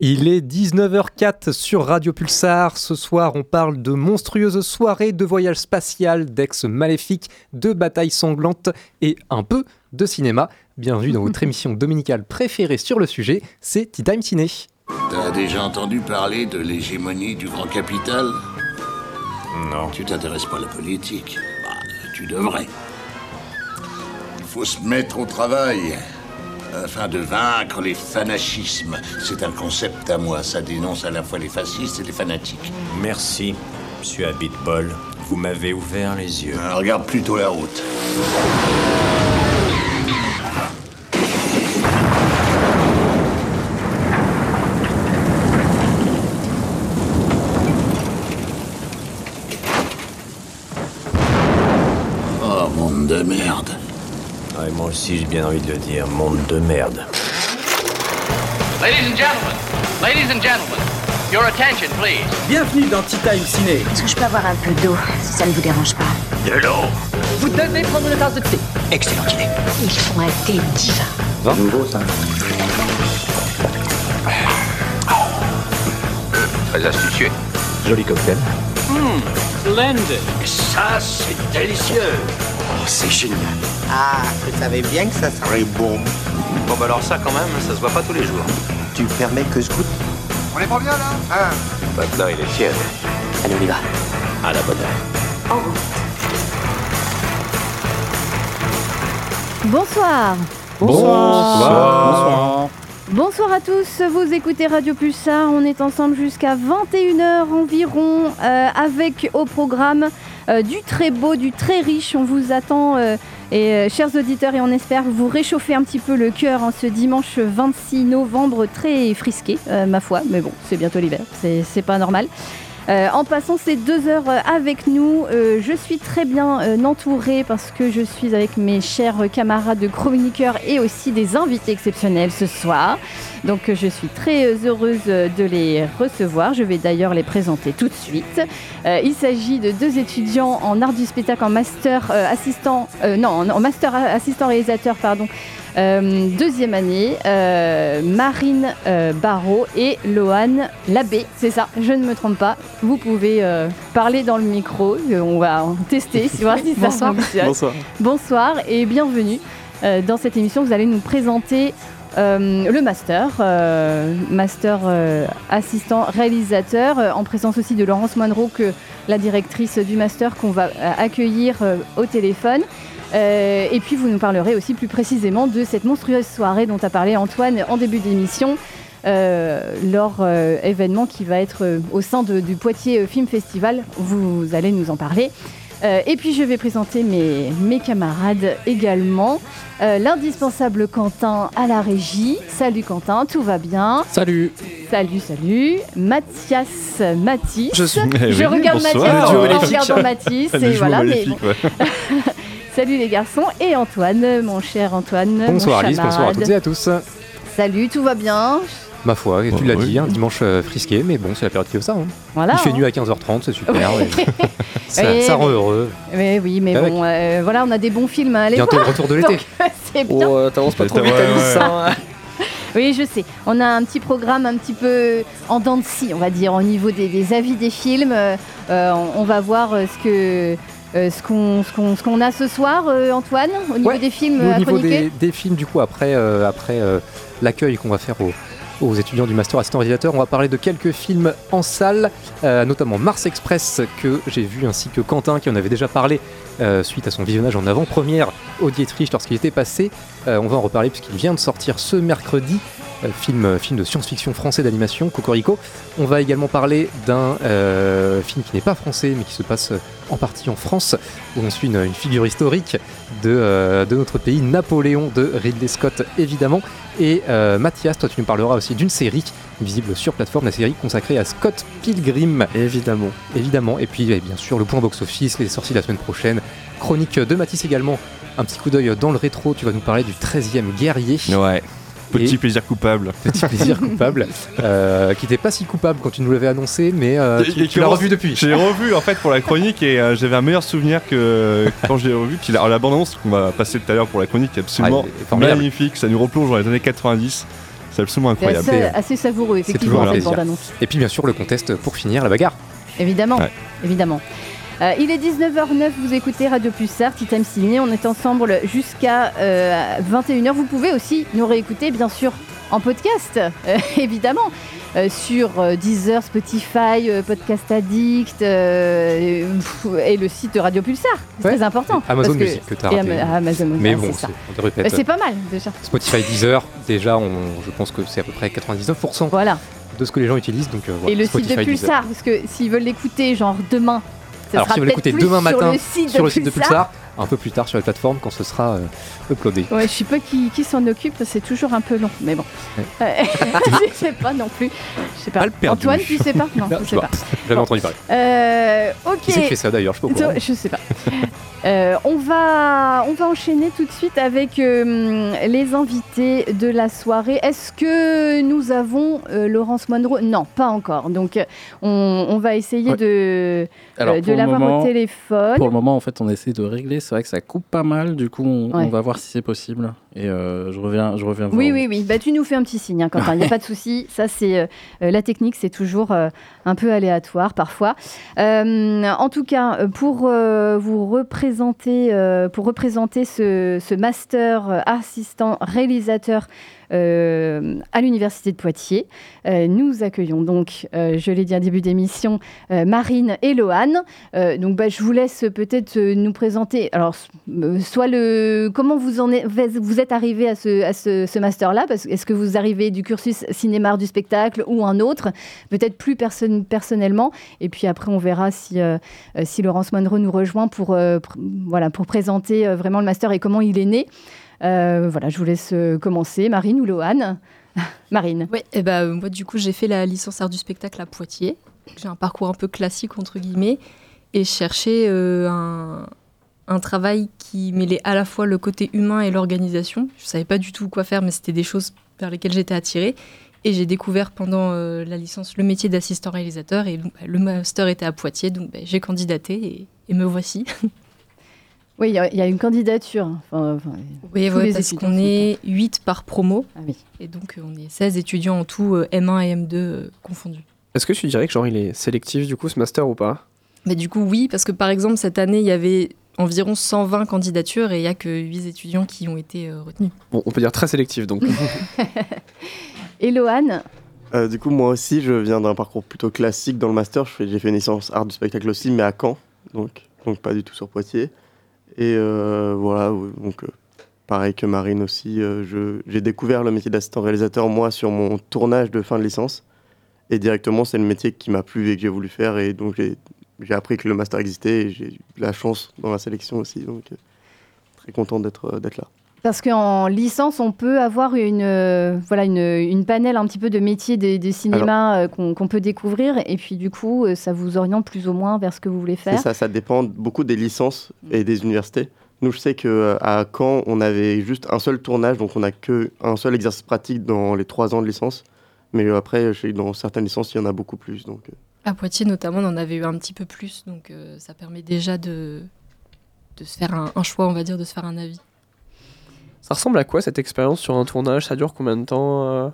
Il est 19h04 sur Radio Pulsar. Ce soir, on parle de monstrueuses soirées, de voyages spatial, d'ex maléfiques, de batailles sanglantes et un peu de cinéma. Bienvenue dans votre émission dominicale préférée sur le sujet, c'est Tea Time Ciné. T'as déjà entendu parler de l'hégémonie du grand capital? Non. Tu t'intéresses pas à la politique Bah, tu devrais. Il faut se mettre au travail afin de vaincre les fanachismes. C'est un concept à moi, ça dénonce à la fois les fascistes et les fanatiques. Merci, monsieur Habitbol. Vous m'avez ouvert les yeux. Euh, regarde plutôt la route. Oh, monde de merde. Ouais, moi aussi, j'ai bien envie de le dire. Monde de merde. Ladies and gentlemen, ladies and gentlemen, your attention, please. Bienvenue dans Tea Time Ciné. Est-ce que je peux avoir un peu d'eau, si ça ne vous dérange pas? De l'eau Vous devez prendre une tasse de thé. Excellente idée. Ils font un thé divin. Très astucieux. Joli cocktail. Splendid. Ça, c'est délicieux Oh, c'est génial. Ah, je savais bien que ça serait bon. Bon, bah alors ça, quand même, ça se voit pas tous les jours. Tu permets que je goûte On est pas bien, là Hein Maintenant, il est tiède. Allez, on y va. À la bonne heure. Bonsoir. Bonsoir. Bonsoir à tous, vous écoutez Radio Pulsar, on est ensemble jusqu'à 21h environ euh, avec au programme euh, du très beau, du très riche, on vous attend euh, et euh, chers auditeurs et on espère vous réchauffer un petit peu le cœur en ce dimanche 26 novembre très frisqué ma foi, mais bon c'est bientôt l'hiver, c'est pas normal. En passant ces deux heures avec nous, je suis très bien entourée parce que je suis avec mes chers camarades de chroniqueurs et aussi des invités exceptionnels ce soir. Donc je suis très heureuse de les recevoir. Je vais d'ailleurs les présenter tout de suite. Euh, il s'agit de deux étudiants en art du spectacle en master euh, assistant, euh, non, en, master assistant réalisateur, pardon. Euh, deuxième année, euh, Marine euh, Barrault et Loane Labbé, c'est ça, je ne me trompe pas. Vous pouvez euh, parler dans le micro, on va en tester, si voir si ça fonctionne. Bonsoir. Bonsoir et bienvenue. Euh, dans cette émission, vous allez nous présenter euh, le master, euh, master euh, assistant réalisateur, en présence aussi de Laurence Monroe, que la directrice du master qu'on va accueillir au téléphone. Et puis vous nous parlerez aussi plus précisément de cette monstrueuse soirée dont a parlé Antoine en début d'émission. lors événement qui va être au sein du Poitiers Film Festival, vous allez nous en parler. Euh, et puis je vais présenter mes, mes camarades également. Euh, L'indispensable Quentin à la régie. Salut Quentin, tout va bien? Salut. Salut, salut. Mathias Mathis. Je suis. Je regarde Mathias Le duo en maléfique. regardant Mathis. Et voilà, mais bon. Salut les garçons. Et Antoine, mon cher Antoine. Bonsoir mon Alice, bonsoir à toutes et à tous. Salut, tout va bien? Ma foi, tu l'as oui. dit, un dimanche euh, frisqué, mais bon, c'est la période qui veut ça. hein. Voilà. Il fait hein. nuit à 15h30, c'est super. Ouais. et ça, rend mais- heureux. Mais oui, mais Avec. bon, euh, voilà, on a des bons films à aller Bientôt voir. le retour de l'été. C'est bien. Oh, t'avances pas trop vite, Alice. hein. Oui, je sais. On a un petit programme un petit peu en dents de scie, on va dire, au niveau des, des avis des films. Euh, on, on va voir euh, ce que. euh, ce qu'on ce qu'on- ce qu'on a ce soir, euh, Antoine, au niveau Ouais, des films au niveau des, des films, du coup, après, euh, après euh, l'accueil qu'on va faire aux, aux étudiants du Master Assistant Réalisateur, on va parler de quelques films en salle, euh, notamment Mars Express, que j'ai vu, ainsi que Quentin, qui en avait déjà parlé euh, suite à son visionnage en avant-première au Dietrich lorsqu'il était passé. Euh, on va en reparler puisqu'il vient de sortir ce mercredi. Euh, film, euh, film de science-fiction français d'animation, Cocorico. On va également parler d'un euh, film qui n'est pas français mais qui se passe en partie en France, où on suit une, une figure historique de, euh, de notre pays, Napoléon de Ridley Scott évidemment. Et euh, Mathias, toi tu nous parleras aussi d'une série visible sur plateforme, la série consacrée à Scott Pilgrim. Évidemment. Évidemment. Et puis eh bien sûr le point box-office, les sorties de la semaine prochaine. Chronique de Mathis également. Un petit coup d'œil dans le rétro, tu vas nous parler du 13e guerrier. Ouais. Petit Et- plaisir coupable. Petit plaisir coupable, euh, qui n'était pas si coupable quand tu nous l'avais annoncé, mais euh, Et- tu, tu l'as revu depuis. J'ai revu en fait pour la chronique et euh, j'avais un meilleur souvenir que quand je l'ai revu. Puis la, bande-annonce qu'on va passer tout à l'heure pour la chronique est absolument Ah, est magnifique. Ça nous replonge dans les années 90. C'est absolument C'est incroyable. assez, assez savoureux, C'est effectivement, cette bande-annonce. Et puis bien sûr le contest pour finir la bagarre. Évidemment, Ouais. évidemment. Euh, il est 19h09, vous écoutez Radio Pulsar, Time Ciné. On est ensemble jusqu'à euh, 21h. Vous pouvez aussi nous réécouter, bien sûr, en podcast, euh, évidemment, euh, sur euh, Deezer, Spotify, euh, Podcast Addict euh, et le site de Radio Pulsar. C'est Ouais. très important. Amazon parce que- Music que t'as et raté. Ama- Amazon Mais bon, c'est ça. Euh, pas mal déjà. Spotify, Deezer, déjà, on, je pense que c'est à peu près 99% Voilà. de ce que les gens utilisent. Donc, euh, voilà, et le Spotify, site de. Pulsar, parce que s'ils veulent l'écouter, genre demain, Alors, si vous l'écoutez demain matin sur le site, sur de, le site de Pulsar. Pulsar, un peu plus tard sur la plateforme quand ce sera euh, uploadé. Ouais, je sais pas qui, qui s'en occupe, c'est toujours un peu long, mais bon. Ouais. Euh, je sais pas non plus. Je sais pas. Mal perdu. Antoine, tu sais pas? Non, Non, je sais sais pas. J'avais Bon. entendu parler. Euh, ok. Qui c'est qui fait ça d'ailleurs Je sais pas. Je sais pas. Euh, on, va, on va enchaîner tout de suite avec euh, les invités de la soirée. Est-ce que nous avons euh, Laurence Monroe? Non, pas encore. Donc, on, on va essayer Ouais. de, Alors, euh, de le l'avoir moment- au téléphone. Pour le moment, en fait, on essaie de régler. C'est vrai que ça coupe pas mal. Du coup, on, Ouais. on va voir si c'est possible. Et euh, je reviens, je reviens voir. Oui, oui, oui. Bah, tu nous fais un petit signe, hein, Quentin. Il n'y a pas de souci. Ça, c'est euh, euh, la technique, c'est toujours euh, un peu aléatoire parfois. En tout cas, pour vous représenter, pour représenter ce, ce master assistant réalisateur à l'université de Poitiers, euh, nous accueillons donc, euh, je l'ai dit en début d'émission, euh, Marine et Loane. Euh, donc, bah, je vous laisse peut-être euh, nous présenter. Alors, euh, soit le comment vous vous êtes arrivé à ce, à ce, master-là? Est-ce que vous arrivez du cursus cinéma du spectacle ou un autre? Peut-être plus personne, personnellement. Et puis après, on verra si, euh, euh, si Laurence Monroe nous rejoint pour, euh, voilà, pour présenter euh, vraiment le master et comment il est né. Euh, voilà, je vous laisse euh, commencer. Marine ou Loane Marine. Oui, et ben moi du coup j'ai fait la licence art du spectacle à Poitiers. J'ai un parcours un peu classique entre guillemets et euh, un, un travail qui mêlait à la fois le côté humain et l'organisation. Je savais pas du tout quoi faire, mais c'était des choses vers lesquelles j'étais attirée. Et j'ai découvert pendant euh, la licence le métier d'assistant réalisateur et bah, le master était à Poitiers, donc bah, j'ai candidaté et me voici. Oui, il y, a- il y a une candidature. Enfin, enfin, Oui, ouais, parce qu'on est 8 par promo. Ah oui. Et donc euh, on est 16 étudiants en tout, euh, M1 et M2 euh, confondus. Est-ce que tu dirais que genre il est sélectif du coup ce master ou pas? Mais du coup, oui, parce que par exemple, cette année, il y avait environ 120 candidatures et il n'y a que 8 étudiants qui ont été euh, retenus. Bon, on peut dire très sélectif donc. Et Loane? Euh, du coup, moi aussi, je viens d'un parcours plutôt classique dans le master. J'ai fait une licence art du spectacle aussi, mais à Caen, donc, donc pas du tout sur Poitiers. Et euh, voilà, donc euh, pareil que Marine aussi, euh, j'ai découvert le métier d'assistant réalisateur, moi, sur mon tournage de fin de licence. Et directement, c'est le métier qui m'a plu et que j'ai voulu faire. Et donc, j'ai appris que le master existait et j'ai eu la chance dans la sélection aussi. Donc, très content d'être là. Parce qu'en licence, on peut avoir une, euh, voilà, une, une panel un petit peu de métiers des, des cinémas euh, qu'on qu'on peut découvrir. Et puis, du coup, euh, ça vous oriente plus ou moins vers ce que vous voulez C'est faire. ça, ça dépend beaucoup des licences et des universités. Nous, je sais qu'à Caen, on avait juste un seul tournage, donc on n'a qu'un seul exercice pratique dans les trois ans de licence. Mais euh, après, je sais que dans certaines licences, il y en a beaucoup plus. Donc, euh, À Poitiers, notamment, on en avait eu un petit peu plus, donc euh, ça permet déjà de, de se faire un, un choix, on va dire, de se faire un avis. Ça ressemble à quoi cette expérience sur un tournage? Ça dure combien de temps euh?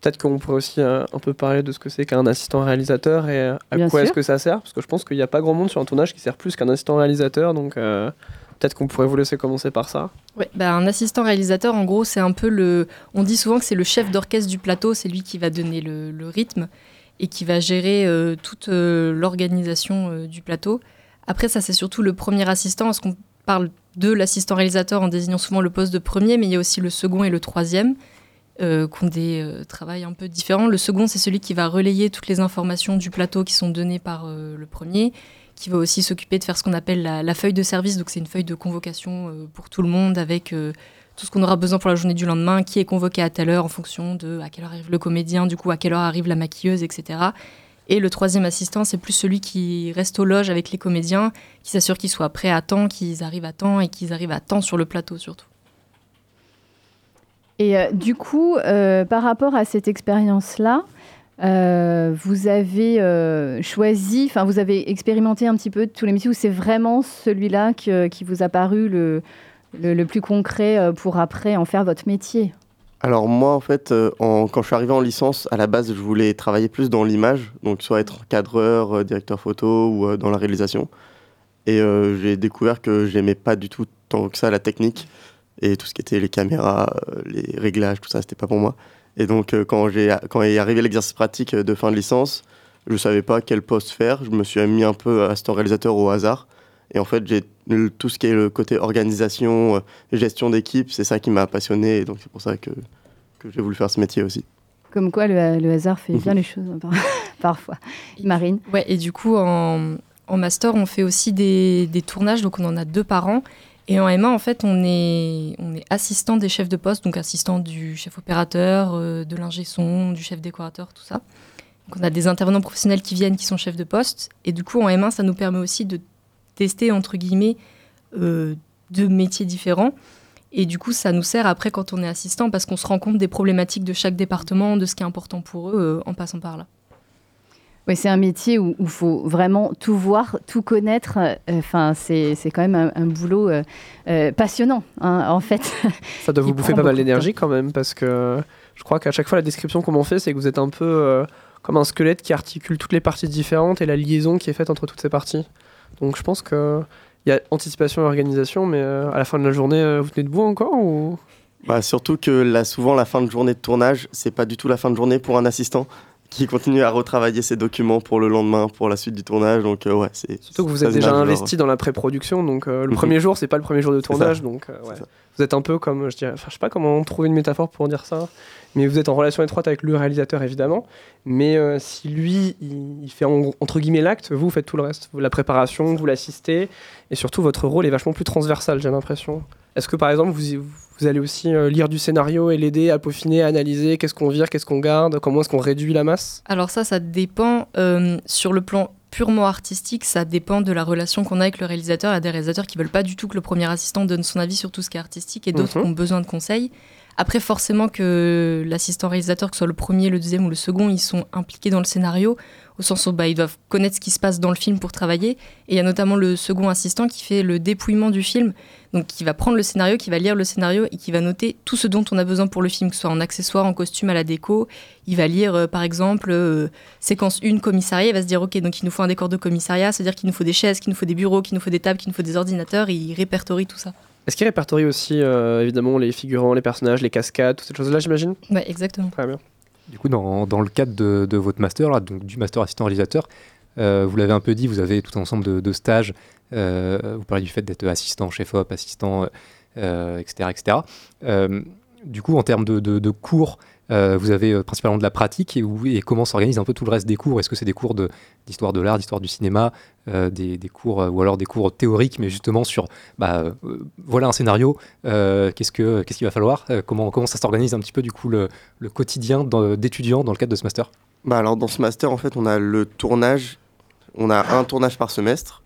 Peut-être qu'on pourrait aussi euh, un peu parler de ce que c'est qu'un assistant réalisateur et euh, à Bien quoi est-ce que ça sert? Parce que je pense qu'il n'y a pas grand monde sur un tournage qui sert plus qu'un assistant réalisateur, donc euh, peut-être qu'on pourrait vous laisser commencer par ça. Ouais, bah, un assistant réalisateur, en gros, c'est un peu le. On dit souvent que c'est le chef d'orchestre du plateau, c'est lui qui va donner le, le rythme et qui va gérer euh, toute euh, l'organisation euh, du plateau. Après, ça, c'est surtout le premier assistant, parce qu'on parle de l'assistant réalisateur en désignant souvent le poste de premier, mais il y a aussi le second et le troisième euh, qui ont des euh, travails un peu différents. Le second, c'est celui qui va relayer toutes les informations du plateau qui sont données par euh, le premier, qui va aussi s'occuper de faire ce qu'on appelle la, la feuille de service. Donc, c'est une feuille de convocation pour tout le monde avec tout ce qu'on aura besoin pour la journée du lendemain, qui est convoqué à telle heure en fonction de à quelle heure arrive le comédien, du coup, à quelle heure arrive la maquilleuse, etc. Et le troisième assistant, c'est plus celui qui reste aux loges avec les comédiens, qui s'assure qu'ils soient prêts à temps, qu'ils arrivent à temps et qu'ils arrivent à temps sur le plateau surtout. Et euh, du coup, euh, par rapport à cette expérience-là, euh, vous avez choisi, enfin, vous avez expérimenté un petit peu tous les métiers ou c'est vraiment celui-là qui vous a paru le, le, plus concret pour après en faire votre métier? Alors moi en fait, euh, en- quand je suis arrivé en licence, à la base je voulais travailler plus dans l'image, donc soit être cadreur, euh, directeur photo ou euh, dans la réalisation. Et j'ai découvert que j'aimais pas du tout tant que ça la technique et tout ce qui était les caméras, les réglages, tout ça, c'était pas pour moi. Et donc quand, j'ai, quand est arrivé l'exercice pratique de fin de licence, je savais pas quel poste faire, je me suis mis un peu assistant réalisateur au hasard. Et en fait, j'ai tout ce qui est le côté organisation, euh, gestion d'équipe, c'est ça qui m'a passionné. Et donc, c'est pour ça que, que j'ai voulu faire ce métier aussi. Comme quoi, le, le hasard fait bien les choses par- parfois. Marine Ouais, et du coup, en, en master, on fait aussi des, des tournages, donc on en a deux par an. Et en M1, en fait, on est, on est assistant des chefs de poste, donc assistant du chef opérateur, euh, de l'ingé son, du chef décorateur, tout ça. Donc on a des intervenants professionnels qui viennent, qui sont chefs de poste. Et du coup, en M1, ça nous permet aussi de tester, entre guillemets, euh, deux métiers différents. Et du coup, ça nous sert après quand on est assistant, parce qu'on se rend compte des problématiques de chaque département, de ce qui est important pour eux, euh, en passant par là. Oui, c'est un métier où il faut vraiment tout voir, tout connaître. euh, Enfin, c'est c'est quand même un, un boulot euh, euh, passionnant, hein, en fait. Ça doit vous bouffer pas mal d'énergie quand même, parce que je crois qu'à chaque fois, la description qu'on m'en fait, c'est que vous êtes un peu euh, comme un squelette qui articule toutes les parties différentes et la liaison qui est faite entre toutes ces parties. Donc je pense que il y a anticipation et organisation, mais euh, à la fin de la journée, euh, vous tenez debout encore ou? Bah, surtout que là, souvent, la fin de journée de tournage, c'est pas du tout la fin de journée pour un assistant qui continue à retravailler ses documents pour le lendemain, pour la suite du tournage. Donc, euh, ouais, c'est. Surtout que vous êtes déjà investi dans la pré-production, donc euh, le Mhm. premier jour, c'est pas le premier jour de tournage, donc euh, ouais. vous êtes un peu comme, je dirais, enfin, je sais pas comment trouver une métaphore pour dire ça, mais vous êtes en relation étroite avec le réalisateur évidemment, mais si lui, il, il fait en- entre guillemets l'acte, vous, vous faites tout le reste, vous la préparation, vous l'assistez, et surtout votre rôle est vachement plus transversal, j'ai l'impression. Est-ce que par exemple, vous, vous allez aussi euh, lire du scénario et l'aider à peaufiner, à analyser, qu'est-ce qu'on vire, qu'est-ce qu'on garde, comment est-ce qu'on réduit la masse? Alors ça, ça dépend. euh, sur le plan purement artistique, ça dépend de la relation qu'on a avec le réalisateur. Il y a des réalisateurs qui veulent pas du tout que le premier assistant donne son avis sur tout ce qui est artistique et d'autres Mhm. qui ont besoin de conseils. Après, forcément que l'assistant réalisateur, que ce soit le premier, le deuxième ou le second, ils sont impliqués dans le scénario, au sens où bah, ils doivent connaître ce qui se passe dans le film pour travailler. Et il y a notamment le second assistant qui fait le dépouillement du film, donc qui va prendre le scénario, qui va lire le scénario et qui va noter tout ce dont on a besoin pour le film, que ce soit en accessoire, en costume, à la déco. Il va lire, euh, par exemple, euh, séquence 1, commissariat, il va se dire, ok, donc il nous faut un décor de commissariat, c'est-à-dire qu'il nous faut des chaises, qu'il nous faut des bureaux, qu'il nous faut des tables, qu'il nous faut des ordinateurs, et il répertorie tout ça. Est-ce qu'il répertorie aussi euh, évidemment les figurants, les personnages, les cascades, toutes ces choses-là, j'imagine? Ouais, exactement. Très bien. Du coup, dans, le cadre de, votre master, du master assistant réalisateur, euh, vous l'avez un peu dit, vous avez tout un ensemble de, stages. euh, vous parlez du fait d'être assistant chef-op, assistant, euh, etc. etc. Euh, du coup, en termes de cours, euh, vous avez euh, principalement de la pratique et, comment s'organise un peu tout le reste des cours? Est-ce que c'est des cours d'histoire de, l'art, d'histoire du cinéma, euh, des, cours ou alors des cours théoriques, mais justement sur bah, voilà un scénario, qu'est-ce que qu'est-ce qu'il va falloir? Comment ça s'organise un petit peu du coup le, quotidien d'étudiants dans le cadre de ce master? Bah alors dans ce master en fait on a le tournage, on a un tournage par semestre.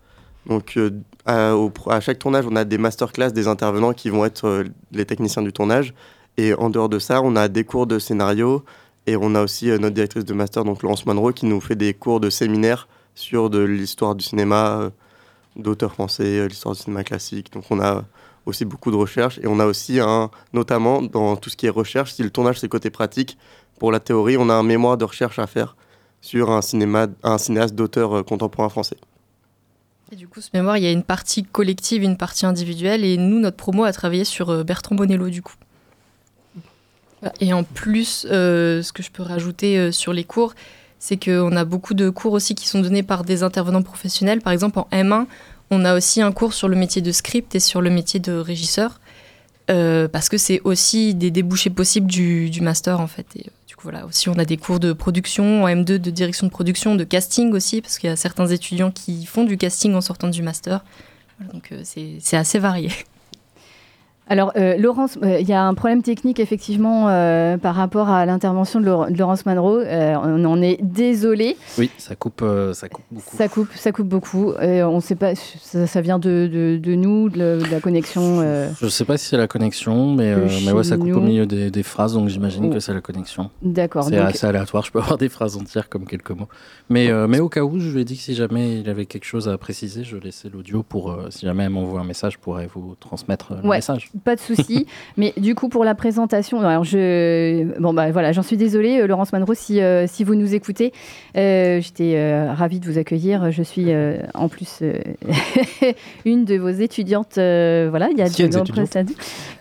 Donc à, à chaque tournage on a des masterclass des intervenants qui vont être les techniciens du tournage. Et en dehors de ça on a des cours de scénario et on a aussi euh, notre directrice de master donc Laurence Monroe qui nous fait des cours de séminaire sur de l'histoire du cinéma, euh, d'auteurs français, euh, l'histoire du cinéma classique. Donc on a aussi beaucoup de recherches et on a aussi un, notamment dans tout ce qui est recherche, si le tournage c'est côté pratique, pour la théorie, on a un mémoire de recherche à faire sur un, cinéma, un cinéaste d'auteur contemporain français. Et du coup, ce mémoire, il y a une partie collective, une partie individuelle, et nous, notre promo a travaillé sur Bertrand Bonello, du coup. Et en plus, euh, ce que je peux rajouter euh, sur les cours, c'est qu'on a beaucoup de cours aussi qui sont donnés par des intervenants professionnels. Par exemple, en M1, on a aussi un cours sur le métier de script et sur le métier de régisseur, euh, parce que c'est aussi des débouchés possibles du, master, en fait. Et, du coup, voilà, aussi, on a des cours de production, en M2, de direction de production, de casting aussi, parce qu'il y a certains étudiants qui font du casting en sortant du master. Donc, c'est assez varié. Alors, euh, Laurence, euh, il y a un problème technique effectivement euh, par rapport à l'intervention de, Laure- de Laurence. Euh, on en est désolé. Oui, ça coupe, ça coupe beaucoup. Ça coupe, ça coupe beaucoup. On sait pas, ça, ça vient de, de- de nous, de, la- connexion. Je sais pas si c'est la connexion, mais, mais ouais, ça coupe au milieu des, des phrases, donc j'imagine Oh. que c'est la connexion. D'accord, C'est donc- assez aléatoire, je peux avoir des phrases entières comme quelques mots. Mais, mais au cas où, je lui ai dit que si jamais il avait quelque chose à préciser, je laissais l'audio pour, si jamais elle m'envoie un message, je pourrais vous transmettre le Ouais, message. Pas de souci. Mais du coup, pour la présentation, alors je, bon bah voilà, j'en suis désolée, euh, Laurence Manro, si, euh, si vous nous écoutez, euh, j'étais euh, ravie de vous accueillir. Je suis euh, en plus euh, une de vos étudiantes. euh, voilà, il y a Anciennes de nombreuses années.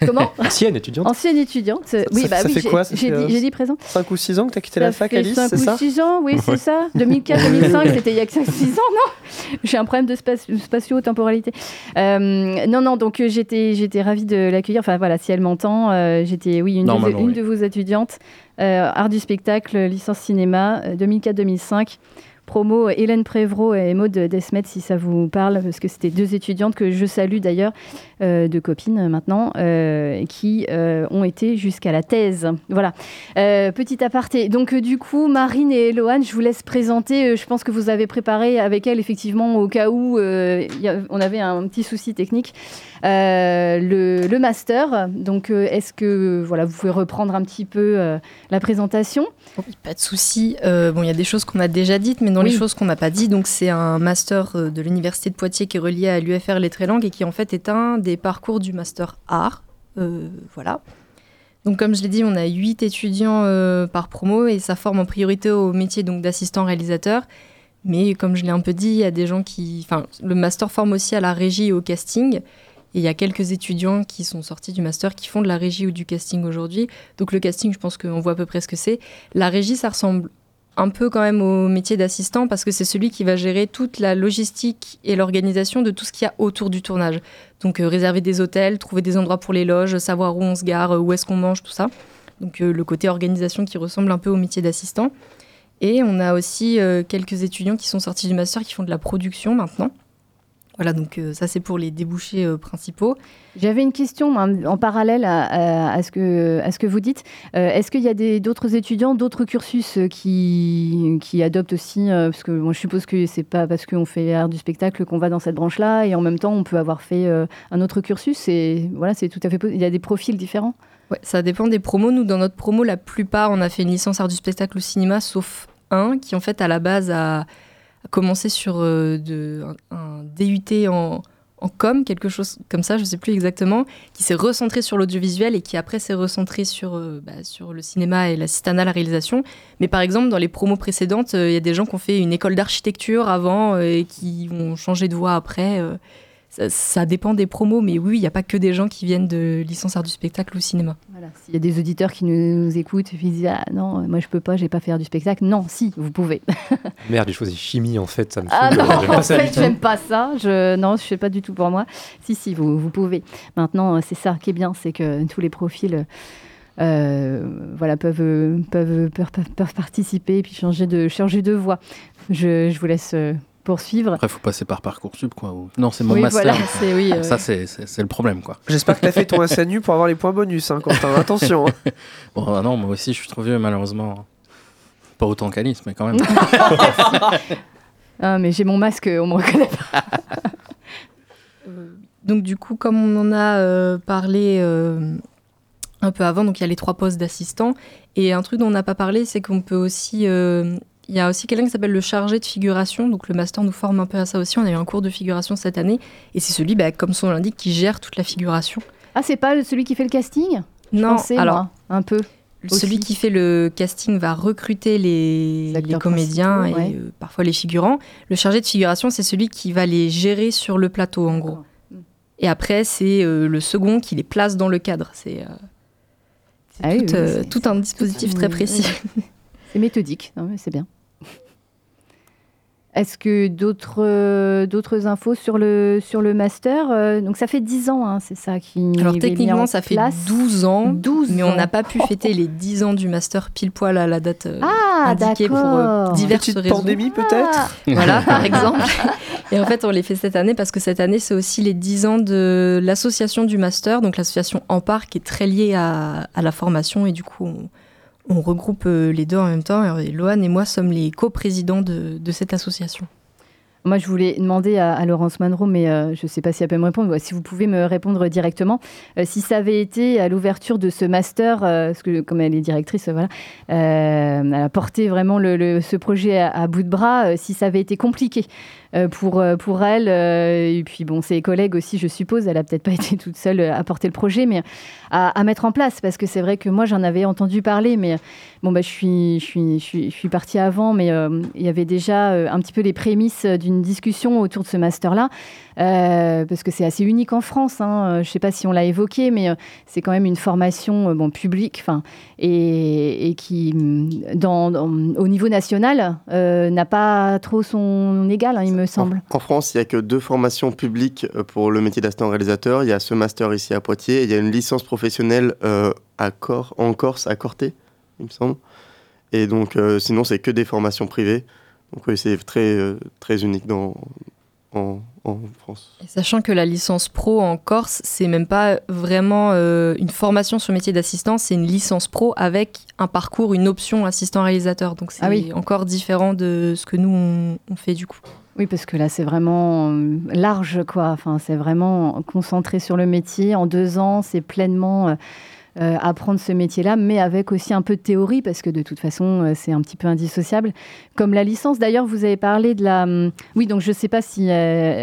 Comment Ancienne étudiante. Ancienne étudiante. oui, ça, bah ça oui, fait quoi ça j'ai fait, dit, j'ai dit présent. 5 ou 6 ans que t'as quitté Ça la fac, Alice, 5 c'est ou ça 6 ans, oui, c'est ça. 2004-2005, c'était il y a que 6 ans, non? J'ai un problème de spatio-temporalité. Euh, non, non, donc j'étais, j'étais ravie de l'accueillir. Enfin voilà, si elle m'entend, euh, j'étais, oui, une, de, Normalement, une oui. de vos étudiantes, euh, art du spectacle, licence cinéma, euh, 2004-2005. Promo Hélène Prévraud et Maud Desmet, si ça vous parle, parce que c'était deux étudiantes que je salue d'ailleurs, euh, de copines maintenant, euh, qui euh, ont été jusqu'à la thèse. Voilà. Euh, petit aparté. Donc, du coup, Marine et Loane, je vous laisse présenter. Je pense que vous avez préparé avec elle, effectivement, au cas où on avait un petit souci technique, le, le master. Donc, est-ce que voilà, vous pouvez reprendre un petit peu la présentation? Pas de souci. Bon, il y a des choses qu'on a déjà dites, mais dans Oui. les choses qu'on n'a pas dit, donc c'est un master euh, de l'université de Poitiers qui est relié à l'UFR Les Trélangues et qui en fait est un des parcours du master art. Euh, voilà. Donc comme je l'ai dit, on a huit étudiants euh, par promo et ça forme en priorité au métier donc d'assistant réalisateur. Mais comme je l'ai un peu dit, il y a des gens qui, enfin, le master forme aussi à la régie et au casting. Et il y a quelques étudiants qui sont sortis du master qui font de la régie ou du casting aujourd'hui. Donc le casting, je pense qu'on voit à peu près ce que c'est. La régie, ça ressemble un peu quand même au métier d'assistant parce que c'est celui qui va gérer toute la logistique et l'organisation de tout ce qu'il y a autour du tournage. Donc euh, réserver des hôtels, trouver des endroits pour les loges, savoir où on se gare, euh, où est-ce qu'on mange, tout ça. Donc euh, le côté organisation qui ressemble un peu au métier d'assistant. Et on a aussi quelques étudiants qui sont sortis du master qui font de la production maintenant. Voilà, donc euh, ça c'est pour les débouchés euh, principaux. J'avais une question en parallèle à, à- à ce, que, à ce que vous dites. Euh, Est-ce qu'il y a d'autres étudiants, d'autres cursus qui, qui adoptent aussi Parce que je suppose que c'est pas parce qu'on fait art du spectacle qu'on va dans cette branche-là, et en même temps, on peut avoir fait un autre cursus. Et voilà, c'est tout à fait. Il y a des profils différents. Ouais, ça dépend des promos. Nous, dans notre promo, la plupart, on a fait une licence art du spectacle au cinéma, sauf un qui, en fait, à la base, a commencé sur euh, de, un, DUT en, en com, quelque chose comme ça, je sais plus exactement, qui s'est recentré sur l'audiovisuel et qui après s'est recentré sur, euh, bah, sur le cinéma et l'assistanat à la réalisation. Mais par exemple, dans les promos précédentes, euh, il y a des gens qui ont fait une école d'architecture avant et qui ont changé de voie après. Euh. ça, ça dépend des promos, mais oui, il n'y a pas que des gens qui viennent de licence art du spectacle ou cinéma. Voilà. S'il y a des auditeurs qui nous, nous écoutent et qui disent Ah non, moi je peux pas, j'ai pas fait art du spectacle. Non, si, vous pouvez. Merde, j'ai choisi chimie en fait, ça me Ah non, j'aime pas en ça fait, j'aime pas ça. Je, non, je fais pas du tout pour moi. Si, si, vous, vous pouvez. Maintenant, euh, c'est ça qui est bien, c'est que tous les profils euh, voilà, peuvent, euh, peuvent, peuvent, peuvent- participer et puis changer de, changer de voie. Je, je vous laisse euh, poursuivre. Après, faut passer par Parcoursup, quoi. ou- Non, c'est mon Oui, master. voilà, c'est- oui, euh, Ça, c'est c'est- c'est le problème, quoi. J'espère que tu as fait ton SNU pour avoir les points bonus, hein, Quentin. Attention. hein. Bon, ah non, moi aussi, je suis trop vieux, malheureusement. Pas autant qu'Alice, mais quand même. Ah, mais j'ai mon masque, on me reconnaît pas. Donc du coup, comme on en a euh, parlé euh, un peu avant, donc il y a les trois postes d'assistant. Et un truc dont on n'a pas parlé, c'est qu'on peut aussi... il y a aussi quelqu'un qui s'appelle le chargé de figuration, donc le master nous forme un peu à ça aussi. On a eu un cours de figuration cette année, et c'est celui, bah, comme son nom l'indique, qui gère toute la figuration. Ah, c'est pas celui qui fait le casting? Je Non, pensais, alors, moi, un peu. Celui aussi. qui fait le casting va recruter les, les comédiens et ouais. euh, parfois les figurants. Le chargé de figuration, c'est celui qui va les gérer sur le plateau, en gros. Et après, c'est euh, le second qui les place dans le cadre. C'est euh, Ah oui, tout, oui, c'est- tout un dispositif très précis. oui. C'est méthodique, c'est bien. Est-ce que d'autres euh, d'autres infos sur le, sur le master euh, Donc ça fait 10 ans, hein, c'est ça qui Alors techniquement, en ça fait place. 12 ans, 12 mais on n'a pas pu fêter les 10 ans du master pile poil à la date euh, Ah, indiquée pour euh, diverses Petite raisons. pandémie, peut-être Voilà, par exemple. Et en fait, on les fait cette année parce que cette année, c'est aussi les 10 ans de l'association du master, donc l'association Ampar, qui est très liée à, à la formation. Et du coup, on, on regroupe euh, les deux en même temps. Et Loane et moi sommes les coprésidents de, de cette association. Moi, je voulais demander à, Laurence Monroe, mais euh, je ne sais pas si elle peut me répondre, si vous pouvez me répondre directement, euh, si ça avait été à l'ouverture de ce master, parce que comme elle est directrice, voilà, elle a porté vraiment ce projet à, bout de bras, si ça avait été compliqué pour, euh, pour elle, euh, et puis bon, ses collègues aussi, je suppose, elle a peut-être pas été toute seule euh, à porter le projet, mais à, à mettre en place, parce que c'est vrai que moi, j'en avais entendu parler, mais bon, bah, je suis, je suis, je suis, je suis partie avant, mais euh, il y avait déjà euh, un petit peu les prémices d'une discussion autour de ce master-là, euh, parce que c'est assez unique en France. Hein. Euh, Je ne sais pas si on l'a évoqué, mais euh, c'est quand même une formation euh, bon, publique, enfin, et, et qui, dans, dans- au niveau national, euh, n'a pas trop son égal, hein, il me semble. En France, il n'y a que deux formations publiques euh, pour le métier d'assistant réalisateur. Il y a ce master ici à Poitiers et il y a une licence professionnelle euh, à Cor en Corse, à Corté, il me semble. Et donc, euh, sinon, c'est que des formations privées. Donc, oui, c'est très, euh, très unique dans, en, en France. Et sachant que la licence pro en Corse, c'est même pas vraiment euh, une formation sur le métier d'assistant, c'est une licence pro avec un parcours, une option assistant-réalisateur. Donc c'est Ah oui. encore différent de ce que nous on, on fait du coup. Oui, parce que là, c'est vraiment euh, large, quoi. Enfin, c'est vraiment concentré sur le métier. En deux ans, c'est pleinement euh, euh, apprendre ce métier-là, mais avec aussi un peu de théorie, parce que de toute façon, c'est un petit peu indissociable. Comme la licence, d'ailleurs, vous avez parlé de la... hum, Oui, donc je ne sais pas si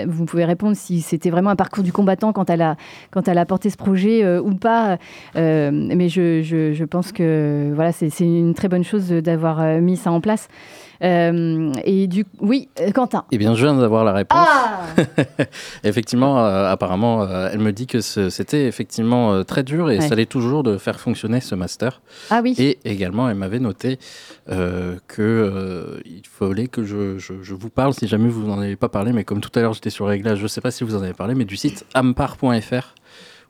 vous pouvez répondre si c'était vraiment un parcours du combattant quand elle a, quand elle a porté ce projet ou pas. Mais je, je, je pense que voilà, c'est une très bonne chose d'avoir mis ça en place. Euh, et du oui, euh, Quentin. Eh bien, je viens d'avoir la réponse. Ah effectivement, euh, apparemment, elle me dit que c'était effectivement très dur et Ouais. ça l'est toujours de faire fonctionner ce master. Ah oui. Et également, elle m'avait noté euh, que euh, il fallait que je, je- je vous parle, si jamais vous n'en avez pas parlé, mais comme tout à l'heure j'étais sur réglage, je ne sais pas si vous en avez parlé, mais du site ampar.fr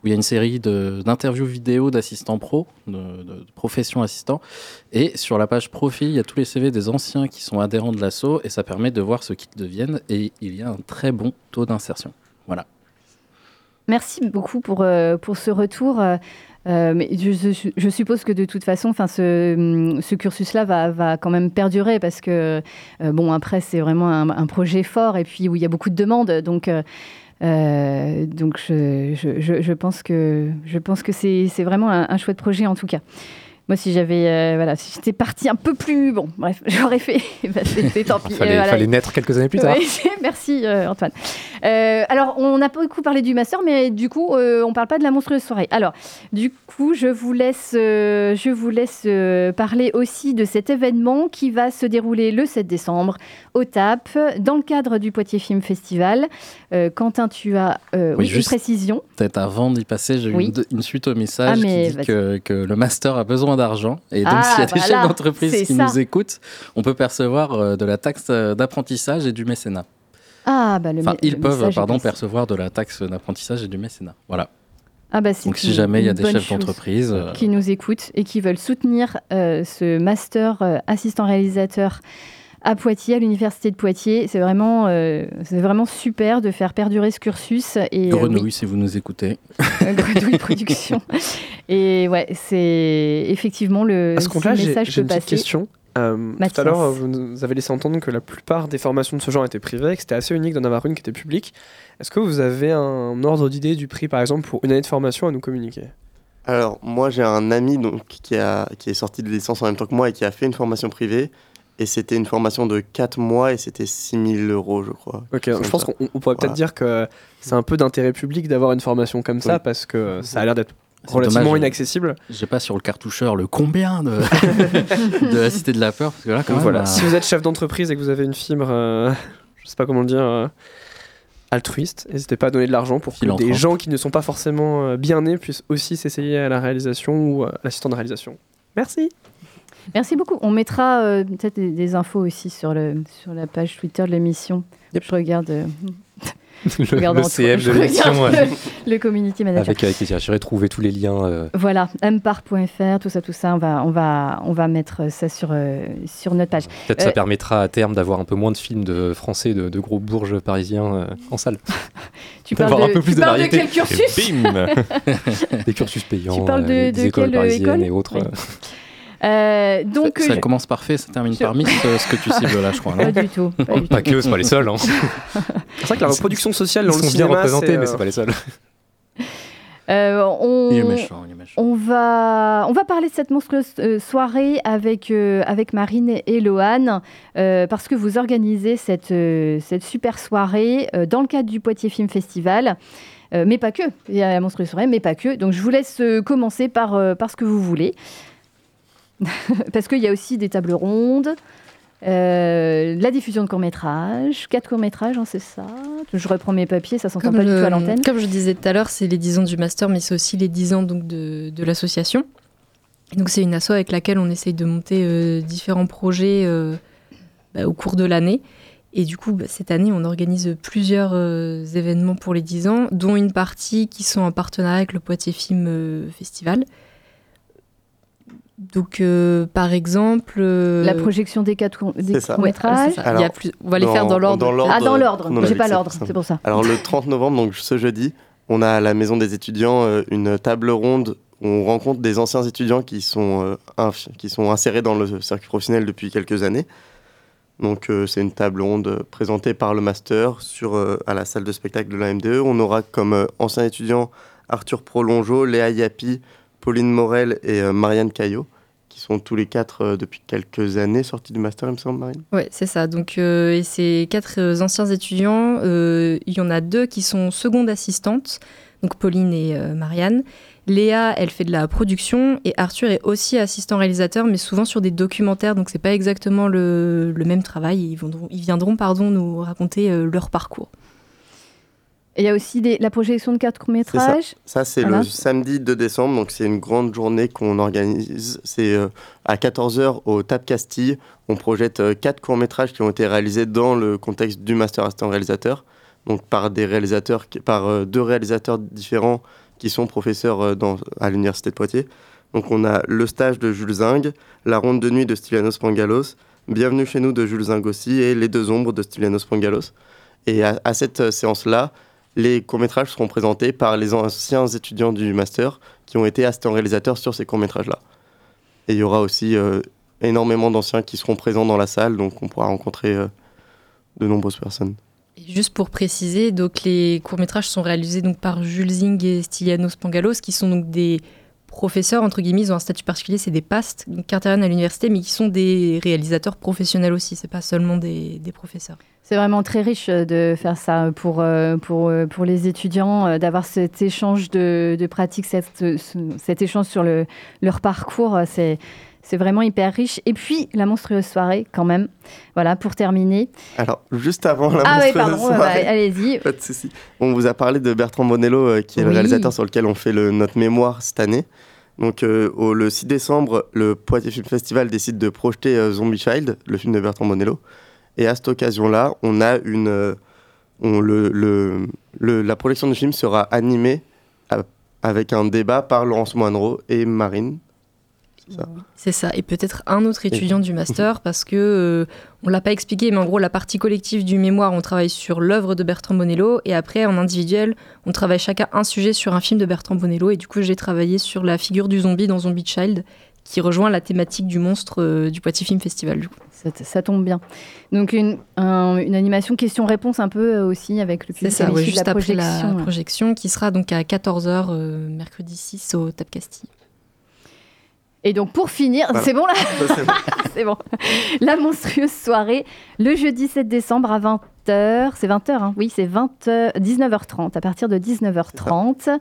où il y a une série d'interviews vidéo d'assistants pro, de, de, profession assistant. Et sur la page profil, il y a tous les CV des anciens qui sont adhérents de l'assaut et ça permet de voir ce qu'ils deviennent. Et il y a un très bon taux d'insertion. Voilà. Merci beaucoup pour, euh, pour ce retour. euh, euh, mais je, suppose que de toute façon, enfin, ce, hum, ce cursus-là va, va quand même perdurer parce que, bon, après, c'est vraiment un, un projet fort et puis où il y a beaucoup de demandes. Donc, euh, donc je, pense que, c'est vraiment un, un chouette projet en tout cas. Moi, si j'avais, euh, voilà, si j'étais partie un peu plus, bon, bref, j'aurais fait. bah, c'est c'est tant pis. Il fallait, Euh, voilà. fallait naître quelques années plus tard. Merci euh, Antoine. Euh, alors, on n'a pas beaucoup parlé du master, mais du coup, euh, on parle pas de la monstrueuse soirée. Alors, du coup, je vous laisse, euh, je vous laisse euh, parler aussi de cet événement qui va se dérouler le 7 décembre au TAP, dans le cadre du Poitiers Film Festival. Euh, Quentin, tu as euh, oui, Oui, une juste- précision. Peut-être avant d'y passer, j'ai eu Oui. une, une suite au message Ah, mais qui dit vas-y. que, que le master a besoin d'argent. Et donc, Ah, s'il y a des voilà, chefs d'entreprise qui ça. nous écoutent, on peut percevoir euh, de la taxe euh, d'apprentissage et du mécénat. Ah, bah le Enfin, ils le peuvent, pardon, percevoir de la taxe d'apprentissage et du mécénat. Voilà. Ah bah, Donc, si jamais il y a des chefs d'entreprise, euh, qui nous écoutent et qui veulent soutenir euh, ce master euh, assistant réalisateur à Poitiers, à l'université de Poitiers, c'est vraiment, euh, c'est vraiment super de faire perdurer ce cursus et euh, Grenouille, oui, si vous nous écoutez. euh, Grenouille Production. Et ouais, c'est effectivement le À ce le compte-là, j'ai message j'ai une petite question. Euh, tout Mathias. à l'heure, vous nous avez laissé entendre que la plupart des formations de ce genre étaient privées et que c'était assez unique d'en avoir une qui était publique. Est-ce que vous avez un ordre d'idée du prix, par exemple, pour une année de formation à nous communiquer? Alors, moi, j'ai un ami donc, qui, a, qui est sorti de licence en même temps que moi et qui a fait une formation privée. Et c'était une formation de 4 mois et c'était 6000 euros, je crois. Ok, je pense qu'on pourrait peut-être dire que c'est un peu d'intérêt public d'avoir une formation comme ça Oui. parce que ça a l'air d'être relativement dommage, inaccessible. J'ai pas sur le cartoucheur le combien de, de la Cité de la Peur, parce que là, quand même, voilà, euh, si vous êtes chef d'entreprise et que vous avez une fibre, euh, je sais pas comment le dire, euh, altruiste, n'hésitez pas à donner de l'argent pour que des gens qui ne sont pas forcément euh, bien nés puissent aussi s'essayer à la réalisation ou à l'assistant de réalisation. Merci. Merci beaucoup. On mettra euh, peut-être des, des infos aussi sur, le, sur la page Twitter de l'émission. Je regarde. euh, je Le, regarde le CM de l'émission. ouais. le, le community manager. Avec, avec plaisir. J'irai trouver tous les liens. euh, Voilà, mpar.fr, tout ça, tout ça, on va, on va, on va mettre ça sur, sur notre page. Peut-être ça permettra à terme d'avoir un peu moins de films de français de, de gros bourges parisiens en salle. Tu parles de- un peu plus tu de parles de quel cursus Des cursus payants, Tu parles de- de des écoles quelle parisiennes école? et autres. Oui. Euh. Euh, donc, ça je- commence par fait, ça termine par miss, euh, ce que tu cibles là, je crois. Pas du tout. Pas, du tout. Pas que, c'est pas les seuls. Hein. C'est vrai que la reproduction sociale Ils dans le sont bien représentés, mais euh, c'est pas les seuls. Euh, on, Il est méchant, il est méchant. On va, on va parler de cette monstrueuse euh, soirée avec, euh, avec Marine et Loane, euh, parce que vous organisez cette, euh, cette super soirée euh, dans le cadre du Poitiers Film Festival. Euh, mais pas que, il y a la monstrueuse soirée, mais pas que. Donc je vous laisse euh, commencer par, euh, par ce que vous voulez. parce qu'il y a aussi des tables rondes, euh, la diffusion de courts-métrages, quatre courts-métrages, hein, c'est ça. Je reprends mes papiers, ça s'entend pas du tout le- à l'antenne. comme je disais tout à l'heure, c'est les 10 ans du master, mais c'est aussi les 10 ans donc, de, de l'association. Donc c'est une asso avec laquelle on essaye de monter euh, différents projets euh, bah, au cours de l'année. Et du coup, bah, cette année, on organise plusieurs événements pour les 10 ans, dont une partie qui sont en partenariat avec le Poitiers Film Festival. Donc, euh, par exemple... euh, La projection des quatre des courts-métrages. Ouais, on va les faire dans l'ordre. Ah, dans l'ordre. J'ai pas l'ordre, c'est pour ça. Alors le 30 novembre, donc ce jeudi, on a à la Maison des étudiants euh, une table ronde où on rencontre des anciens étudiants qui sont, euh, inf- qui sont insérés dans le circuit professionnel depuis quelques années. Donc euh, c'est une table ronde présentée par le master sur, euh, à la salle de spectacle de la MDE. On aura comme euh, anciens étudiants Arthur Prolongeau, Léa Yapi, Pauline Morel et euh, Marianne Caillot, qui sont tous les quatre euh, depuis quelques années sortis du master, il me semble, Marine? Ouais, c'est ça. Donc, euh, et ces quatre euh, anciens étudiants, il y en a deux qui sont secondes assistantes, donc Pauline et Marianne. Léa, elle fait de la production et Arthur est aussi assistant réalisateur, mais souvent sur des documentaires, donc c'est pas exactement le, le même travail. Ils, viendront, ils viendront pardon, nous raconter leur parcours. Il y a aussi des- la projection de quatre C'est ça. courts-métrages. Ça, c'est Voilà. le samedi 2 décembre, donc c'est une grande journée qu'on organise. C'est euh, à 14h au TAP Castille. On projette euh, quatre courts-métrages qui ont été réalisés dans le contexte du Master Assistant Réalisateur, donc par, des réalisateurs, par euh, deux réalisateurs différents qui sont professeurs dans, à l'Université de Poitiers. Donc on a le stage de Jules Zing, la ronde de nuit de Stylianos Pangalos, Bienvenue chez nous de Jules Zing aussi, et Les deux ombres de Stylianos Pangalos. Et à, à cette séance-là, les courts-métrages seront présentés par les anciens étudiants du master qui ont été assistants réalisateurs sur ces courts-métrages-là. Et il y aura aussi euh, énormément d'anciens qui seront présents dans la salle, donc on pourra rencontrer euh, de nombreuses personnes. Juste pour préciser, donc les courts-métrages sont réalisés donc par Jules Zing et Stylianos Pangalos, qui sont donc des professeurs, entre guillemets, ont un statut particulier, c'est des pastes, qui interviennent à l'université, mais qui sont des réalisateurs professionnels aussi, c'est pas seulement des, professeurs. C'est vraiment très riche euh, de faire ça pour, euh, pour, euh, pour les étudiants, d'avoir cet échange de, pratiques, cette, euh, ce- cet échange sur le, leur parcours. C'est, c'est vraiment hyper riche. Et puis, la monstrueuse soirée, quand même. Voilà, pour terminer. Alors, juste avant la ah oui, monstrueuse pardon, ouais, soirée- bah, allez-y. Pas de souci. On vous a parlé de Bertrand Bonello, euh, qui est le réalisateur sur lequel on fait le, notre mémoire cette année. Donc, euh, au, le 6 décembre, le Poitiers Film Festival décide de projeter euh, Zombie Child, le film de Bertrand Bonello. Et à cette occasion-là, on a une. on, le, le- le- la projection du film sera animée à- avec un débat par Laurence Moinreau et Marine. C'est ça C'est ça, et peut-être un autre étudiant du master, parce que euh, on l'a pas expliqué, mais en gros, la partie collective du mémoire, on travaille sur l'œuvre de Bertrand Bonello, et après, en individuel, on travaille chacun un sujet sur un film de Bertrand Bonello, et du coup, j'ai travaillé sur la figure du zombie dans Zombie Child, qui rejoint la thématique du monstre euh, du Poitiers Film Festival. Du coup. Ça, ça tombe bien. Donc, une, un- une animation question-réponse un peu euh, aussi avec le C'est public ça, ouais, l'issue de juste la après projection. la projection, qui sera donc à 14h, mercredi 6 au Tap Castille. Et donc pour finir, Voilà. c'est bon là c'est bon. La monstrueuse soirée, le jeudi 7 décembre à 20h. C'est 20h, hein oui, c'est 20 19h30. À partir de 19h30,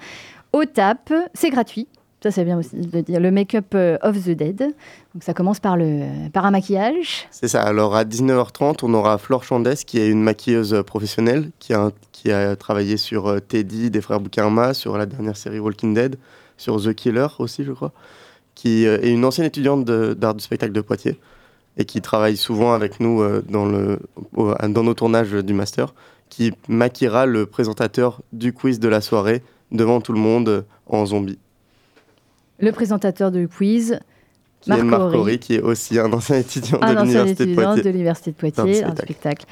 au TAP, c'est gratuit. Ça, c'est bien aussi de dire. Le Make-up euh, of the Dead. Donc ça commence par, le, par un maquillage. C'est ça. Alors à 19h30, on aura Flore Chandès, qui est une maquilleuse euh, professionnelle, qui a, qui a travaillé sur euh, Teddy des frères Boukarma, sur la dernière série Walking Dead, sur The Killer aussi, je crois, qui euh, est une ancienne étudiante d'art du spectacle de Poitiers et qui travaille souvent avec nous euh, dans, le, dans nos tournages du master, qui maquillera le présentateur du quiz de la soirée devant tout le monde euh, en zombie. Le présentateur de quiz, Qui est Marc Horry. Qui est aussi un ancien étudiant un de l'université de Poitiers. de l'université de Poitiers, un spectacle. spectacle.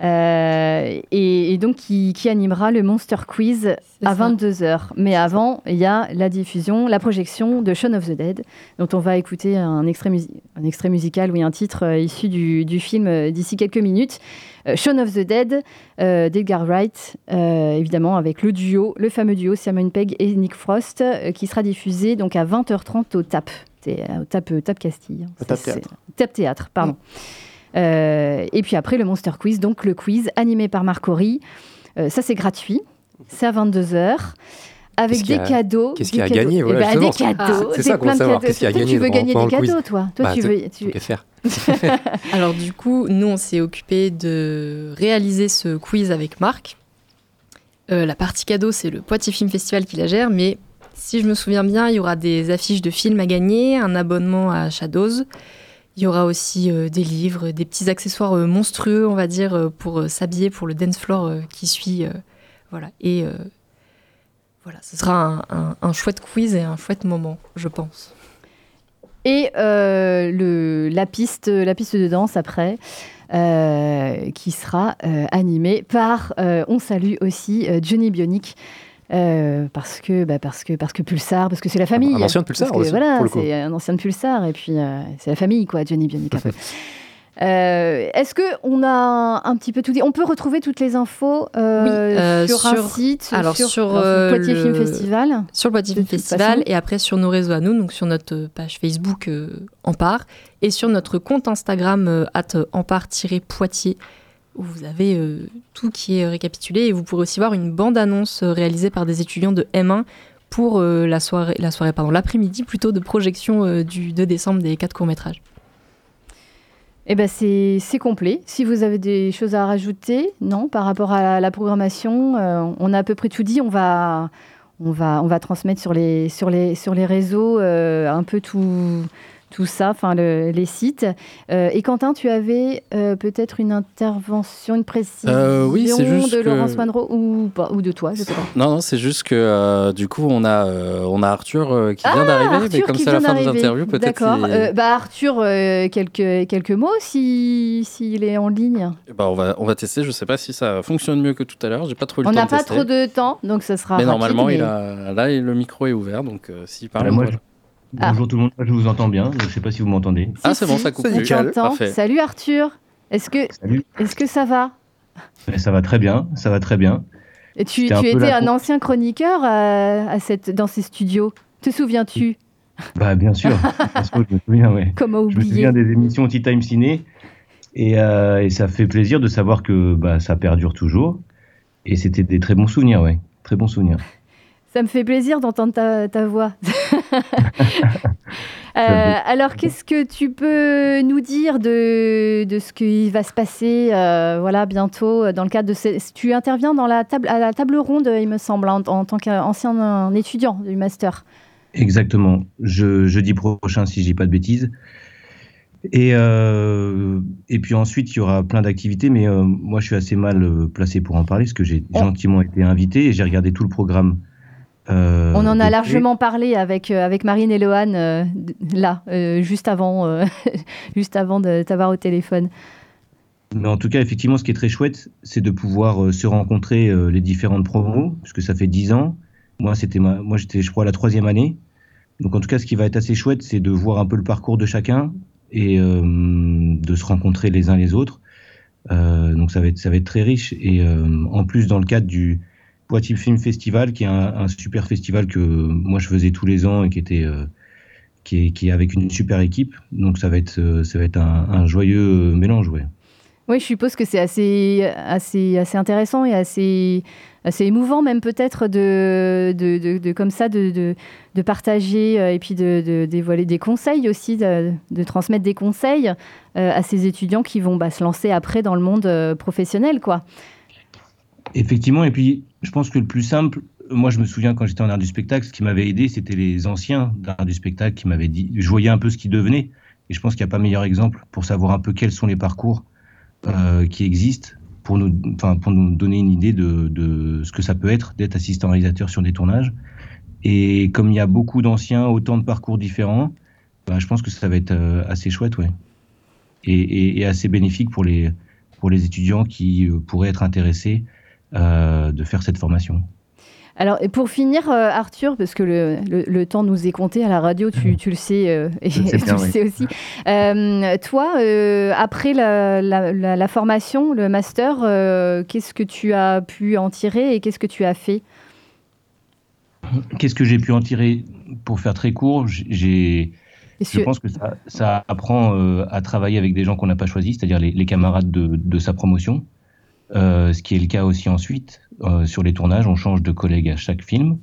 Euh, et, et donc qui, qui animera le Monster Quiz à 22h. Mais avant, il y a la diffusion, la projection de Shaun of the Dead, dont on va écouter un extrait, musi- un extrait musical, oui, un titre euh, issu du, du film euh, d'ici quelques minutes. Euh, Shaun of the Dead euh, d'Edgar Wright, euh, évidemment avec le duo, le fameux duo Simon Pegg et Nick Frost, euh, qui sera diffusé donc à 20h30 au TAP, au TAP, TAP Castille. Au TAP Théâtre. TAP Théâtre, pardon. Euh, et puis après le Monster Quiz, donc le quiz animé par Marc Horry. Euh, ça c'est gratuit, c'est à 22h. Avec des a- cadeaux. qu'est-ce qu'il y a à gagner, voilà, Des c'est- cadeaux. c'est des- ça qu'on plein veut de savoir, cadeaux. qu'est-ce qu'il y a à gagner Tu veux gagner des cadeaux, toi Toi, Bah, tu veux. tu- faire. Alors du coup, nous, on s'est occupé de réaliser ce quiz avec Marc. Euh, la partie cadeau, c'est le Poitiers Film Festival qui la gère, mais si je me souviens bien, il y aura des affiches de films à gagner, un abonnement à Shadows. Il y aura aussi euh, des livres, des petits accessoires euh, monstrueux, on va dire, euh, pour s'habiller pour le dance floor qui suit. voilà. Et voilà, ce sera un, chouette quiz et un chouette moment, je pense. Et le, la, piste, la piste de danse après, qui sera animée par, on salue aussi Johnny Bionic. Euh, parce que bah, parce que parce que Pulsar parce que c'est la famille Un ancien de Pulsar Parce que, aussi, voilà le c'est un ancien de Pulsar et puis euh, c'est la famille quoi Johnny Bionic un peu. Euh, Est-ce que on a un petit peu tout dit? On peut retrouver toutes les infos euh, Oui, euh, sur, un sur- site, alors sur, sur, euh, Poitiers le- Film Festival? Sur le Poitiers Film Festival façon. et après sur nos réseaux à nous, donc sur notre page Facebook euh, Empare et sur notre compte Instagram euh, at empare-poitiers où vous avez euh, tout qui est récapitulé et vous pourrez aussi voir une bande-annonce euh, réalisée par des étudiants de M1 pour euh, la soirée, la soirée pardon, l'après-midi plutôt de projection euh, du 2 décembre des quatre courts-métrages. Eh ben c'est complet. Si vous avez des choses à rajouter, non, par rapport à la, la programmation, euh, on a à peu près tout dit. On va, on va, on va transmettre sur les, sur les, sur les réseaux euh, un peu tout, tout ça, enfin le- les sites. Euh, et Quentin, tu avais euh, peut-être une intervention, une précision Euh, oui, juste de que- Laurence Manro ou, pas, ou de toi, je sais pas. Non, non, c'est juste que euh, du coup, on a, euh, on a Arthur euh, qui vient Ah, d'arriver, mais Arthur comme c'est la fin des interviews, peut-être. D'accord. il- Euh, bah Arthur, euh, quelques, quelques mots si- s'il est en ligne. bah, on, va, on va tester. Je sais pas si ça fonctionne mieux que tout à l'heure. J'ai pas trop eu le On temps n'a de pas tester. trop de temps, donc ce sera Mais rapide, normalement, mais- il a, là, le micro est ouvert, donc euh, s'il parle. Voilà, moi, voilà. Bonjour tout le monde, je vous entends bien, je ne sais pas si vous m'entendez. Ah, c'est bon, ça coupe. Salut Arthur. Est-ce que, est-ce que ça va? Eh, Ça va très bien, ça va très bien. Et Tu, étais un ancien chroniqueur euh, à cette, dans ces studios. Te souviens-tu? Bah bien sûr, je me souviens, ouais. Comment Je me oublier souviens des émissions Tea Time Ciné et, euh, et ça fait plaisir de savoir que bah, ça perdure toujours. Et c'était des très bons souvenirs, ouais. Très bons souvenirs. Ça me fait plaisir d'entendre ta, ta voix. Euh, alors, qu'est-ce que tu peux nous dire de, de ce qui va se passer euh, voilà, bientôt euh, dans le cadre de ces... Tu interviens dans la table, à la table ronde, il me semble, en, en tant qu'ancien étudiant du master. Exactement. Je, jeudi prochain, si je dis pas de bêtises. Et, euh, et puis ensuite, il y aura plein d'activités, mais moi, je suis assez mal placé pour en parler, parce que j'ai gentiment été invité et j'ai regardé tout le programme. Euh, On en a largement parlé avec, euh, avec Marine et Lohan, euh, là, euh, juste avant, juste avant de t'avoir au téléphone. Mais en tout cas, effectivement, ce qui est très chouette, c'est de pouvoir se rencontrer les différentes promos, puisque ça fait 10 ans. Moi, c'était ma... moi j'étais, je crois, la troisième année. Donc, en tout cas, ce qui va être assez chouette, c'est de voir un peu le parcours de chacun et de se rencontrer les uns les autres. Donc, ça va être, ça va être très riche. Et en plus, dans le cadre du Poitiers Film Festival, qui est un, un super festival que moi je faisais tous les ans et qui était euh, qui est, qui est avec une super équipe. Donc, ça va être, euh, ça va être un, un joyeux mélange, ouais. Oui, je suppose que c'est assez, assez, assez intéressant et assez, assez émouvant même peut-être de, de, de- de- comme ça de, partager euh, et puis de, dévoiler des conseils aussi, de, transmettre des conseils à ces étudiants qui vont bah, se lancer après dans le monde professionnel, quoi. Effectivement, et puis je pense que le plus simple, moi je me souviens quand j'étais en art du spectacle, ce qui m'avait aidé, c'était les anciens d'art du spectacle qui m'avaient dit, je voyais un peu ce qu'ils devenaient, et je pense qu'il n'y a pas meilleur exemple pour savoir un peu quels sont les parcours euh, qui existent pour nous, pour nous donner une idée de, de ce que ça peut être d'être assistant réalisateur sur des tournages. Et comme il y a beaucoup d'anciens, autant de parcours différents, bah, je pense que ça va être euh, assez chouette, ouais. Et, et- et assez bénéfique pour les, pour les étudiants qui euh, pourraient être intéressés de faire cette formation. Alors, pour finir, euh, Arthur, parce que le, le- le temps nous est compté à la radio, tu, tu le sais, euh, et tu bien, le oui. sais aussi. Euh, toi, euh, après la, la- la- la formation, le master, euh, qu'est-ce que tu as pu en tirer et qu'est-ce que tu as fait? Qu'est-ce que j'ai pu en tirer Pour faire très court, j'ai, je pense que ça, ça apprend euh, à travailler avec des gens qu'on n'a pas choisis, c'est-à-dire les, les camarades de, de sa promotion. Euh, ce qui est le cas aussi ensuite euh, sur les tournages, on change de collègue à chaque film.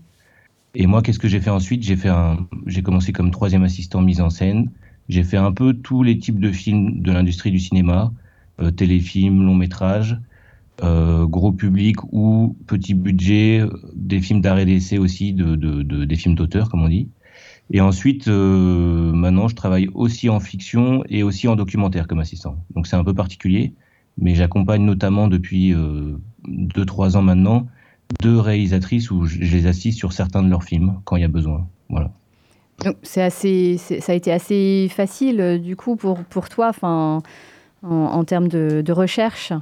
Et moi, qu'est-ce que j'ai fait ensuite? J'ai fait un, j'ai commencé comme troisième assistant mise en scène. J'ai fait un peu tous les types de films de l'industrie du cinéma, euh, téléfilms, longs métrages, euh, gros public ou petit budget, des films d'arrêt d'essai aussi, de, de- de- des films d'auteur, comme on dit. Et ensuite, euh, maintenant, je travaille aussi en fiction et aussi en documentaire comme assistant. Donc c'est un peu particulier, mais j'accompagne notamment depuis 2-3 ans maintenant deux réalisatrices où je je les assiste sur certains de leurs films quand il y a besoin. Voilà. Donc, c'est assez, ça a été assez facile, euh, du coup, pour, pour toi, enfin, en, en termes de, de recherche?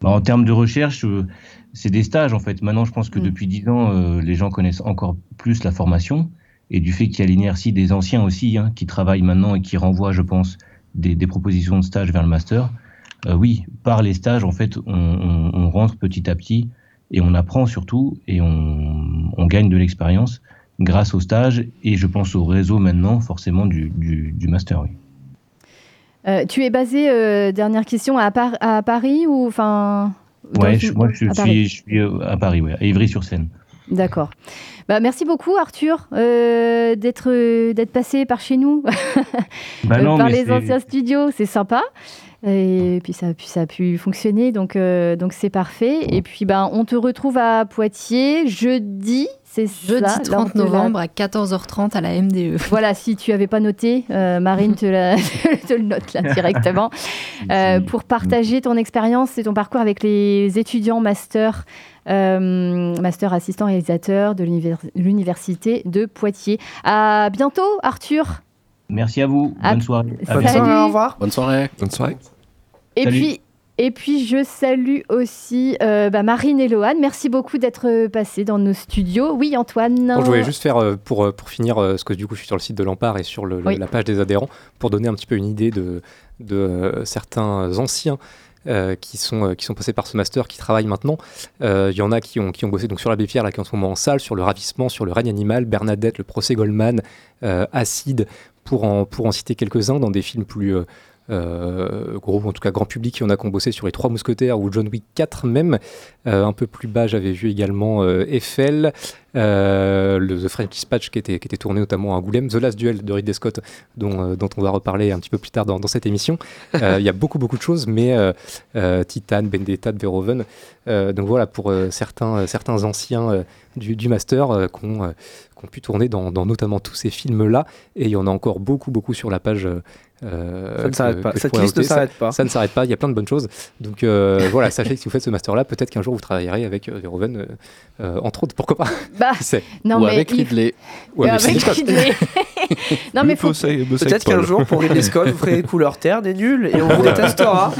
Bah, en termes de recherche, euh, c'est des stages en fait. Maintenant, je pense que depuis 10 ans, euh, les gens connaissent encore plus la formation et du fait qu'il y a l'inertie des anciens aussi hein, qui travaillent maintenant et qui renvoient, je pense, des, des propositions de stage vers le master. Euh, oui, par les stages, en fait, on, on- on rentre petit à petit et on apprend surtout et on, on gagne de l'expérience grâce au stage et je pense au réseau maintenant, forcément, du, du, du master. Oui. Euh, tu es basé, euh, dernière question, à, Par- à Paris ou enfin Ouais, je- moi, je Paris suis, je suis à Paris, ouais, à Ivry-sur-Seine. D'accord. Bah, merci beaucoup Arthur euh, d'être euh, d'être passé par chez nous, Bah non, par les anciens studios, c'est sympa. Et puis ça, puis ça a pu fonctionner, donc euh, donc c'est parfait. Et puis ben on te retrouve à Poitiers jeudi, c'est Jeudi ça, 30 lors de la- novembre à 14h30 à la MDE. Voilà, si tu avais pas noté, euh, Marine te, la- te le note là directement. Euh, pour partager ton expérience et ton parcours avec les étudiants master, euh, master assistant réalisateur de l'univers- l'université de Poitiers. À bientôt, Arthur. Merci à vous. À- Bonne soirée. À Salut. bientôt. Au revoir. Bonne soirée. Bonne soirée. Et Salut. puis, et puis, je salue aussi euh, bah, Marine et Loane. Merci beaucoup d'être passés dans nos studios. Oui, Antoine. Bon, je voulais juste faire, euh, pour, euh, pour finir, euh, parce que du coup je suis sur le site de l'Empare et sur le- le- Oui. la page des adhérents, pour donner un petit peu une idée de, de euh, certains anciens euh, qui, sont, euh, qui sont passés par ce master, qui travaillent maintenant. Euh, Il y en a qui ont, qui ont bossé donc, sur l'abbé Pierre, là, qui est en ce moment en salle, sur le ravissement, sur le règne animal, Bernadette, le procès Goldman, euh, Acide, pour en, pour en citer quelques-uns dans des films plus... euh, gros, en tout cas grand public, il en a qui ont bossé sur les Trois Mousquetaires ou John Wick 4 même. Euh, un peu plus bas, j'avais vu également euh, Eiffel, le The French Dispatch qui était, qui était tourné notamment à Angoulême, The Last Duel de Ridley Scott, dont, dont on va reparler un petit peu plus tard dans, cette émission. Il y a beaucoup, beaucoup de choses, mais Titan, Vendetta, de donc voilà, pour certains, certains anciens du, du master qui ont, ont pu tourner dans, dans notamment tous ces films-là. Et il y en a encore beaucoup, beaucoup sur la page. Euh, Ça ne que- s'arrête pas. Cette liste ne. Ça- s'arrête pas. Ça ne s'arrête pas, il y a plein de bonnes choses. Donc euh, voilà, sachez que si vous faites ce master-là, peut-être qu'un jour vous travaillerez avec euh, Verhoeven, euh, entre autres, pourquoi pas? Bah, non, Ou mais avec il- Ridley. Ou avec avec. Ridley. non, mais faut... Peut-être qu'un jour, pour Ridley Scott, vous ferez couleur terre des nuls et on vous détestera.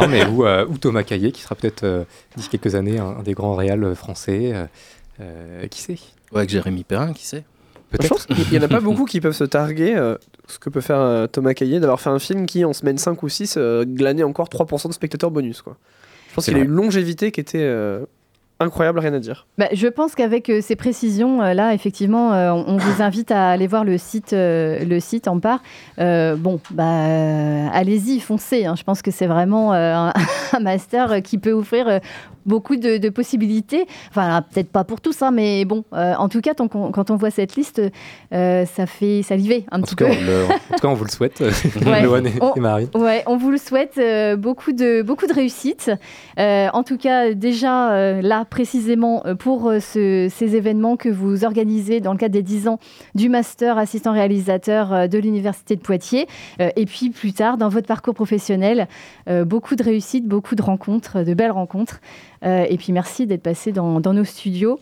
Non, mais ou, euh, ou Thomas Caillet, qui sera peut-être euh, d'ici quelques années un, un des grands réals français. euh, euh, qui sait? Ouais, avec Jérémy Perrin, qui sait Je pense qu'il n'y en a pas beaucoup qui peuvent se targuer, euh, ce que peut faire euh, Thomas Caillet, d'avoir fait un film qui, en semaine 5 ou 6, euh, glanait encore 3% de spectateurs bonus. Quoi. Je pense qu'il a une longévité qui était euh, incroyable, rien à dire. Bah, je pense qu'avec euh, ces précisions euh, là, effectivement, euh, on, on vous invite à aller voir le site, euh, le site en part. Euh, bon, bah, allez-y, foncez. hein. Je pense que c'est vraiment euh, un, un master qui peut offrir euh, beaucoup de, de possibilités. Enfin, peut-être pas pour tous, hein, mais bon, euh, en tout cas, quand on voit cette liste, euh, ça fait saliver un En petit tout, cas, peu. le- en tout cas, on vous le souhaite, Ouais. Loane et, On- et Marine. Ouais, on vous le souhaite euh, beaucoup de beaucoup de réussite. En tout cas, déjà là précisément pour ce- ces événements que vous organisez dans le cadre des 10 ans du master assistant réalisateur de l'université de Poitiers, et puis plus tard dans votre parcours professionnel, beaucoup de réussite, beaucoup de rencontres, de belles rencontres. Euh, et puis merci d'être passé dans, dans nos studios.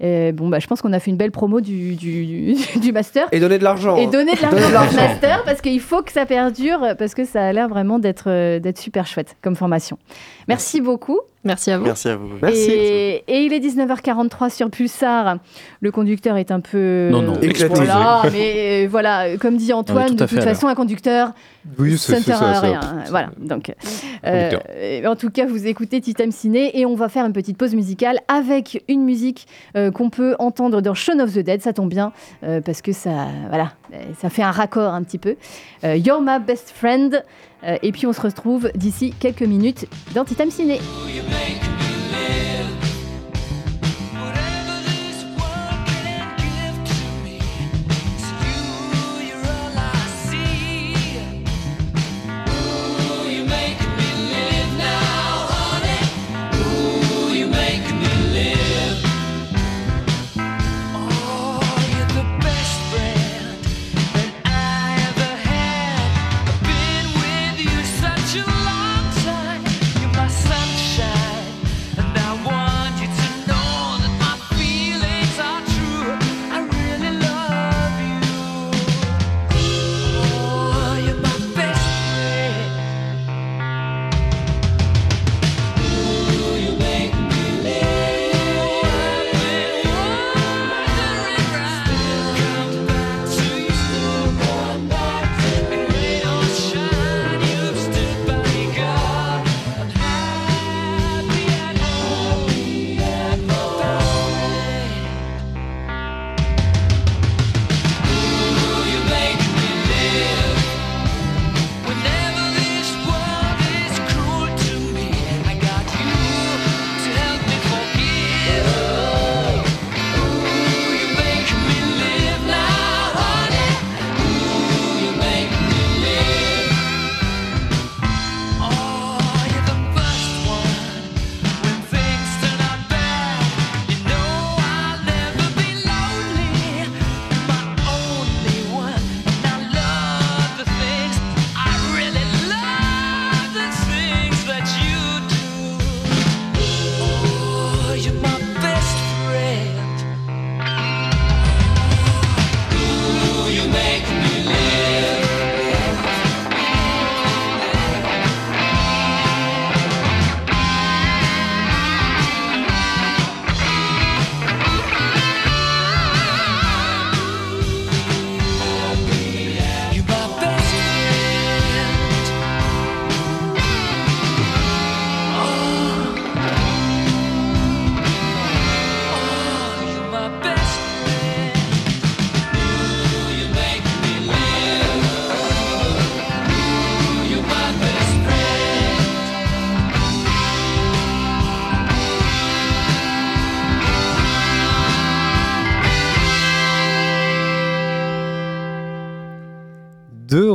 Et bon, bah, je pense qu'on a fait une belle promo du, du, du master. Et donner de l'argent. Et donner de l'argent au master parce qu'il faut que ça perdure parce que ça a l'air vraiment d'être euh, d'être super chouette comme formation. Merci beaucoup. Merci à vous. Merci à vous. Et, et il est 19h43 sur Pulsar. Le conducteur est un peu. Non, non. Éclaté. Voilà, mais euh, voilà, comme dit Antoine, tout de toute façon, un conducteur, Oui, ça ne sert à rien. c'est- Voilà, donc. Euh, en tout cas, vous écoutez Titam Ciné et on va faire une petite pause musicale avec une musique euh, qu'on peut entendre dans Shaun of the Dead. Ça tombe bien euh, parce que ça, voilà, euh, ça fait un raccord un petit peu. Euh, You're my best friend. Euh, et puis on se retrouve d'ici quelques minutes dans Titam Ciné.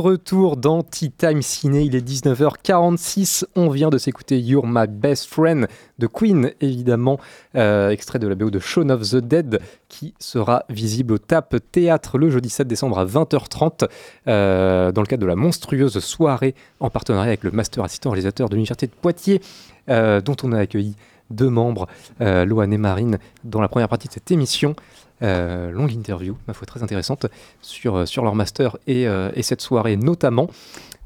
Retour dans Tea Time Ciné, il est 19h46. On vient de s'écouter You're My Best Friend de Queen, évidemment, euh, extrait de la BO de Shaun of the Dead, qui sera visible au TAP Théâtre le jeudi 7 décembre à 20h30, euh, dans le cadre de la monstrueuse soirée en partenariat avec le Master Assistant Réalisateur de l'Université de Poitiers, euh, dont on a accueilli deux membres, Loane et Marine, dans la première partie de cette émission. Euh, longue interview, ma foi très intéressante, sur, euh, sur leur master et, euh, et cette soirée notamment.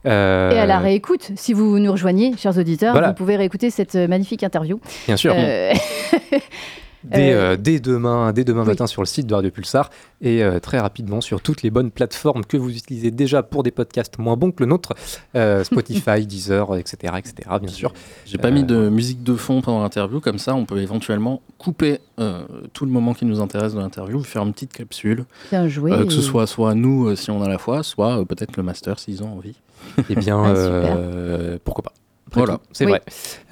Euh, Et à la réécoute, si vous nous rejoignez, chers auditeurs, Voilà. vous pouvez réécouter cette magnifique interview. Bien sûr. Euh, Dès, Euh, euh, dès demain, dès demain oui. matin sur le site de Radio Pulsar et euh, très rapidement sur toutes les bonnes plateformes que vous utilisez déjà pour des podcasts moins bons que le nôtre, euh, Spotify, Deezer, etc., etc. Bien sûr. J'ai pas Euh, mis de musique de fond pendant l'interview, comme ça on peut éventuellement couper euh, tout le moment qui nous intéresse de l'interview, faire une petite capsule. Bien joué. Euh, que ce soit soit nous euh, si on a la foi, soit euh, peut-être le master s'ils ont envie. Eh bien, Ah, euh, pourquoi pas. Voilà. c'est Oui. vrai.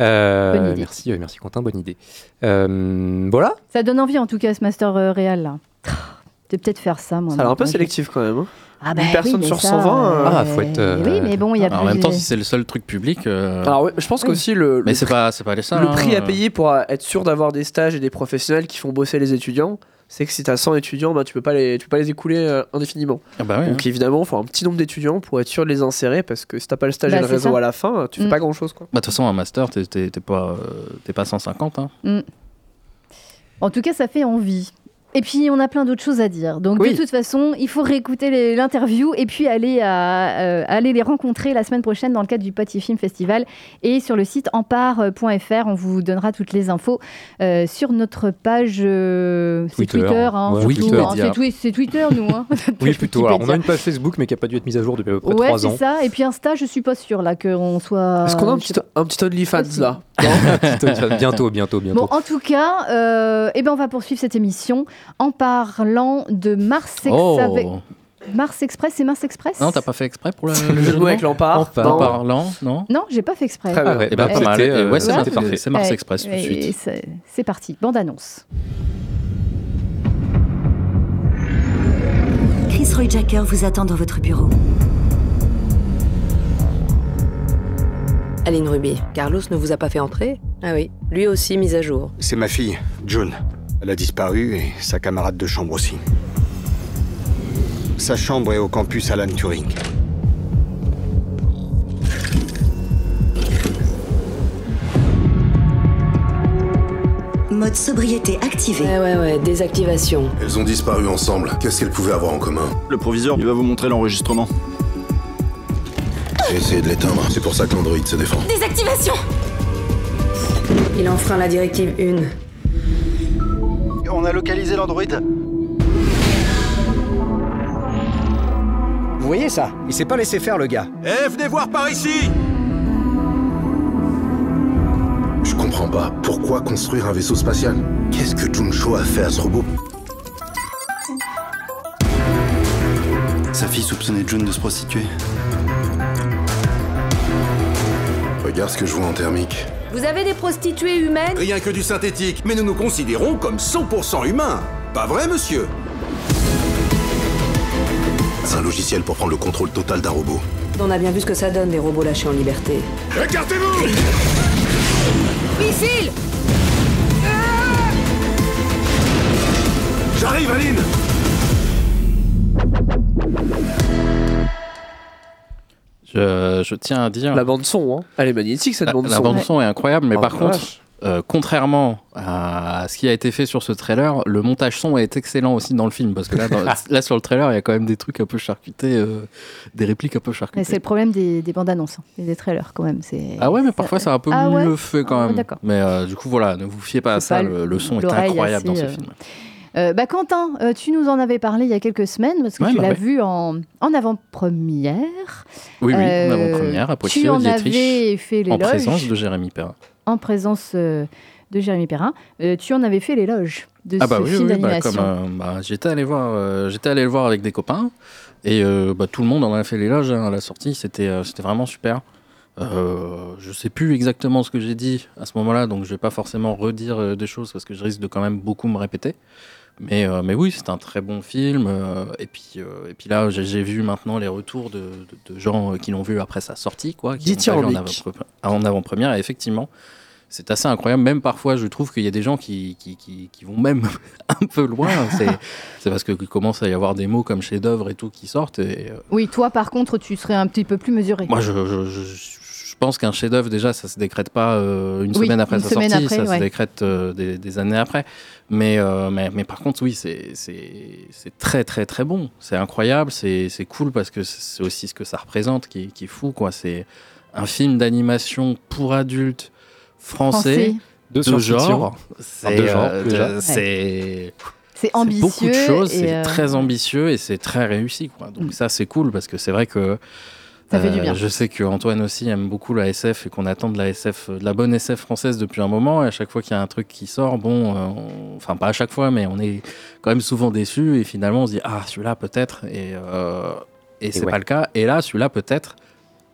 Euh, Bonne idée. merci, euh, merci Quentin, bonne idée. Euh, voilà. Ça donne envie en tout cas ce master euh, réel là. De peut-être faire ça moi. Ça a l'air un peu sélectif quand même. hein. Ah bah Une personne sur ça, 120. euh, Ah, faut être, euh, Oui, mais bon, il y a Alors, en plus- même temps, si c'est le seul truc public. euh, Alors oui, je pense Oui. qu'aussi le, mais le c'est prix- pas, c'est pas les seuls. le hein, prix à euh. payer pour être sûr d'avoir des stages et des professionnels qui font bosser les étudiants, c'est que si tu as 100 étudiants, bah, tu peux pas les, tu peux pas les écouler euh, indéfiniment. Ah bah ouais, Donc évidemment, il faut un petit nombre d'étudiants pour être sûr de les insérer parce que si t'as pas le stage Bah, et le réseau ça. à la fin, tu fais Mm. pas grand chose quoi. Bah, de toute façon, un master, t'es- pas, euh, t'es pas 150. Hein. Mm. En tout cas, ça fait envie. Et puis, on a plein d'autres choses à dire. Donc, Oui. de toute façon, il faut réécouter l'interview et puis aller, à, euh, aller les rencontrer la semaine prochaine dans le cadre du Poitiers Film Festival. Et sur le site empare.fr, on vous donnera toutes les infos euh, sur notre page. euh, c'est Twitter. Twitter, hein, Ouais, Twitter. hein. C'est twi- c'est Twitter, nous. Hein. Oui, plutôt. Alors, on a une page Facebook, mais qui n'a pas dû être mise à jour depuis à peu près Ouais, 3 c'est ans. ça. Et puis Insta, je suis pas sûre là qu'on soit. Est-ce qu'on a un petit, un petit OnlyFans là? Bientôt, bientôt, bientôt. Bon, en tout cas, euh, eh ben, on va poursuivre cette émission en parlant de Mars, Oh. avec- Mars Express et Mars Express Non, t'as pas fait exprès pour le, Le jeu de mots avec l'empare. En parlant, non Non, j'ai pas fait exprès. Très bien. Ah ouais, Eh ben, bah, pas mal. euh, ouais, c'est Mars- parfait. c'est Mars Ouais, Express tout de suite. C'est c'est parti, bande annonce. Chris Roy Jacker vous attend dans votre bureau. Aline Ruby, Carlos ne vous a pas fait entrer? Ah oui, lui aussi mise à jour. C'est ma fille, June. Elle a disparu et sa camarade de chambre aussi. Sa chambre est au campus Alan Turing. Mode sobriété activé. Ouais, ouais, ouais, désactivation. Elles ont disparu ensemble. Qu'est-ce qu'elles pouvaient avoir en commun? Le proviseur, il va vous montrer l'enregistrement. J'ai essayé de l'éteindre. C'est pour ça que l'androïde se défend. Désactivation Il enfreint la directive 1. On a localisé l'androïde. Vous voyez ça? Il s'est pas laissé faire le gars. Eh, venez voir par ici Je comprends pas. Pourquoi construire un vaisseau spatial? Qu'est-ce que Juncho a fait à ce robot? Sa fille soupçonnait June de se prostituer. Regarde ce que je vois en thermique. Vous avez des prostituées humaines? Rien que du synthétique, mais nous nous considérons comme 100% humains. Pas vrai, monsieur? C'est un logiciel pour prendre le contrôle total d'un robot. On a bien vu ce que ça donne des robots lâchés en liberté. Écartez-vous Missile J'arrive, Aline Je, je tiens à dire. La bande son, hein. elle est magnétique cette La, bande la son. bande son est incroyable, mais Oh, par la contre, euh, contrairement à ce qui a été fait sur ce trailer, le montage son est excellent aussi dans le film. Parce que là, dans- là sur le trailer, il y a quand même des trucs un peu charcutés, euh, des répliques un peu Mais charcutées. c'est le problème des, des bandes annonces hein, et des trailers quand même. c'est- Ah ouais, mais parfois c'est un peu Ah ouais mieux fait quand Ah ouais, même. d'accord. mais euh, du coup, voilà, ne vous fiez pas à ça. pas Le, le son est incroyable dans ce euh, film. Euh, bah Quentin, euh, tu nous en avais parlé il y a quelques semaines parce que Ouais, tu bah l'as ouais. vu en, en avant-première. Oui, oui, en Euh, avant-première à Poitiers, Tu en avais fait en l'éloge. présence de Jérémy Perrin. En présence euh, de Jérémy Perrin. Tu en avais fait l'éloge de Ah bah ce oui, film oui, bah, d'animation. j'étais allé voir, j'étais allé le voir avec des copains et tout le monde en a fait l'éloge hein, à la sortie. C'était c'était vraiment super. Euh, je sais plus exactement ce que j'ai dit à ce moment-là, donc je vais pas forcément redire euh, des choses parce que je risque de quand même beaucoup me répéter. Mais, euh, mais oui, c'est un très bon film. euh, et, puis, euh, et puis là, j'ai vu maintenant les retours de, de- de gens qui l'ont vu après sa sortie, quoi, qui en avant-première. Et effectivement, c'est assez incroyable. Même parfois, je trouve qu'il y a des gens qui, qui, qui- qui vont même un peu loin. C'est c'est parce qu'il commence à y avoir des mots comme chef-d'œuvre et tout qui sortent. Et, euh, Oui, toi par contre, tu serais un petit peu plus mesuré. moi, je, je- je- je pense qu'un chef-d'œuvre, déjà, ça se décrète pas euh, une Oui, semaine après une sa semaine sortie, après, ça ouais. se décrète euh, des, des années après. Mais, euh, mais, mais par contre, oui, c'est c'est- c'est très, très, très bon. C'est incroyable, c'est c'est cool parce que c'est aussi ce que ça représente qui, est- qui est fou. quoi. C'est un film d'animation pour adultes français, Français. De de, genre. Euh, C'est C'est c'est ambitieux. beaucoup de choses, c'est euh, très ambitieux et c'est très réussi. Quoi. Donc ça, c'est cool parce que c'est vrai que euh, Ça fait du bien. je sais que Antoine aussi aime beaucoup la SF et qu'on attend de la SF, de la bonne SF française depuis un moment. Et à chaque fois qu'il y a un truc qui sort, bon, euh, on- enfin pas à chaque fois, mais on est quand même souvent déçu et finalement on se dit ah celui-là peut-être et euh, et c'est ouais. pas le cas. Et là, celui-là peut-être.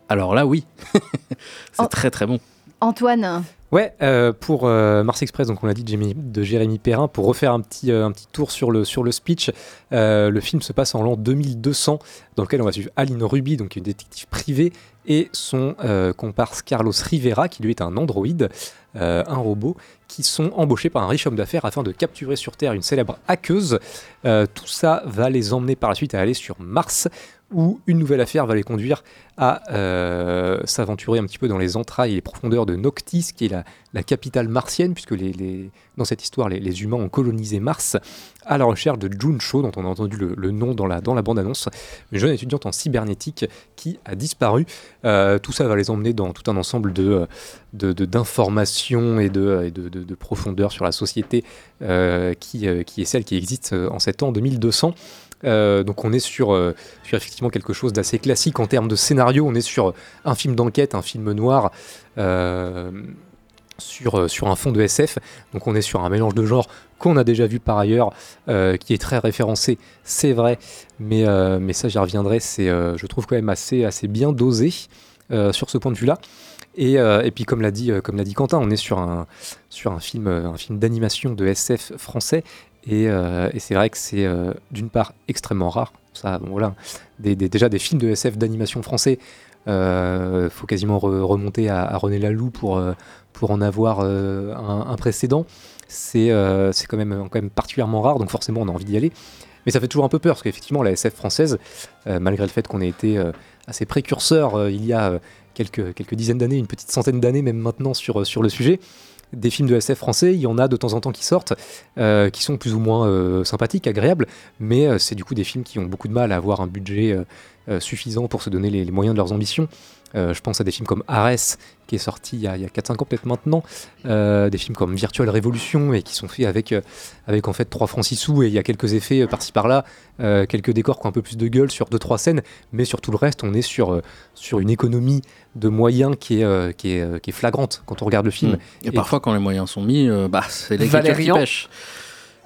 Alors là, oui, c'est En- très très bon. Antoine, Ouais, euh, pour euh, Mars Express, donc on l'a dit de Jérémy, Perrin, pour refaire un petit, euh, un petit tour sur le, sur le speech, le film se passe en l'an 2200, dans lequel on va suivre Aline Ruby, donc une détective privée, et son comparse Carlos Rivera, qui lui est un androïde, un robot, qui sont embauchés par un riche homme d'affaires afin de capturer sur Terre une célèbre hackeuse. Tout ça va les emmener par la suite à aller sur Mars, où une nouvelle affaire va les conduire à euh, s'aventurer un petit peu dans les entrailles et les profondeurs de Noctis, qui est la, capitale martienne, puisque dans cette histoire, les, humains ont colonisé Mars, à la recherche de Jun Cho, dont on a entendu le, nom dans la, bande-annonce, une jeune étudiante en cybernétique qui a disparu. Euh, tout ça va les emmener dans tout un ensemble de, d'informations et, de, et sur la société euh, qui, qui est celle qui existe en cet an 2200. Euh, donc on est sur, euh, sur effectivement quelque chose d'assez classique en termes de scénario. On est sur un film d'enquête, un film noir. euh, sur, sur un fond de SF. Donc on est sur un mélange de genres qu'on a déjà vu par ailleurs, qui est très référencé, c'est vrai, mais, mais ça j'y reviendrai, c'est, je trouve quand même assez, assez bien dosé sur ce point de vue-là. Et, et puis comme l'a dit, dit Quentin, on est sur un, sur un film, un film d'animation de SF français, et, euh, et c'est vrai que c'est euh, d'une part extrêmement rare. Ça, bon, voilà, déjà des films de SF d'animation français, il faut quasiment re- remonter à, René Laloux pour, euh, pour en avoir euh, un, un précédent. C'est euh, quand, même, quand même particulièrement rare, donc forcément on a envie d'y aller. Mais ça fait toujours un peu peur, parce qu'effectivement la SF française, euh, malgré le fait qu'on ait été euh, assez précurseur euh, il y a euh, quelques, quelques dizaines d'années, une petite centaine d'années même maintenant sur, sur le sujet, des films de SF français, il y en a de temps en temps qui sortent, euh, qui sont plus ou moins euh, sympathiques, agréables, mais euh, c'est du coup des films qui ont beaucoup de mal à avoir un budget suffisant pour se donner les moyens de leurs ambitions. Euh, je pense à des films comme Ares, qui est sorti il y a, a 4-5 ans peut-être maintenant, euh, des films comme Virtual Révolution, et qui sont faits avec, euh, avec en fait 3 francs 6 sous, et il y a quelques effets par-ci par-là, quelques décors qui ont un peu plus de gueule sur 2-3 scènes, mais sur tout le reste, on est sur, sur une économie de moyens qui est, qui, est, qui est flagrante quand on regarde le film. Mm. Et, parfois, quand les moyens sont mis, bah, c'est l'écriture qui Valérian pêche.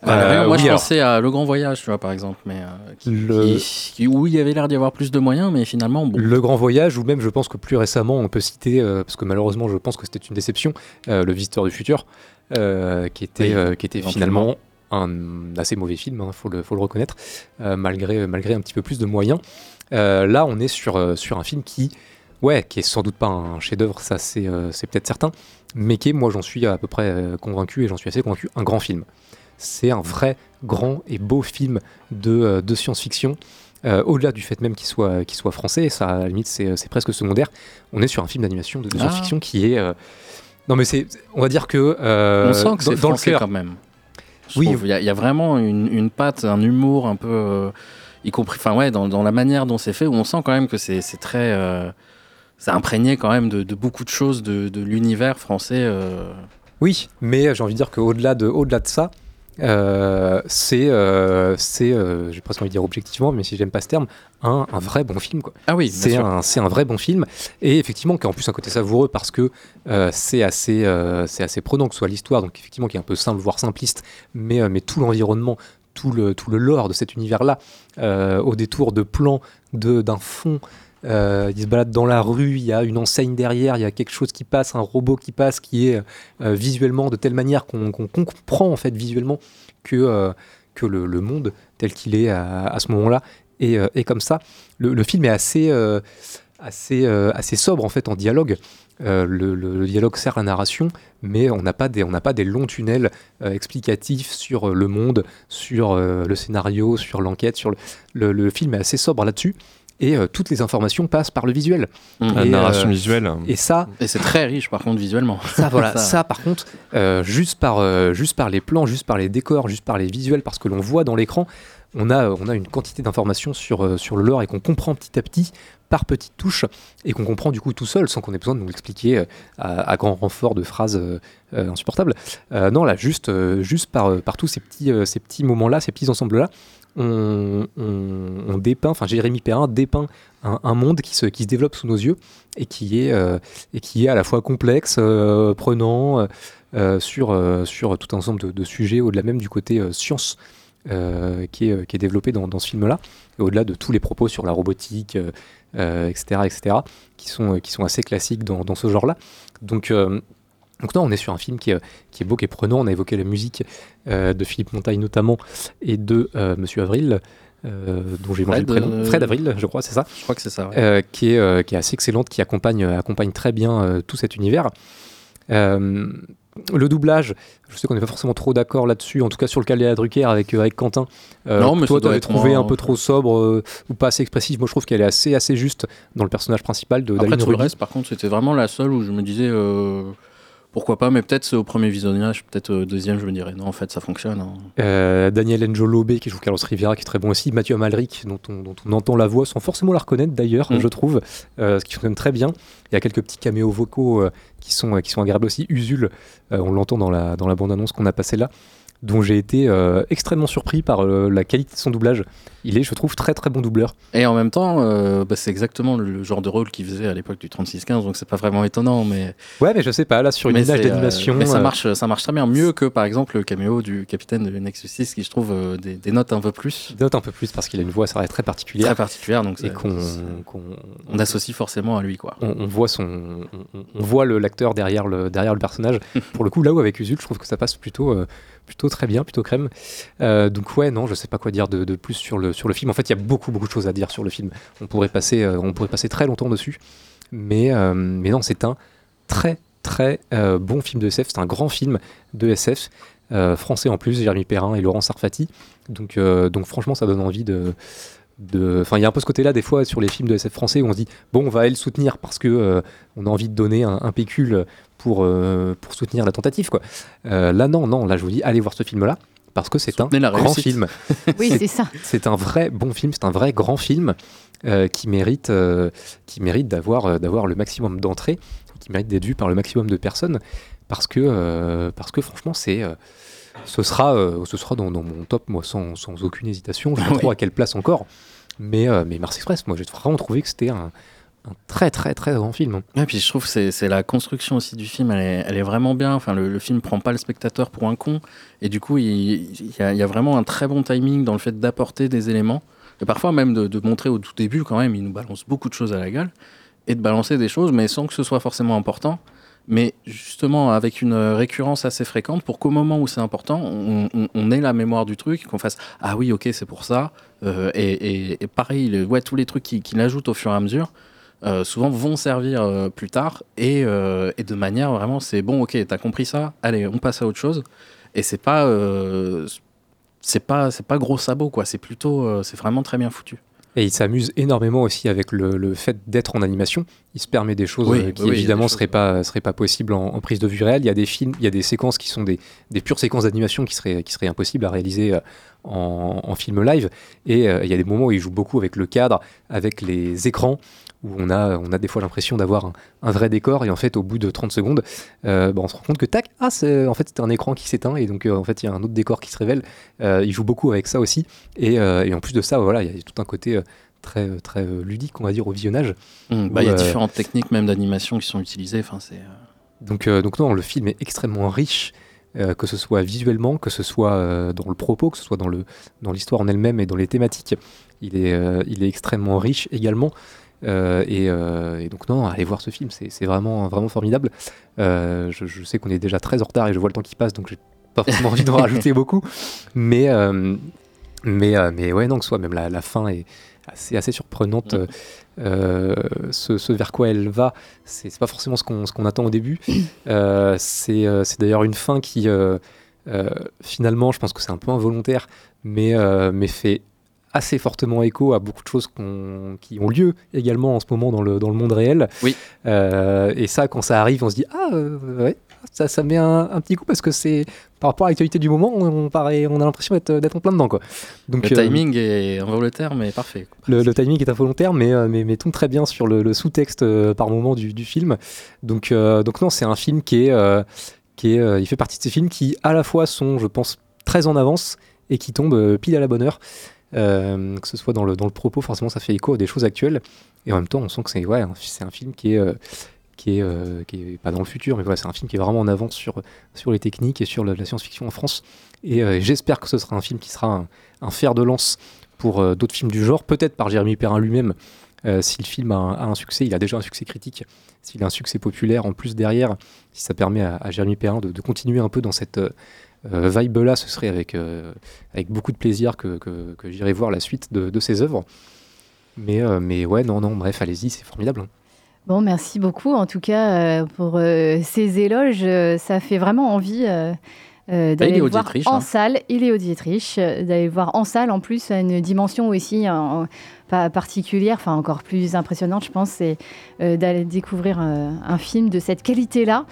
Euh, Valérian, moi, oui, je alors. pensais à Le Grand Voyage, tu vois, par exemple, mais euh, qui- Le- qui- qui- où il y avait l'air d'y avoir plus de moyens, mais finalement, bon. Le Grand Voyage, ou même je pense que plus récemment, on peut citer, euh, parce que malheureusement je pense que c'était une déception, euh, Le Visiteur du Futur, euh, qui était, Oui, euh, qui était finalement un assez mauvais film, il faut, le, faut le reconnaître, euh, malgré, malgré un petit peu plus de moyens. Euh, là, on est sur, euh, sur un film qui, ouais, qui est sans doute pas un chef-d'œuvre, ça c'est euh, peut-être certain, mais qui est, moi j'en suis à peu près euh, convaincu, et j'en suis assez convaincu, un grand film. C'est un vrai grand et beau film de, euh, de science-fiction. Euh, Au-delà du fait même qu'il soit, qu'il soit français, ça à la limite c'est presque secondaire, on est sur un film d'animation de, de Ah. science-fiction qui est... euh, Non mais c'est, on va dire que... euh, On sent que c'est dans le français cœur, quand même. Je Oui. il y, a- il y a vraiment une, une patte, un humour un peu, y compris, enfin ouais, dans, dans la manière dont c'est fait, où on sent quand même que c'est très, c'est imprégné quand même de, de beaucoup de choses de, de l'univers français. Oui, mais j'ai envie de dire qu'au-delà de, au-delà de ça, euh, c'est, euh, c'est euh, j'ai presque envie de dire objectivement, mais si j'aime pas ce terme, un, un vrai bon film. Quoi. Ah oui, c'est un, c'est un vrai bon film, et effectivement, qui a en plus un côté savoureux parce que euh, c'est assez, euh, c'est assez prenant que ce soit l'histoire, donc effectivement, qui est un peu simple, voire simpliste, mais, mais tout l'environnement, tout le, tout le lore de cet univers-là, au détour de plans, de, d'un fond. Euh, il se balade dans la rue, il y a une enseigne derrière, il y a quelque chose qui passe, un robot qui passe, qui est euh, visuellement de telle manière qu'on comprend en fait visuellement que, euh, que le, monde tel qu'il est à, à ce moment-là est, euh, est comme ça. Le, film est assez, assez, assez sobre en fait en dialogue. Le, dialogue sert la narration, mais on n'a pas des, pas des longs tunnels explicatifs sur le monde, sur le scénario, sur l'enquête. Sur le film est assez sobre là-dessus. Et euh, toutes les informations passent par le visuel. Mm. La Et, narration euh, visuelle. Et ça, Et c'est très riche par contre visuellement. ça, voilà, ça, par contre, euh, juste, par, euh, juste par les plans, juste par les décors, juste par les visuels, parce que l'on voit dans l'écran, on a, on a une quantité d'informations sur, euh, sur le lore et qu'on comprend petit à petit, par petites touches, et qu'on comprend du coup tout seul, sans qu'on ait besoin de nous l'expliquer euh, à, à grand renfort de phrases euh, euh, insupportables. Euh, non, là, juste, euh, juste par, euh, par tous ces petits, euh, ces petits moments-là, ces petits ensembles-là, on, dépeint, enfin Jérémy Perrin dépeint un, monde qui se, qui se développe sous nos yeux et qui est, euh, et qui est à la fois complexe, euh, prenant, euh, sur, sur tout un ensemble de, sujets, au-delà même du côté science qui, est, qui est développé dans, ce film-là, au-delà de tous les propos sur la robotique, etc., etc., qui sont, qui sont assez classiques dans, dans ce genre-là. Donc, donc non, on est sur un film qui est, qui est beau, qui est prenant. On a évoqué la musique euh, de Philippe Montagne notamment, et de euh, Monsieur Avril, euh, dont j'ai mangé le prénom. euh, Fred Avril, je crois, c'est ça Je crois que c'est ça. ouais. qui, est, qui est assez excellente, qui accompagne, accompagne très bien tout cet univers. Le doublage, je sais qu'on n'est pas forcément trop d'accord là-dessus, en tout cas sur le cas de Léa Drucker avec, avec Quentin. Non, mais toi, t'avais trouvé moins- un peu trop sobre ou pas assez expressif. Moi, je trouve qu'elle est assez, assez juste dans le personnage principal de Après tout le reste, par contre, c'était vraiment la seule où je me disais. Euh, Pourquoi pas, mais peut-être c'est au premier visionnage, peut-être au deuxième, je me dirais non, en fait, ça fonctionne. hein. Euh, Daniel qui joue Carlos Rivera qui est très bon aussi, Mathieu Amalric dont on, dont on entend la voix sans forcément la reconnaître d'ailleurs, Mm. je trouve, euh, ce qui fonctionne très bien. Il y a quelques petits caméos vocaux euh, qui, sont, euh, qui sont agréables aussi. Usul, euh, on l'entend dans la, dans la bande-annonce qu'on a passée là, dont j'ai été euh, extrêmement surpris par euh, la qualité de son doublage. Il est, je trouve, très très bon doubleur. Et en même temps, euh, bah, c'est exactement le, genre de rôle qu'il faisait à l'époque du 3615, donc c'est pas vraiment étonnant, mais. Ouais, mais je sais pas, là sur une image d'animation. mais ça marche, ça marche très bien, mieux que par exemple le caméo du capitaine de Nexus 6 qui je trouve des, des notes un peu plus. Note un peu plus parce qu'il a une voix ça très particulière. Très particulière, donc et qu'on qu'on- on associe forcément à lui, quoi. On, on voit son, on, on- voit l'acteur derrière le derrière le personnage. Pour le coup, là où avec Usul, je trouve que ça passe plutôt plutôt très bien, plutôt crème. Euh, donc ouais, non, je sais pas quoi dire de, plus sur le film. En fait, il y a beaucoup beaucoup de choses à dire sur le film. On pourrait passer euh, on pourrait passer très longtemps dessus, mais euh, mais non, c'est un très très bon film de SF. C'est un grand film de SF. français en plus, Jérémy Perrin et Laurent Sarfati. Donc, franchement, ça donne envie de- Enfin, il y a un peu ce côté-là des fois sur les films de SF français où on se dit bon, on va aller le soutenir parce que euh, on a envie de donner un, un pécule pour euh, pour soutenir la tentative quoi. Euh, là non, non, là je vous dis allez voir ce film-là parce que c'est un grand réussite. film. Oui, c'est ça. C'est un vrai bon film, c'est un vrai grand film euh, qui mérite euh, qui mérite d'avoir euh, d'avoir le maximum d'entrées, qui mérite d'être vu par le maximum de personnes parce que euh, parce que franchement c'est euh, ce sera, euh, ce sera dans, dans mon top, moi, sans, sans aucune hésitation. Je sais pas trop à quelle place encore. Mais, euh, mais Mars Express, moi, j'ai vraiment trouvé que c'était un, un très, très, très grand film. hein. Et puis je trouve que c'est c'est la construction aussi du film, elle est, elle est vraiment bien. Enfin, le, le film prend pas le spectateur pour un con. Et du coup, il, il y, a, il y a vraiment un très bon timing dans le fait d'apporter des éléments. Et parfois même de, de montrer au tout début, quand même, il nous balance beaucoup de choses à la gueule. Et de balancer des choses, mais sans que ce soit forcément important. Mais justement, avec une récurrence assez fréquente, pour qu'au moment où c'est important, on, ait la mémoire du truc, qu'on fasse Ah oui, ok, c'est pour ça. Euh, et, pareil, ouais, tous les trucs qu'il qu'il ajoute au fur et à mesure, euh, souvent vont servir euh, plus tard et, de manière vraiment c'est bon ok t'as compris ça allez on passe à autre chose. Et c'est pas c'est pas c'est pas gros sabot quoi. C'est plutôt c'est vraiment très bien foutu Et il s'amuse énormément aussi avec le, le fait d'être en animation. Il se permet des choses Oui, euh, qui oui, évidemment des seraient pas seraient pas possibles en, en prise de vue réelle. Il y a des films, il y a des séquences qui sont des, des pures séquences d'animation qui seraient qui seraient impossibles à réaliser euh, en, en film live. Et euh, il y a des moments où il joue beaucoup avec le cadre, avec les écrans où on a, on a des fois l'impression d'avoir un, un vrai décor et en fait au bout de 30 secondes euh, bah, on se rend compte que tac ah c'est en fait c'était un écran qui s'éteint et donc euh, en fait il y a un autre décor qui se révèle Euh, il joue beaucoup avec ça aussi et, euh, et en plus de ça voilà il y a tout un côté très très ludique on va dire au visionnage Hum, bah, il y a différentes techniques même d'animation qui sont utilisées c'est donc, donc non, le film est extrêmement riche, euh, que ce soit visuellement, que ce soit euh, dans le propos, que ce soit dans le dans l'histoire en elle-même et dans les thématiques. Il est, euh, il est extrêmement riche également. Euh, et, euh, et donc non, allez voir ce film, c'est vraiment vraiment formidable. Euh, je, je sais qu'on est déjà très en retard et je vois le temps qui passe, donc j'ai pas forcément envie d'en rajouter beaucoup. Mais mais mais ouais non, que soit même la, la fin est assez assez surprenante. euh, ce, ce vers quoi elle va, c'est pas forcément ce qu'on qu'on attend au début. Euh, c'est c'est d'ailleurs une fin qui, finalement, je pense que c'est un peu involontaire, mais, mais fait assez fortement écho à beaucoup de choses qui ont lieu également en ce moment dans le, dans le monde réel. Oui. Euh, et ça, quand ça arrive, on se dit Ah, euh, ouais, ça, ça met un, un petit coup parce que c'est par rapport à l'actualité du moment, on, paraît, on a l'impression d'être en plein dedans. Quoi. Donc, le euh, timing est involontaire mais parfait le, le timing est involontaire, mais, euh, mais, mais tombe très bien sur le, le sous-texte par moment du, du film. Donc, donc non, c'est un film qui est, qui est, il fait partie de ces films qui, à la fois, sont, je pense, très en avance et qui tombent pile à la bonne heure. Euh, que ce soit dans le, dans le propos, forcément, ça fait écho à des choses actuelles. Et en même temps, on sent que c'est ouais, un- film qui est, euh, qui, est, euh, qui est pas dans le futur, mais voilà, c'est un film qui est vraiment en avance sur, sur les techniques et sur la, science-fiction en France. Et j'espère que ce sera un film qui sera un, fer de lance pour d'autres films du genre, peut-être par Jérémy Perrin lui-même. Si le film a un, succès, il a déjà un succès critique. S'il a un succès populaire en plus derrière, si ça permet à, à Jérémy Perrin de continuer un peu dans cette euh, vibe-là, ce serait avec, euh, avec beaucoup de plaisir que, que, que j'irai voir la suite de, de ses œuvres. Mais, euh, mais ouais, non, non, bref, allez-y, c'est formidable. hein. Bon, merci beaucoup en tout cas euh, pour euh, ces éloges. Euh, ça fait vraiment envie d'aller voir Dietrich, en hein. salle. Il est au Dietrich. D'aller le voir en salle en plus à une dimension aussi pas particulière, enfin encore plus impressionnante, je pense, c'est d'aller découvrir un film de cette qualité-là.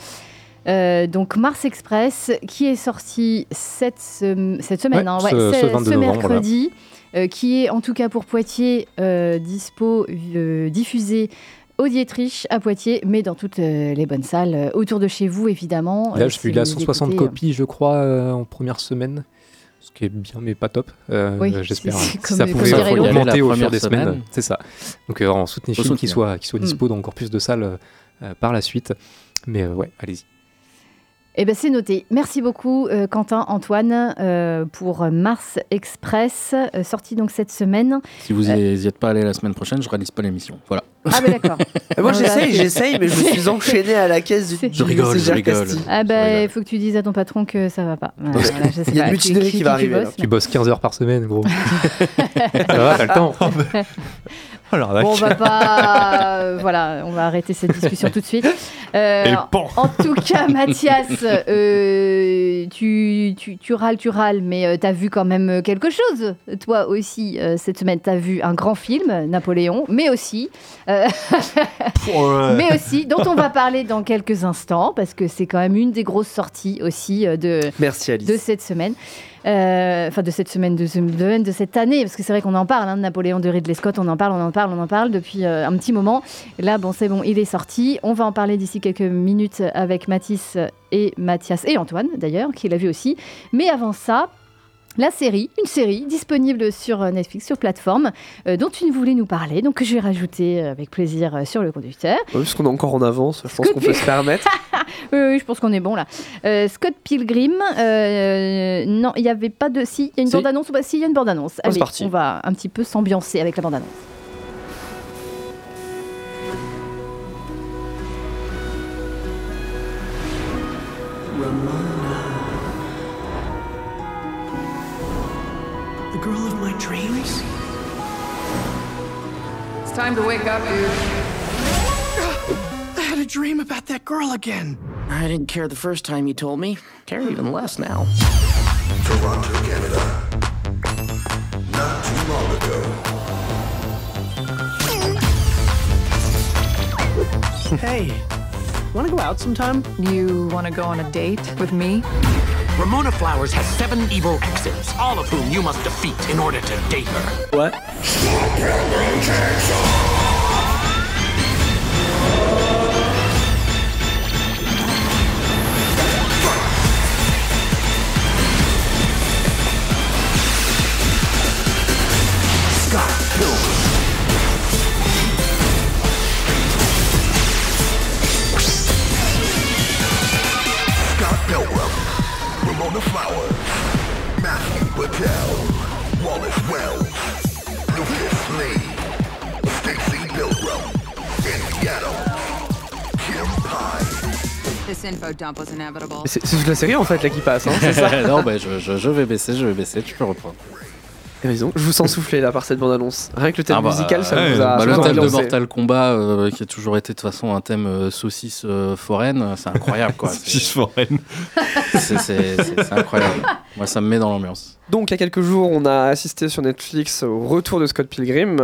Euh, donc Mars Express, qui est sorti cette, sem- cette semaine, Ouais, hein, ce- ce 22 novembre, mercredi, euh, qui est en tout cas pour Poitiers euh, dispo, euh, diffusé au Dietrich à Poitiers, mais dans toutes euh, les bonnes salles euh, autour de chez vous évidemment. Là, Euh, je suis vous 160 écoutez, euh, copies, je crois, euh, en première semaine. Ce qui est bien, mais pas top. Euh, Oui, J'espère. Si comme- ça pouvait augmenter au fur première des semaines. semaine. C'est ça. Donc, euh, on soutenir Faut film qui soutenir. soit, qui soit Mm. dispo dans encore plus de salles euh, par la suite. Mais euh, ouais, allez-y. Eh ben c'est noté. Merci beaucoup euh, Quentin, Antoine euh, pour Mars Express, euh, sorti donc cette semaine. Si vous Euh, n'y êtes pas allé la semaine prochaine, je réalise pas l'émission. Voilà. Ah ben d'accord. Moi j'essaye, j'essaye, mais je suis enchaîné à la caisse du. Je rigole, je rigole. Ah ben il faut que tu dises à ton patron que ça va pas. Voilà, voilà, je sais Il y a une mutinerie qui va arriver, bosse, Tu bosses 15 heures par semaine, gros. ça va, t'as le temps. Oh. Bon, on va pas. euh, voilà, on va arrêter cette discussion tout de suite. Euh, en tout cas, Mathias, euh, tu, tu, tu râles, tu râles, mais euh, t'as vu quand même quelque chose. Toi aussi, euh, cette semaine, t'as vu un grand film, Napoléon, mais aussi. euh, mais aussi, dont on va parler dans quelques instants, parce que c'est quand même une des grosses sorties aussi euh, de, Merci Alice. de cette semaine. Euh, Enfin, de cette semaine, de, cette année, parce que c'est vrai qu'on en parle, hein, de Napoléon de Ridley Scott, on en parle, on en parle, on en parle depuis euh, un petit moment. Là, bon, c'est bon, il est sorti. On va en parler d'ici quelques minutes avec Mathis et Mathias et Antoine, d'ailleurs, qui l'a vu aussi. Mais avant ça, la série, une série disponible sur euh, Netflix, sur plateforme, euh, dont tu voulais nous parler, donc que je vais rajouter euh, avec plaisir sur le conducteur. Ouais, Puisqu'on est encore en avance, je pense qu'on peut se permettre. Oui, oui, je pense qu'on est bon là. Euh, Scott Pilgrim, euh, non, il n'y avait pas de. Si, il y a une Si. bande-annonce ou pas? Si, il y a une bande-annonce. Allez, parti. on va un petit peu s'ambiancer avec la bande-annonce. Time to wake up, dude. I had a dream about that girl again. I didn't care the first time you told me. Care even less now. Toronto, Canada. Not too long ago. hey, wanna go out sometime? You want to go on a date with me? Ramona Flowers has seven evil exes, all of whom you must defeat in order to date her. What? C'est toute la série en fait là qui passe, hein, c'est ça non, bah, je, je- je vais baisser, je vais baisser, tu peux reprendre. Et raison, je vous sens souffler là par cette bande-annonce. Rien que le thème Ah bah, musical, ça ouais, vous a. bah, ça le thème de. Mortal Kombat, euh, qui a toujours été de toute façon un thème euh, saucisse euh, foraine, c'est incroyable quoi. Saucisse foraine. C'est incroyable. Moi, ça me met dans l'ambiance. Donc, il y a quelques jours, on a assisté sur Netflix au retour de Scott Pilgrim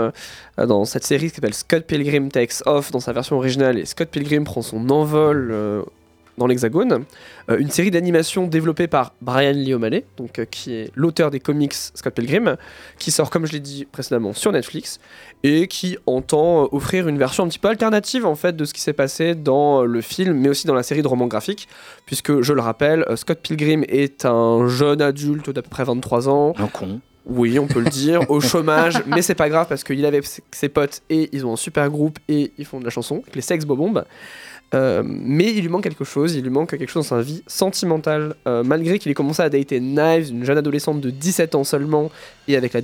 euh, dans cette série qui s'appelle Scott Pilgrim Takes Off dans sa version originale et Scott Pilgrim prend son envol euh, dans l'Hexagone. Euh, une série d'animation développée par Brian Lee O'Malley, donc, euh, qui est l'auteur des comics Scott Pilgrim, qui sort, comme je l'ai dit précédemment, sur Netflix et qui entend euh, offrir une version un petit peu alternative en fait de ce qui s'est passé dans le film, mais aussi dans la série de romans graphiques, puisque je le rappelle, Scott Pilgrim est un jeune adulte d'à peu près 23 ans. Un con. Oui, on peut le dire, au chômage, mais c'est pas grave parce qu'il avait ses- ses potes et ils ont un super groupe et ils font de la chanson, les Sex Bobombes. Euh, mais il lui manque quelque chose, il lui manque quelque chose dans sa vie sentimentale. Euh, malgré qu'il ait commencé à dater Knives, une jeune adolescente de 17 ans seulement, et avec la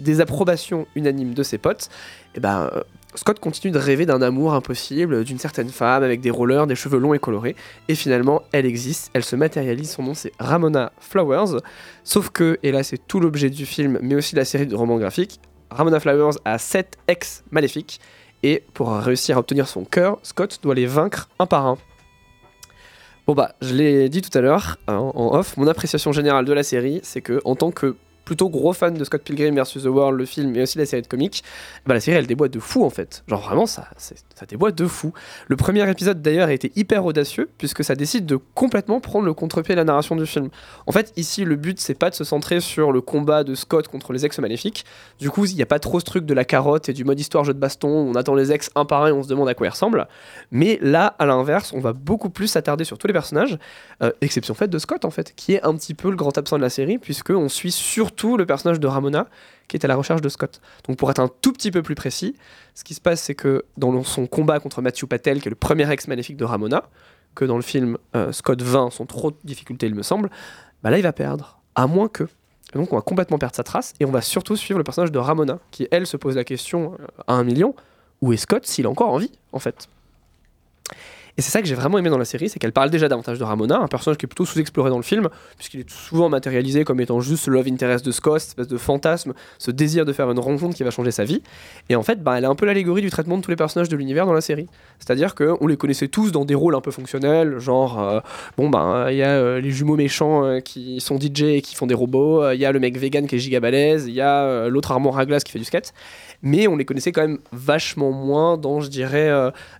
désapprobation unanime de ses potes, et ben, euh, Scott continue de rêver d'un amour impossible, d'une certaine femme avec des rollers, des cheveux longs et colorés. Et finalement, elle existe, elle se matérialise, son nom c'est Ramona Flowers. Sauf que, et là c'est tout l'objet du film, mais aussi de la série de romans graphiques, Ramona Flowers a 7 ex maléfiques. Et pour réussir à obtenir son cœur, Scott doit les vaincre un par un. Bon bah, je l'ai dit tout à l'heure, hein, en off, mon appréciation générale de la série, c'est que en tant que plutôt gros fan de Scott Pilgrim vs. The World, le film, mais aussi la série de comics, bah, la série elle déboîte de fou en fait. Genre vraiment, ça, ça déboîte de fou. Le premier épisode d'ailleurs a été hyper audacieux, puisque ça décide de complètement prendre le contre-pied de la narration du film. En fait, ici, le but c'est pas de se centrer sur le combat de Scott contre les ex maléfiques. Du coup, il n'y a pas trop ce truc de la carotte et du mode histoire jeu de baston, on attend les ex un par un et on se demande à quoi ils ressemblent. Mais là, à l'inverse, on va beaucoup plus s'attarder sur tous les personnages, euh, exception faite de Scott en fait, qui est un petit peu le grand absent de la série, puisque on suit surtout le personnage de Ramona, qui est à la recherche de Scott. Donc pour être un tout petit peu plus précis, ce qui se passe, c'est que dans son combat contre Matthew Patel, qui est le premier ex maléfique de Ramona, que dans le film euh, Scott 20 sont trop de difficultés, il me semble, bah là il va perdre, à moins que. Donc on va complètement perdre sa trace, et on va surtout suivre le personnage de Ramona, qui elle se pose la question euh, à un million, où est Scott s'il a encore envie, en fait? Et c'est ça que j'ai vraiment aimé dans la série, c'est qu'elle parle déjà davantage de Ramona, un personnage qui est plutôt sous-exploré dans le film, puisqu'il est souvent matérialisé comme étant juste le love interest de Scott, cette espèce de fantasme, ce désir de faire une rencontre qui va changer sa vie. Et en fait, bah, elle est un peu l'allégorie du traitement de tous les personnages de l'univers dans la série. C'est-à-dire qu'on les connaissait tous dans des rôles un peu fonctionnels, genre, euh, bon, bah, il y a euh, les jumeaux méchants euh, qui sont DJ et qui font des robots, il y a le mec vegan qui est giga il y a l'autre à glace qui fait du skate mais on les connaissait quand même vachement moins dans, je dirais,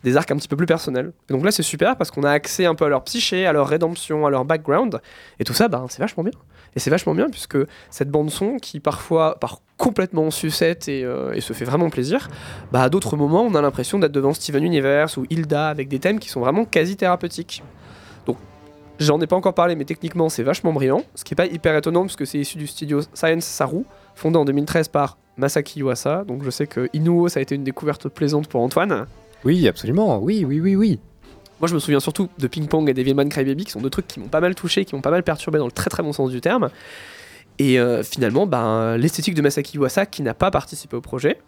des arcs un petit peu plus personnels. Donc là, c'est super parce qu'on a accès un peu à leur psyché, à leur rédemption, à leur background, et tout ça, bah, c'est vachement bien. Et c'est vachement bien puisque cette bande-son, qui parfois part complètement en sucette et, euh, et se fait vraiment plaisir, bah, à d'autres moments, on a l'impression d'être devant Steven Universe ou Hilda avec des thèmes qui sont vraiment quasi thérapeutiques. Donc, J'en ai pas encore parlé, mais techniquement c'est vachement brillant, ce qui est pas hyper étonnant parce que c'est issu du studio Science Saru, fondé en 2013 par Masaki Yuasa. Donc je sais que Inuo ça a été une découverte plaisante pour Antoine. Oui, absolument. Oui, oui, oui, oui. Moi je me souviens surtout de Ping Pong et Devilman Crybaby qui sont deux trucs qui m'ont pas mal touché, qui m'ont pas mal perturbé dans le très très bon sens du terme. Et euh, finalement, ben, l'esthétique de Masaki Yuasa qui n'a pas participé au projet.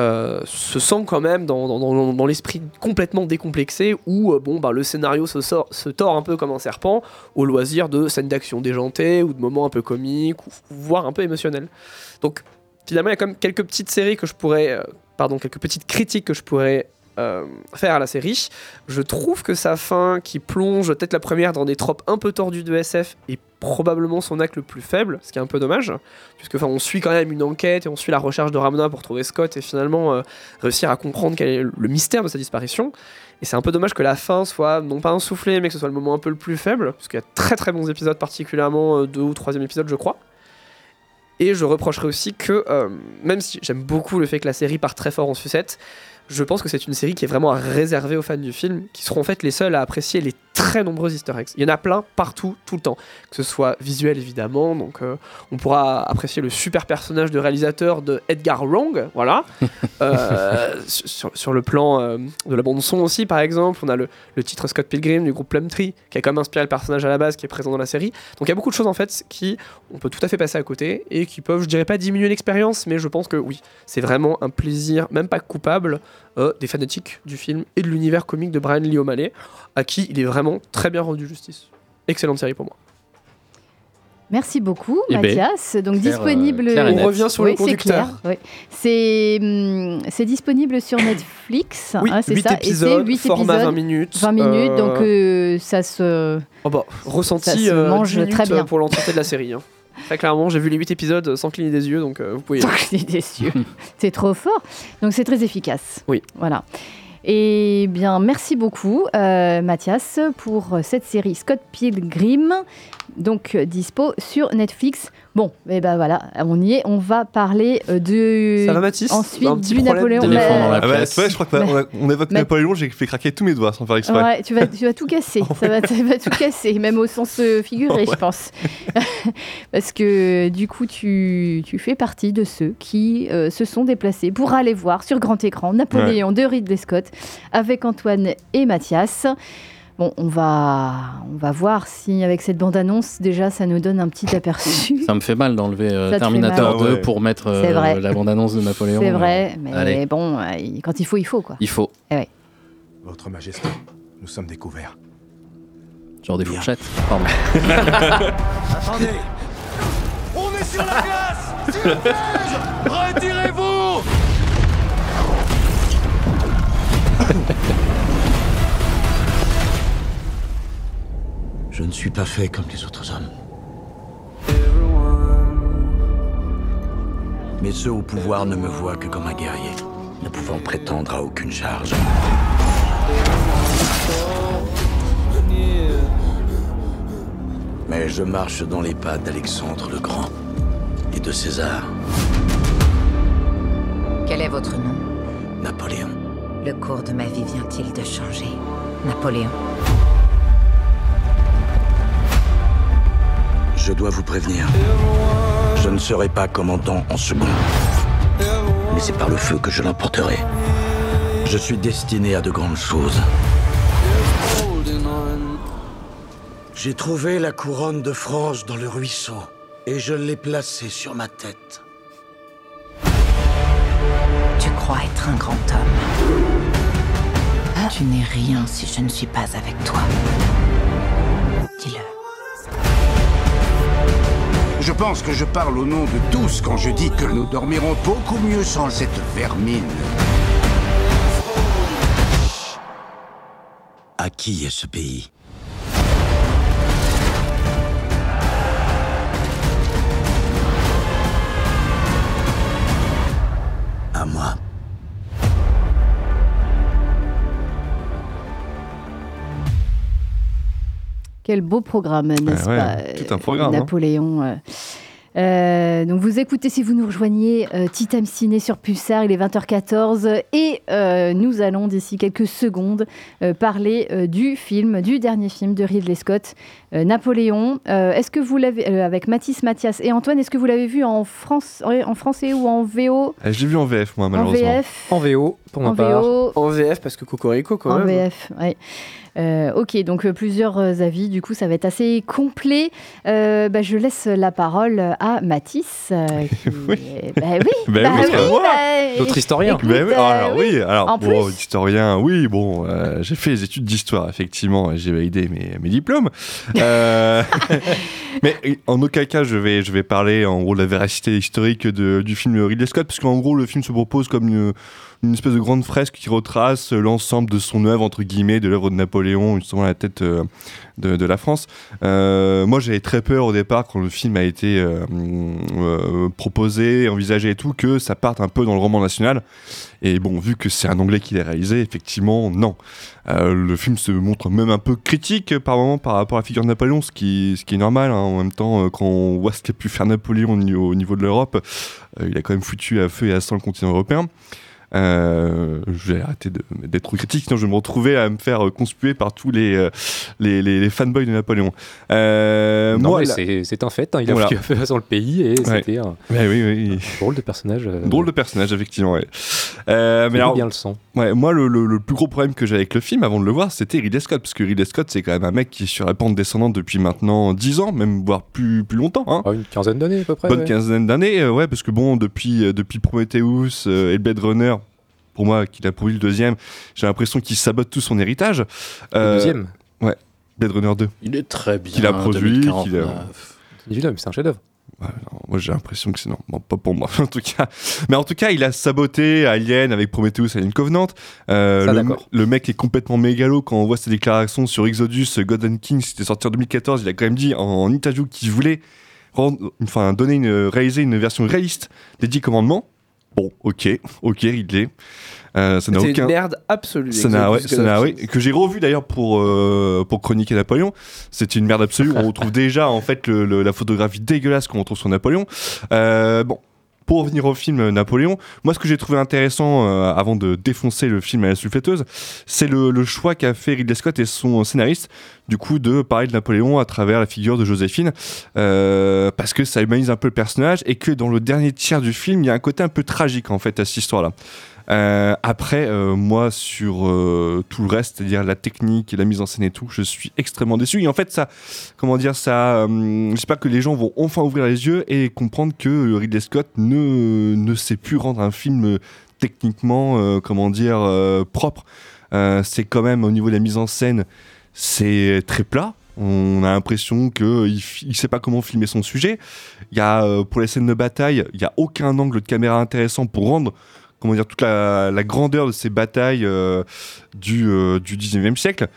euh, se sent quand même dans, dans- l'esprit complètement décomplexé où euh, bon, bah, le scénario se, sort, se tord un peu comme un serpent au loisir de scènes d'action déjantées ou de moments un peu comiques voire un peu émotionnels. Donc finalement il y a quand même quelques petites séries que je pourrais, pardon, quelques petites critiques que je pourrais euh, faire à la série. Je trouve que sa fin, qui plonge peut-être la première dans des tropes un peu tordus de SF, est probablement son acte le plus faible, ce qui est un peu dommage, puisque on suit quand même une enquête et on suit la recherche de Ramona pour trouver Scott et finalement euh, réussir à comprendre quel est le mystère de sa disparition. Et c'est un peu dommage que la fin soit non pas un soufflé, mais que ce soit le moment un peu le plus faible, parce qu'il y a très très bons épisodes, particulièrement euh, deux ou troisième épisode, je crois. Et je reprocherai aussi que, euh, même si j'aime beaucoup le fait que la série part très fort en sucette, je pense que c'est une série qui est vraiment réservée aux fans du film, qui seront en fait les seuls à apprécier les très nombreux easter eggs. Il y en a plein partout, tout le temps. Que ce soit visuel évidemment, donc euh, on pourra apprécier le super personnage de réalisateur de Edgar Wrong, voilà. Euh, sur, sur le plan euh, de la bande son aussi, par exemple, on a le, le titre Scott Pilgrim du groupe Plumtree, qui a quand même inspiré le personnage à la base, qui est présent dans la série. Donc il y a beaucoup de choses en fait qui on peut tout à fait passer à côté et qui peuvent, je dirais pas diminuer l'expérience, mais je pense que oui, c'est vraiment un plaisir, même pas coupable, des fanatiques du film et de l'univers comique de Brian Lee O'Malley, à qui il est vraiment très bien rendu justice. Excellente série pour moi. Merci beaucoup, Eh ben, Mathias. Donc clair, disponible. euh, clair et On revient sur le Oui, c'est conducteur. clair, oui. C'est hum, c'est disponible sur Netflix. Oui, hein, c'est ça. Et c'est épisodes, huit format épisodes, 20 minutes, 20 minutes, euh, donc euh, ça se. Oh bah, Ça ressenti se euh, mange 10 minutes, très bien. pour l'entièreté de la série. hein. Très clairement, j'ai vu les 8 épisodes sans cligner des yeux, donc euh, vous pouvez. Sans cligner des yeux. c'est trop fort. Donc c'est très efficace. Oui. Voilà. Et bien, merci beaucoup, euh, Mathias, pour cette série Scott Pilgrim, donc euh, dispo sur Netflix. Bon, et ben voilà, on y est. On va parler euh, de. Ça va, Mathis? Ensuite, Un petit du Napoléon. Mais- Ah bah, je crois qu'on Mais- on évoque Mais- Napoléon, j'ai fait craquer tous mes doigts sans faire exprès. Ouais, tu vas, tu vas tout casser. ça, va, ça va tout casser, même au sens euh, figuré, je pense. Parce que du coup, tu, tu fais partie de ceux qui euh, se sont déplacés pour aller voir sur grand écran Napoléon de Ridley Scott avec Antoine et Mathias. Bon, on va, on va voir si avec cette bande-annonce, déjà, ça nous donne un petit aperçu. Ça me fait mal d'enlever euh, Terminator mal. 2 Ah ouais. pour mettre euh, la bande-annonce de Napoléon. C'est euh, vrai, mais allez, bon, il- quand il faut, il faut, quoi. il faut. Eh ouais. Votre Majesté, nous sommes découverts. Genre des fourchettes. Pardon. Attendez On est sur la glace Sur Retirez-vous Je ne suis pas fait comme les autres hommes. Mais ceux au pouvoir ne me voient que comme un guerrier, ne pouvant prétendre à aucune charge. Mais je marche dans les pas d'Alexandre le Grand et de César, Quel est votre nom? Napoléon. Le cours de ma vie vient-il de changer? Napoléon. Je dois vous prévenir. Je ne serai pas commandant en second. Mais c'est par le feu que je l'emporterai. Je suis destiné à de grandes choses. J'ai trouvé la couronne de France dans le ruisseau et je l'ai placée sur ma tête. Tu crois être un grand homme. Tu n'es rien si je ne suis pas avec toi. Dis-le. Je pense que je parle au nom de tous quand je dis que nous dormirons beaucoup mieux sans cette vermine. À qui est ce pays? Quel beau programme, n'est-ce ouais, pas tout un programme, hein. Napoléon. euh. Euh, donc vous écoutez si vous nous rejoignez euh, Titam Ciné sur Pulsar, il est 20h14 et euh, nous allons d'ici quelques secondes euh, parler euh, du film, du dernier film de Ridley Scott, euh, Napoléon. Euh, est-ce que vous l'avez euh, avec Mathis, Mathias et Antoine, est-ce que vous l'avez vu en France, en français ou en VO Euh, Je l'ai vu en VF, moi, En malheureusement. VF En VO, pour ma En part. VO. En VF, parce que Cocorico, quand En même. VF, oui. Euh, ok, donc euh, plusieurs euh, avis, du coup ça va être assez complet. Euh, bah, je laisse la parole à Mathis. euh, qui- Oui. Bah oui, Bah bah oui, bah, Notre historien. écoute, oui, alors oui, alors En bon, plus. historien, oui, bon, euh, j'ai fait les études d'histoire, effectivement, et j'ai validé mes, mes diplômes. Euh, mais en aucun cas, je vais, je vais parler en gros de la véracité historique de- du film Ridley Scott, parce qu'en gros, le film se propose comme une, une espèce de grande fresque qui retrace l'ensemble de son œuvre, entre guillemets, de l'œuvre de Napoléon, justement à la tête euh, de, la France. Euh, moi, j'avais très peur au départ, quand le film a été euh, proposé, envisagé et tout, que ça parte un peu dans le roman national. Et bon, vu que c'est un anglais qui l'a réalisé, effectivement, non. Le film se montre même un peu critique par moment par rapport à la figure de Napoléon, ce qui, ce qui est normal. hein. En même temps, quand on voit ce qu'a pu faire Napoléon au niveau, au niveau de l'Europe, il a quand même foutu à feu et à sang le continent européen. Euh, je vais arrêter d'être trop critique, sinon je vais me retrouver à me faire euh, conspuer par tous les, euh, les, les- les fanboys de Napoléon. Euh, Non, moi, c'est- un fait. hein. Il a Voilà. à feu dans le pays et Ouais. c'était un oui, drôle de personnage. euh, Drôle de personnage, effectivement. Ouais. Mais alors, bien le. Ouais, moi, le, le- le plus gros problème que j'ai avec le film avant de le voir, c'était Ridley Scott. Parce que Ridley Scott, c'est quand même un mec qui est sur la pente descendante depuis maintenant 10 ans, même voire plus, plus longtemps. Hein. une quinzaine d'années à peu près. Bonne quinzaine d'années, ouais, parce que bon, depuis, depuis Prometheus et Blade Runner, pour moi, qu'il a produit le deuxième, j'ai l'impression qu'il sabote tout son héritage. Euh, deuxième Ouais, Blade Runner 2. Il est très bien. Qu'il a produit, qu'il a. 2049. Évidemment, c'est un chef-d'œuvre. Ouais, non, moi j'ai l'impression que c'est non, bon, pas pour moi en tout cas. Mais en tout cas, il a saboté Alien avec Prometheus, Alien Covenant. Euh, Ça, le, d'accord. le mec est complètement mégalo quand on voit ses déclarations sur Exodus, God and King, c'était sorti en 2014. Il a quand même dit en, en interview qu'il voulait rendre, enfin donner une, réaliser une version réaliste des 10 commandements. Bon, ok, ok, Ridley. Euh, ça n'a C'est aucun. une merde absolue. Ça n'a, ouais, ça ouais, que j'ai revu d'ailleurs pour, euh, pour chroniquer Napoléon. C'était une merde absolue. On retrouve déjà en fait le- le- la photographie dégueulasse qu'on retrouve sur Napoléon. Euh, bon. Pour revenir au film euh, Napoléon, moi ce que j'ai trouvé intéressant euh, avant de défoncer le film à la sulfetteuse, c'est le, choix qu'a fait Ridley Scott et son scénariste, du coup de parler de Napoléon à travers la figure de Joséphine, euh, parce que ça humanise un peu le personnage et que dans le dernier tiers du film, il y a un côté un peu tragique en fait à cette histoire-là. Euh, après, euh, moi, sur euh, tout le reste, c'est-à-dire la technique et la mise en scène et tout, je suis extrêmement déçu. Et en fait, ça, comment dire, ça, j'espère que les gens vont enfin ouvrir les yeux et comprendre que Ridley Scott ne, ne sait plus rendre un film techniquement, comment dire, propre. C'est quand même au niveau de la mise en scène, c'est très plat. On a l'impression qu'il ne sait pas comment filmer son sujet. Y a, pour les scènes de bataille, il n'y a aucun angle de caméra intéressant pour rendre comment dire, toute la, grandeur de ces batailles euh, du, euh, du 19e siècle.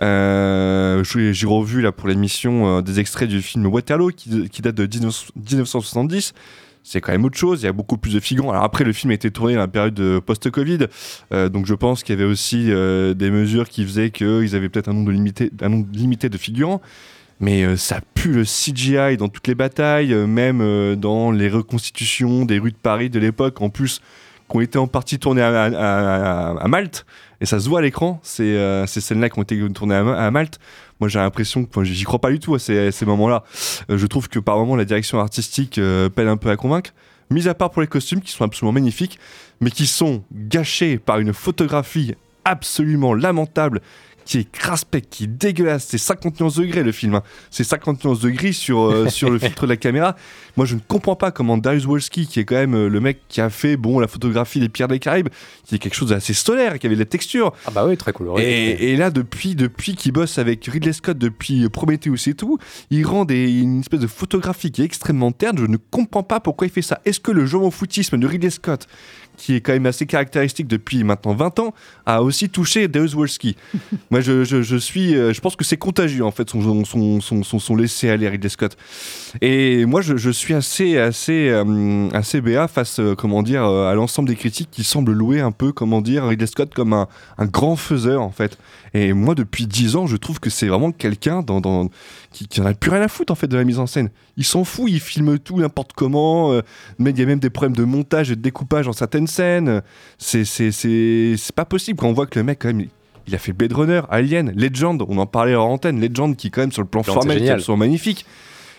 Euh, j'ai revu là pour l'émission des extraits du film Waterloo qui, date de 19 1970. c'est quand même autre chose. Il y a beaucoup plus de figurants. Alors après, le film a été tourné à la période de post-Covid, donc je pense qu'il y avait aussi des mesures qui faisaient qu'ils avaient peut-être un nombre limité, de figurants. Mais ça pue le CGI dans toutes les batailles, même dans les reconstitutions des rues de Paris de l'époque, en plus, qui ont été en partie tournées à, Malte. Et ça se voit à l'écran, ces, euh, ces scènes-là qui ont été tournées à, Ma- à Malte. Moi, j'ai l'impression que j'y crois pas du tout à ces, à ces moments-là. Euh, je trouve que par moments, la direction artistique euh, peine un peu à convaincre. Mis à part pour les costumes qui sont absolument magnifiques, mais qui sont gâchés par une photographie absolument lamentable, qui est craspec, qui est dégueulasse. C'est 51 degrés le film. hein. C'est 51 degrés sur, euh, sur le filtre de la caméra. Moi, je ne comprends pas comment Darius Wolski, qui est quand même euh, le mec qui a fait bon la photographie des Pierres des Caraïbes, qui est quelque chose d'assez solaire, qui avait de la texture. Ah bah oui, très coloré. Et, et là, depuis, depuis qu'il bosse avec Ridley Scott, depuis Prometheus et tout, il rend des, une espèce de photographie qui est extrêmement terne. Je ne comprends pas pourquoi il fait ça. Est-ce que le jeu au footisme de Ridley Scott, qui est quand même assez caractéristique depuis maintenant 20 ans, a aussi touché Deus Wolski Moi, je, je, je suis, euh, je pense que c'est contagieux en fait, son, son, son, son, son laisser aller Ridley Scott. Et moi, je, je suis assez, assez, euh, assez béat face, euh, comment dire, à l'ensemble des critiques qui semblent louer un peu, comment dire, Ridley Scott comme un, un grand faiseur en fait. Et moi, depuis 10 ans, je trouve que c'est vraiment quelqu'un dans, dans, qui, qui en a plus rien à foutre en fait de la mise en scène. Il s'en fout, il filme tout n'importe comment. euh, mais il y a même des problèmes de montage et de découpage dans certaines scènes. C'est, c'est, c'est, c'est pas possible quand on voit que le mec quand même. il- Il a fait Blade Runner, Alien, Legend, on en parlait en antenne, Legend qui quand même sur le plan formel qui est génial. absolument magnifique.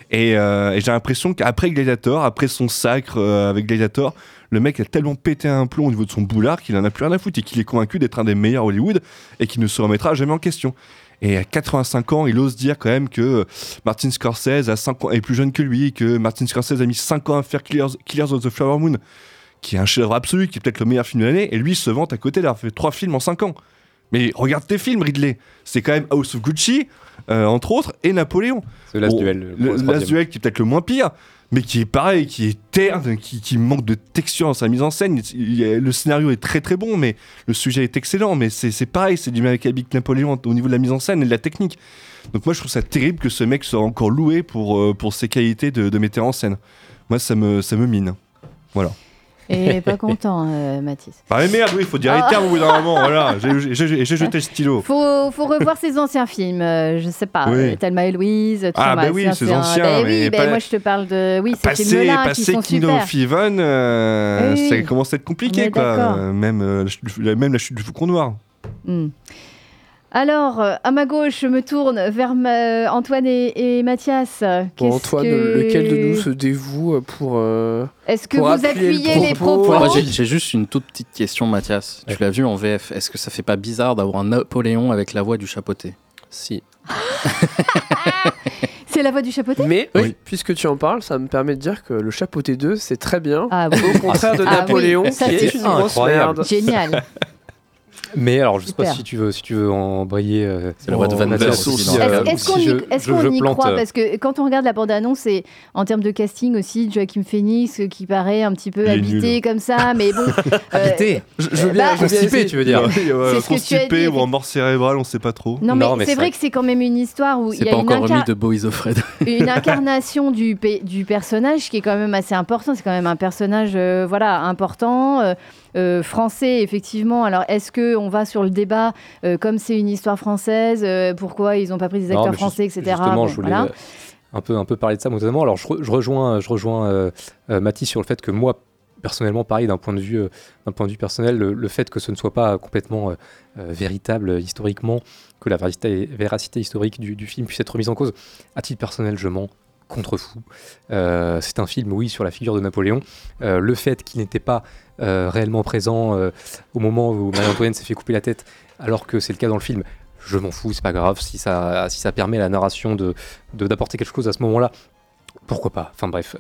Et, euh, et j'ai l'impression qu'après Gladiator, après son sacre euh, avec Gladiator, le mec a tellement pété un plomb au niveau de son boulard qu'il en a plus rien à foutre et qu'il est convaincu d'être un des meilleurs Hollywood et qu'il ne se remettra jamais en question. Et à 85 ans, il ose dire quand même que Martin Scorsese a 5 ans, est plus jeune que lui, que Martin Scorsese a mis 5 ans à faire Killers, Killers of the Flower Moon, qui est un chef-d'œuvre absolu, qui est peut-être le meilleur film de l'année, et lui se vante à côté d'avoir fait 3 films en 5 ans. Mais regarde tes films, Ridley. C'est quand même House of Gucci, euh, entre autres, et Napoléon. The Last Duel, Le, Last. Duel qui est peut-être le moins pire, mais qui est pareil, qui est terne, qui, qui manque de texture dans sa mise en scène. Il le scénario est très très bon, mais le sujet est excellent. Mais c'est c'est pareil, c'est du même avec Napoléon au niveau de la mise en scène et de la technique. Donc moi je trouve ça terrible que ce mec soit encore loué pour, euh, pour ses qualités de, de metteur en scène. Moi ça me, ça me mine. Voilà. Et pas content, euh, Mathis. Ah mais merde, oui, il faut dire les termes au bout d'un moment. Voilà, j'ai- jeté le stylo. Faut, faut revoir ses anciens films, euh, je sais pas, Oui. euh, Thelma et Louise, tout Ah, bah oui, un- anciens, bah mais oui, bah pas- moi je te parle de oui, ces films-là qui sont Kingdom super. euh, Oui, oui. ça commence à être compliqué, quoi. même, la chute du- la- même la chute du Faucon Noir. Hmm. Alors, euh, à ma gauche, je me tourne vers ma- Antoine et, et Mathias. Bon, Antoine, que- lequel de nous se dévoue euh, pour. euh, Est-ce que pour vous le appuyez les propos j'ai- juste une toute petite question, Mathias. Tu l'as vu en VF. Est-ce que ça fait pas bizarre d'avoir un Napoléon avec la voix du chapeauté? Si. C'est la voix du chapeauté? Mais puisque tu en parles, ça me permet de dire que le chapeauté 2, c'est très bien. Ah oui. Au contraire de Ah oui, Napoléon, ça, qui c'est est une grosse incroyable. merde. Génial. Mais alors, je sais pas si tu veux, si tu veux embrayer. euh, C'est la voix de en Van euh, la Est-ce qu'on y, qu'on je y croit Parce que quand on regarde la bande-annonce, c'est en termes de casting aussi, Joachim Phoenix euh, qui paraît un petit peu Il est habité nul. comme ça, mais bon. euh, Habité Je, je Bah, viens, Constipé, tu veux dire C'est constipé ou en mort cérébrale, on sait pas trop. Non, mais, c'est vrai que c'est quand même une histoire où il C'est y a pas une, encore de Bo Isofred. une incarnation du, du personnage qui est quand même assez important. C'est quand même un personnage voilà, important, français, effectivement. Alors, est-ce qu'on va sur le débat, euh, comme c'est une histoire française, euh, pourquoi ils n'ont pas pris des acteurs français, juste- etc. Justement, Bon, je voulais voilà. euh, un peu, un peu parler de ça, notamment. Alors, je, re- je rejoins, je rejoins euh, euh, Mathis sur le fait que moi, personnellement, pareil, d'un point de vue, euh, d'un point de vue personnel, le, le fait que ce ne soit pas complètement euh, euh, véritable euh, historiquement, que la véracité, véracité historique du, du film puisse être remise en cause, à titre personnel, je m'en contrefous. Euh, c'est un film, oui, sur la figure de Napoléon. Euh, le fait qu'il n'était pas euh, réellement présent au moment où Marie-Antoinette s'est fait couper la tête, alors que c'est le cas dans le film, je m'en fous, c'est pas grave. Si ça, si ça permet à la narration de, d'apporter quelque chose à ce moment-là, pourquoi pas Enfin bref,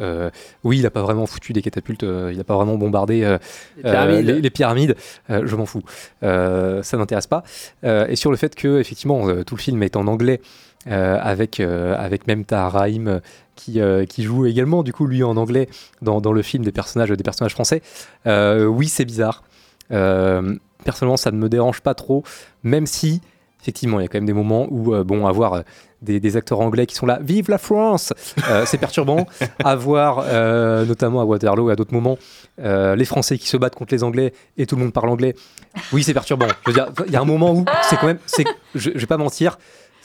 oui, il a pas vraiment foutu des catapultes, il a pas vraiment bombardé Les pyramides. les, les pyramides, je m'en fous. Ça m'intéresse pas. Et sur le fait que, effectivement, tout le film est en anglais, avec, euh, avec même Tahar Rahim euh, qui, euh, qui joue également, du coup, lui en anglais dans, dans le film des personnages, des personnages français. Euh, oui, c'est bizarre. Euh, personnellement, ça ne me dérange pas trop, même si effectivement, il y a quand même des moments où, euh, bon, avoir euh, des, des acteurs anglais qui sont là, vive la France, euh, c'est perturbant. avoir, euh, notamment à Waterloo et à d'autres moments, euh, les Français qui se battent contre les Anglais et tout le monde parle anglais. Oui, c'est perturbant. Je veux dire, il y a un moment où c'est quand même, je, je vais pas mentir.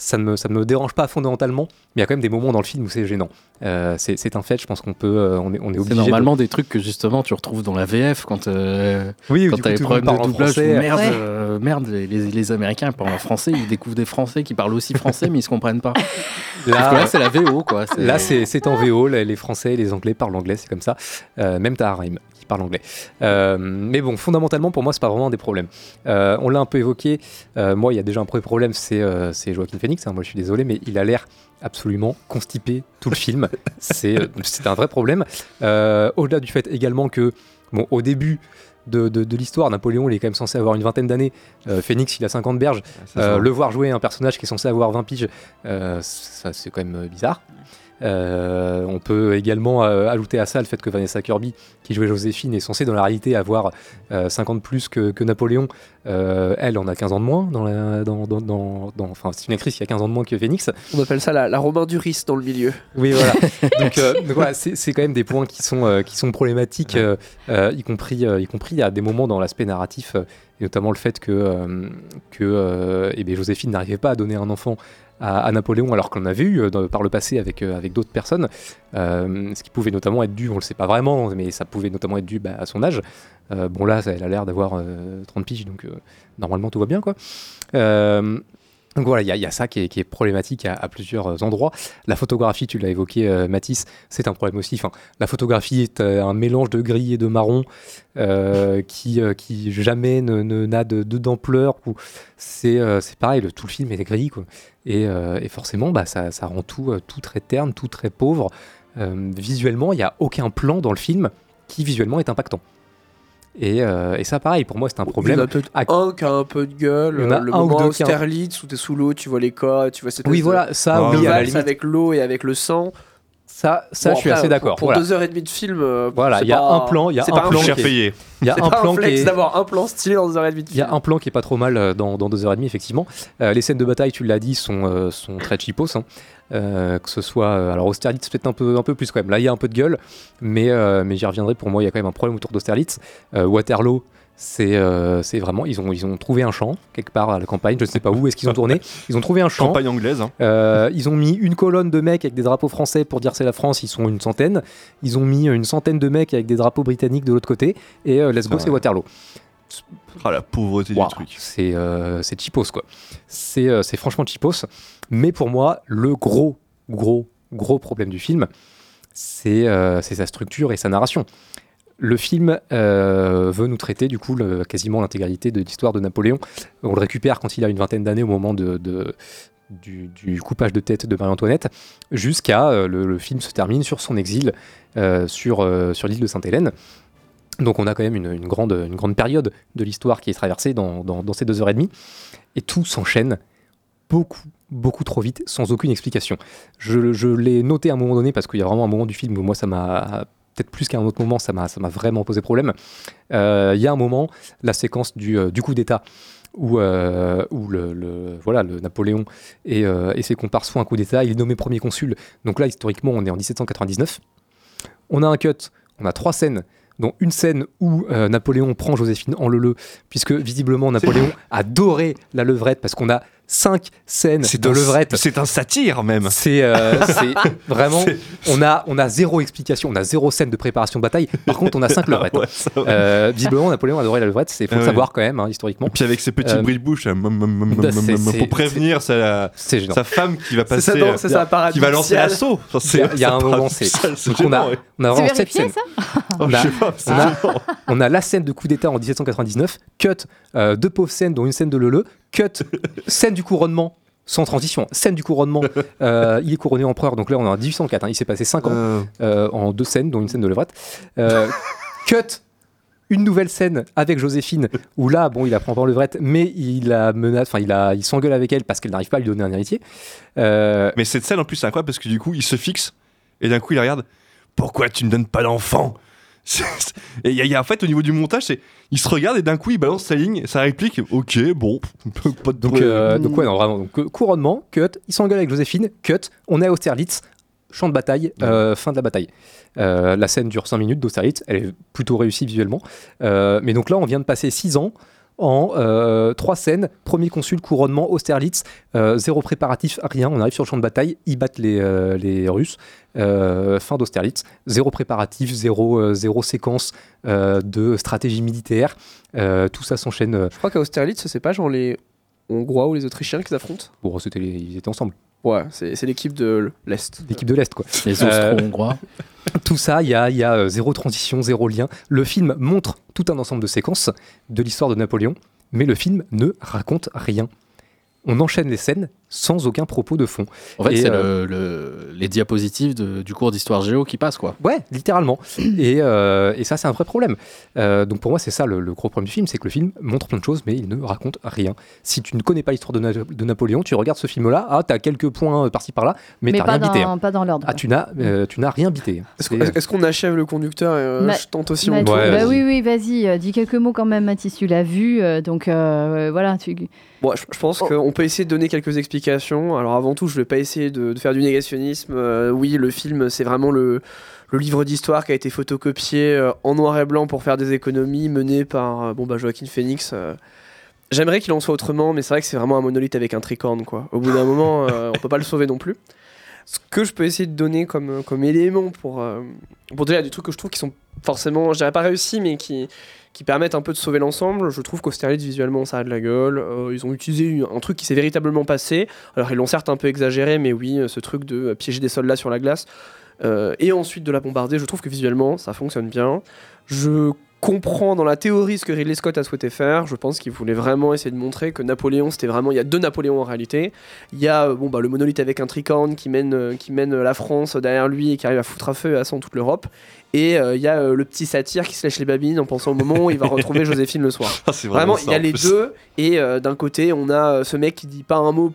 Ça ne, me, ça ne me dérange pas fondamentalement, mais il y a quand même des moments dans le film où c'est gênant. Euh, c'est, c'est un fait, je pense qu'on peut, euh, on est, on est C'est obligé. normalement des trucs que justement tu retrouves dans la VF quand, euh, Oui, quand t'as coup, les tout le problèmes de doublage. français. Merde, Ouais. euh, merde les, les- les Américains ils parlent en français, ils découvrent des Français qui parlent aussi français mais ils se comprennent pas. Là c'est la VO quoi. c'est- Là, c'est c'est en VO. Les les Français et les Anglais parlent anglais, c'est comme ça. Euh, même Taharim qui parle anglais. Euh, mais bon, fondamentalement, pour moi, c'est pas vraiment un des problèmes. Euh, on l'a un peu évoqué. Euh, moi, il y a déjà un premier problème, c'est euh, c'est Joaquin Phoenix. Hein. Moi, je suis désolé, mais il a l'air absolument constipé tout le film. C'est euh, c'est un vrai problème. Euh, Au-delà du fait également que, bon, au début. De, de- de l'histoire, Napoléon il est quand même censé avoir une vingtaine d'années, Euh, Phoenix il a 50 berges, le voir jouer un personnage qui est censé avoir 20 piges, ça c'est quand même bizarre. Euh, on peut également euh, ajouter à ça le fait que Vanessa Kirby, qui jouait Joséphine, est censée dans la réalité avoir euh, 50 plus que, que Napoléon. Euh, elle en a 15 ans de moins. Dans la, dans, dans, dans- dans- enfin, c'est une actrice qui a 15 ans de moins que Phoenix. On appelle ça la, la Romain Duris dans le milieu. Oui, voilà. donc, euh, donc voilà, c'est quand même des points qui sont, euh, qui sont problématiques, euh, euh, y, compris, euh, y compris à des moments dans l'aspect narratif, euh, notamment le fait que, euh, euh, eh Joséphine n'arrivait pas à donner un enfant à, Napoléon, alors qu'on avait eu euh, dans- par le passé avec, d'autres personnes, ce qui pouvait notamment être dû, on le sait pas vraiment, mais ça pouvait notamment être dû bah, à son âge. Bon là, elle a l'air d'avoir euh, 30 piges, donc normalement tout va bien, quoi. Donc voilà, il y, a- ça qui est, problématique à, plusieurs endroits. La photographie, tu l'as évoqué, euh, Mathis, c'est un problème aussi. La photographie est euh, un mélange de gris et de marron euh, qui, euh, qui jamais ne, ne- n'a de, d'ampleur. C'est, pareil, le, tout le film est gris. Quoi. Et, forcément, bah, ça, rend tout, tout très terne, tout très pauvre. Visuellement, il n'y a aucun plan dans le film qui visuellement est impactant. Et, euh, et ça, pareil, pour moi, c'est un problème. Il y en a peut-être un qui a un peu de gueule. Il y en a le un ou moment a- Austerlitz, où t'es sous l'eau, tu vois les cas, tu vois cette Oui, voilà, ça, de oui, à la avec l'eau et avec le sang. Ça, ça je suis assez d'accord. Pour, voilà. deux heures et demie de film, euh, Voilà, il y a pas- un plan, il y a c'est un plan qui est- Il y a un plan qui est- d'avoir un plan stylé dans deux heures et demie de Il y a un plan qui est pas trop mal euh, dans, dans deux heures et demie, effectivement. Euh, les scènes de bataille, tu l'as dit, sont, euh, sont très cheapos. hein. Euh, que ce soit. euh, alors, Austerlitz, peut-être un peu, un peu plus quand même. Là, il y a un peu de gueule, mais, euh, mais j'y reviendrai. Pour moi, il y a quand même un problème autour d'Austerlitz. Waterloo. C'est euh, vraiment, ils ont, ils ont trouvé un champ quelque part à la campagne, je ne sais pas où est-ce qu'ils ont tourné. Ils ont trouvé un champ. Campagne anglaise. hein. Euh, ils ont mis une colonne de mecs avec des drapeaux français pour dire c'est la France, ils sont une centaine. Ils ont mis une centaine de mecs avec des drapeaux britanniques de l'autre côté. Et euh, let's go, c'est Waterloo. Ah, la pauvreté du truc. C'est cheapos quoi. C'est c'est franchement cheapos. Mais pour moi, le gros, gros, gros problème du film, c'est euh, sa structure et sa narration. Le film euh, veut nous traiter du coup quasiment l'intégralité de l'histoire de Napoléon. On le récupère quand il a une vingtaine d'années au moment du, coupage de tête de Marie-Antoinette, jusqu'à euh, le, film se termine sur son exil sur, l'île de Sainte-Hélène. Donc on a quand même une, grande, période de l'histoire qui est traversée dans, dans- dans ces deux heures et demie. Et tout s'enchaîne beaucoup, beaucoup trop vite, sans aucune explication. Je, je l'ai noté à un moment donné parce qu'il y a vraiment un moment du film où moi ça m'a peut-être plus qu'à un autre moment, ça m'a ça m'a vraiment posé problème. Euh, Il y a un moment, la séquence du, euh, du coup d'État, où, euh, où le, le- voilà, le Napoléon et, euh, et ses comparses font un coup d'État, il est nommé premier consul. Donc là, historiquement, on est en 1799. On a un cut, on a trois scènes, dont une scène où euh, Napoléon prend Joséphine en leu puisque visiblement Napoléon adorait la levrette, parce qu'on a cinq scènes C'est de levrette. C'est un satire même. C'est euh, vraiment. On a, on a zéro explication, on a zéro scène de préparation de bataille. Par contre, on a cinq levrettes. Ouais, ça va. Euh, visiblement, Napoléon adorait la levrette, c'est faut Ah le savoir quand même, hein, historiquement. Et puis avec ses petits Euh, bruits de bouche, pour prévenir sa, sa femme qui va passer, sa parade qui va lancer l'assaut. Il y a, ça un moment, c'est. on a, on a vraiment ça On je a- la scène de coup d'État en 1799, cut, euh, deux pauvres scènes, dont une scène de Leleu, cut, scène du couronnement, sans transition, scène du couronnement, euh, il est couronné empereur, donc là on est en 1804, hein, il s'est passé 5 ans Euh, euh, en deux scènes, dont une scène de levrette. Cut, une nouvelle scène avec Joséphine, où là, bon, il apprend pas en levrette, mais il la menace, enfin, il, a- il s'engueule avec elle parce qu'elle n'arrive pas à lui donner un héritier. Mais cette scène en plus c'est incroyable parce que du coup il se fixe et d'un coup il regarde Pourquoi tu ne donnes pas d'enfant? Et il y, a- il y a en fait au niveau du montage, c'est il se regarde et d'un coup il balance sa ligne, sa réplique. Ok, bon, pas de Donc, euh, donc ouais, non, vraiment. Donc, euh, couronnement, cut, il s'engueule avec Joséphine, cut, on est à Austerlitz, champ de bataille, euh, fin de la bataille. Euh, la scène dure 5 minutes d'Austerlitz, elle est plutôt réussie visuellement. Mais donc là, on vient de passer 6 ans en 3 scènes. Premier consul, couronnement, Austerlitz, euh, zéro préparatif, rien. On arrive sur le champ de bataille, ils battent les, euh, les Russes. Euh, fin d'Austerlitz, zéro préparatif, zéro, euh, zéro séquence euh, de stratégie militaire. Euh, tout ça s'enchaîne. euh, Je crois qu'à Austerlitz, c'est pas genre les Hongrois ou les Autrichiens qui s'affrontent Bon, c'était les- ils étaient ensemble. Ouais, c'est l'équipe de l'Est. L'équipe de l'Est, quoi. Les Euh, Austro-Hongrois. Tout ça, il y a, y a, euh, zéro transition, zéro lien. Le film montre tout un ensemble de séquences de l'histoire de Napoléon, mais le film ne raconte rien. On enchaîne les scènes sans aucun propos de fond. En fait, c'est euh, le- le- les diapositives de- du cours d'histoire géo qui passent, quoi. Ouais, littéralement. Et, euh, et ça, c'est un vrai problème. Euh, donc pour moi, c'est ça le, le gros problème du film, c'est que le film montre plein de choses, mais il ne raconte rien. Si tu ne connais pas l'histoire de, Na- de Napoléon, tu regardes ce film-là, ah, t'as quelques points par-ci par-là, mais, Mais t'as pas rien bité. hein. pas dans l'ordre. Ah, tu n'as, euh, tu n'as rien bité. Est-ce qu'on achève le conducteur et euh, Ma- je tente aussi Bah, tour bah oui, oui, vas-y, euh, dis quelques mots quand même, Mathis, tu l'as vu, euh, donc euh, voilà. Tu... Bon, je, je pense qu'on peut essayer de donner quelques explications. Alors avant tout, je vais pas essayer de, faire du négationnisme. Euh, oui, le film, c'est vraiment le, livre d'histoire qui a été photocopié euh, en noir et blanc pour faire des économies menées par euh, bon, bah, Joaquin Phoenix. J'aimerais qu'il en soit autrement, mais c'est vrai que c'est vraiment un monolithe avec un tricorne. Quoi. Au bout d'un moment, on peut pas le sauver non plus. Ce que je peux essayer de donner comme, élément pour, pour déjà des trucs que je trouve qui sont forcément, je dirais pas réussis, mais qui, qui permettent un peu de sauver l'ensemble. Je trouve qu'Austerlitz, visuellement, ça a de la gueule. Euh, ils ont utilisé un truc qui s'est véritablement passé. Alors, ils l'ont certes un peu exagéré, mais oui, euh, ce truc de euh, piéger des soldats sur la glace. et ensuite de la bombarder, je trouve que visuellement, ça fonctionne bien. Je comprends dans la théorie ce que Ridley Scott a souhaité faire. Je pense qu'il voulait vraiment essayer de montrer que Napoléon, c'était vraiment. Il y a deux Napoléons en réalité. Il y a euh, bon, bah, le monolithe avec un tricorne qui mène, euh, qui mène la France derrière lui et qui arrive à foutre à feu et à sang toute l'Europe. Et euh, il y a euh, le petit satyre qui se lèche les babines en pensant au moment où il va retrouver Joséphine le soir. Ah, vraiment il y a les plus. deux. Et euh, d'un côté, on a euh, ce mec qui dit pas un mot.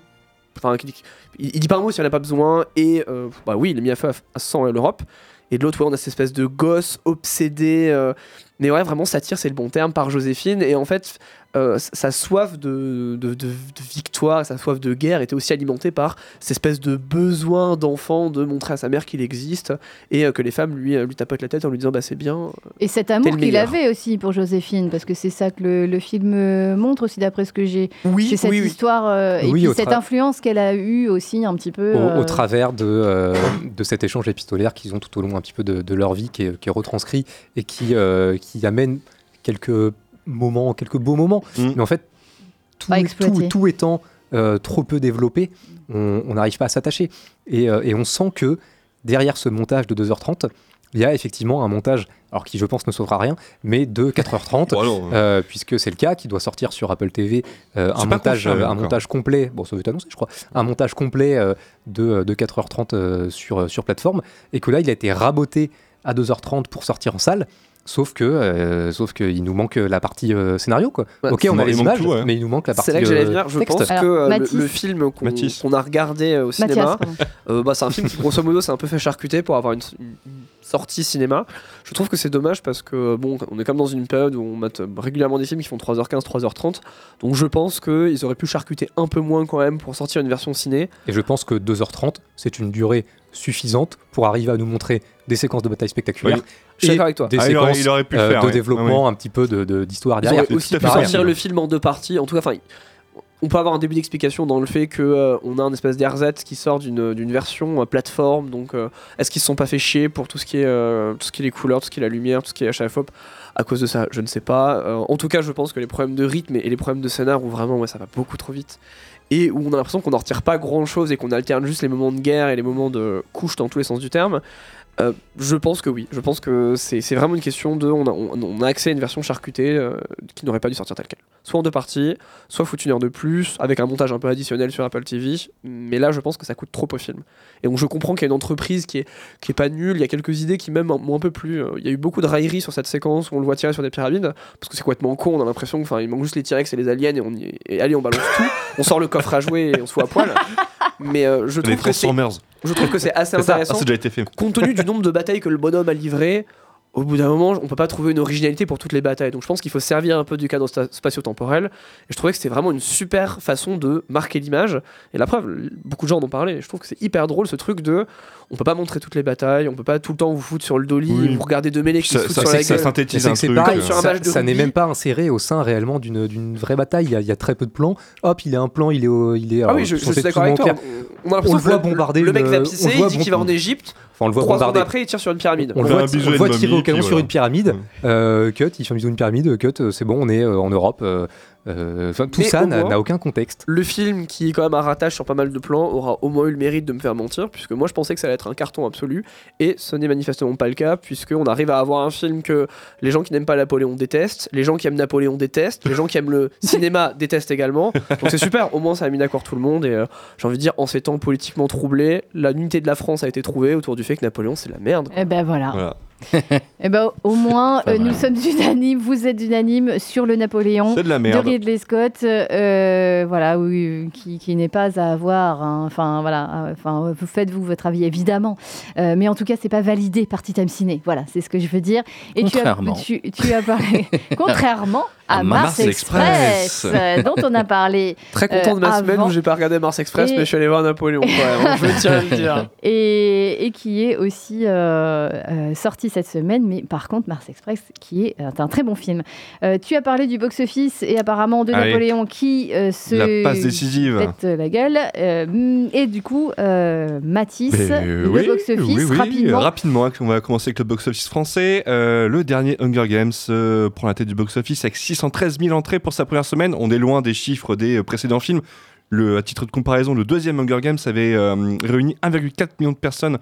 Enfin, qui dit- il, il dit pas un mot s'il n'y en a pas besoin. Et euh, bah oui, il est mis à feu à, à sang l'Europe. Et de l'autre, ouais, on a cette espèce de gosse obsédé. euh, mais ouais, vraiment, satire, c'est le bon terme, par Joséphine. Et en fait, euh, sa soif de, de, de- de victoire, sa soif de guerre était aussi alimentée par cette espèce de besoin d'enfant de montrer à sa mère qu'il existe et euh, que les femmes lui, euh, lui tapotent la tête en lui disant bah c'est bien. Et cet amour qu'il avait aussi pour Joséphine, parce que c'est ça que le, le film montre aussi, d'après ce que j'ai. Oui, C'est cette oui, histoire euh, et Oui, puis cette influence qu'elle a eue aussi un petit peu. au, au travers de, euh, de cet échange épistolaire qu'ils ont tout au long un petit peu de, de leur vie, qui est, qui est retranscrit et qui, euh, qui amène quelques moments, quelques beaux moments. Mais en fait, tout, tout, tout étant euh, trop peu développé, on n'arrive pas à s'attacher. Et, euh, et on sent que derrière ce montage de 2h30, il y a effectivement un montage, alors qui je pense ne sauvera rien, mais de 4h30, euh, puisque c'est le cas, qui doit sortir sur Apple TV, euh, un, montage, euh, un montage complet, bon ça veut être annoncé je crois, un montage complet euh, de, de 4h30 euh, sur, sur plateforme, et que là il a été raboté à 2h30 pour sortir en salle. Sauf que, euh, sauf qu'il nous manque la partie euh, scénario quoi. Ouais, ok, on a il les images, tout, ouais. mais il nous manque la partie C'est là que j'allais euh, venir. Je texte. pense Alors, que euh, le- Mathis. le, film qu'on a regardé euh, au cinéma, euh, bah, c'est un film qui, grosso modo, c'est un peu fait charcuter pour avoir une, une- une sortie cinéma. Je trouve que c'est dommage parce que, bon, on est comme dans une période où on mate régulièrement des films qui font 3h15, 3h30. Donc je pense qu'ils auraient pu charcuter un peu moins quand même pour sortir une version ciné. Et je pense que 2h30, c'est une durée suffisante pour arriver à nous montrer des séquences de bataille spectaculaires. Oui. Je suis d'accord avec toi. Des Ah, il aurait- il aurait pu euh, faire, de ouais. développement, Ah un petit peu de- de- d'histoire Ils derrière. aussi pu sortir le film en deux parties. En tout cas, enfin, on peut avoir un début d'explication dans le fait que euh, on a un espèce d'RZ qui sort d'une d'une version euh, plateforme. Donc, euh, est-ce qu'ils se sont pas fait chier pour tout ce qui est euh, tout ce qui est les couleurs, tout ce qui est la lumière, tout ce qui est HFOP à cause de ça? Je ne sais pas. Euh, en tout cas, je pense que les problèmes de rythme et les problèmes de scénar où vraiment ouais, ça va beaucoup trop vite et où on a l'impression qu'on n'en retire pas grand chose et qu'on alterne juste les moments de guerre et les moments de couche dans tous les sens du terme. Euh, je pense que oui, je pense que c'est vraiment une question de. On a, on, accès à une version charcutée euh, qui n'aurait pas dû sortir telle quelle. Soit en deux parties, soit foutre une heure de plus, avec un montage un peu additionnel sur Apple TV. Mais là, je pense que ça coûte trop au film. Et donc, je comprends qu'il y a une entreprise qui est, qui est pas nulle. Il y a quelques idées qui, même, m'ont un peu plu. Euh, Il y a eu beaucoup de railleries sur cette séquence où on le voit tirer sur des pyramides, parce que c'est complètement con. On a l'impression qu'il manque juste les T-Rex et les aliens, et, on y est- et allez, on balance tout. On sort le coffre à jouer et on se fout à poil. Mais euh, je trouve que. Je trouve que c'est assez ça. Ah, intéressant c'est déjà été fait. compte tenu du nombre de batailles que le bonhomme a livré, au bout d'un moment, on peut pas trouver une originalité pour toutes les batailles. Donc je pense qu'il faut servir un peu du cadre spatio-temporel. Et je trouvais que c'était vraiment une super façon de marquer l'image. Et la preuve, beaucoup de gens en ont parlé. Je trouve que c'est hyper drôle ce truc de. On peut pas montrer toutes les batailles, on peut pas tout le temps vous foutre sur le dolly Oui. vous regarder deux mêlés qui Ça- se foutent ça- sur la que ça gueule. synthétise un truc, pareil, euh, sur un ça, match de ça n'est même pas inséré au sein réellement d'une vraie bataille. Il y, a, il y a très peu de plans. Hop, il est un plan, il est, au- il est. Ah oui, je, je suis d'accord tout avec toi. On a l'impression le voit que le- bombarder Le mec va on pisser, il dit qu'il va en bombarder. Égypte. Enfin, on le voit Trois bombarder. secondes après, il tire sur une pyramide. On le voit, un bisou on voit tirer au canon sur une pyramide. Euh, cut, il fait un bisou à une pyramide. Cut, euh, c'est bon, on est euh, en Europe. Euh, tout Mais ça au n'a moins- n'a aucun contexte. Le film, qui est quand même un rattache sur pas mal de plans, aura au moins eu le mérite de me faire mentir, puisque moi je pensais que ça allait être un carton absolu, et ce n'est manifestement pas le cas, puisqu'on arrive à avoir un film que les gens qui n'aiment pas Napoléon détestent, les gens qui aiment Napoléon détestent, les gens qui aiment le cinéma détestent également. Donc c'est super, au moins ça a mis d'accord tout le monde, et euh, j'ai envie de dire, en ces temps politiquement troublés, la unité de la France a été trouvée autour du fait que Napoléon c'est la merde. Eh ben voilà. Voilà. Eh ben, au moins, euh, nous sommes unanimes, vous êtes unanimes sur le Napoléon C'est de la merde. Ridley Scott, euh, voilà, oui, qui, qui n'est pas à avoir. hein. Enfin, voilà, euh, enfin, vous faites vous votre avis évidemment, Euh, mais en tout cas, c'est pas validé par Time Ciné. Voilà, c'est ce que je veux dire. Et tu as, Contrairement. tu, tu as parlé, contrairement à, À Mars, Mars Express, Express. euh, dont on a parlé. Très content de euh, ma semaine avant. où j'ai pas regardé Mars Express, Et- mais je suis allé voir Napoléon. quand même, je tiens à le dire. et, et qui est aussi euh, euh, sorti cette semaine, mais par contre Mars Express, qui est euh, un très bon film. Euh, tu as parlé du box-office et apparemment de Allez. Napoléon qui euh, se La passe décisive. pète la gueule. Euh, et du coup, Matisse, Mais, le oui, box-office, oui, oui, rapidement. rapidement, on va commencer avec le box-office français. Le dernier Hunger Games prend la tête du box-office avec 613 000 entrées pour sa première semaine. On est loin des chiffres des précédents films. Le, à titre de comparaison, le deuxième Hunger Games avait euh, réuni 1,4 million de personnes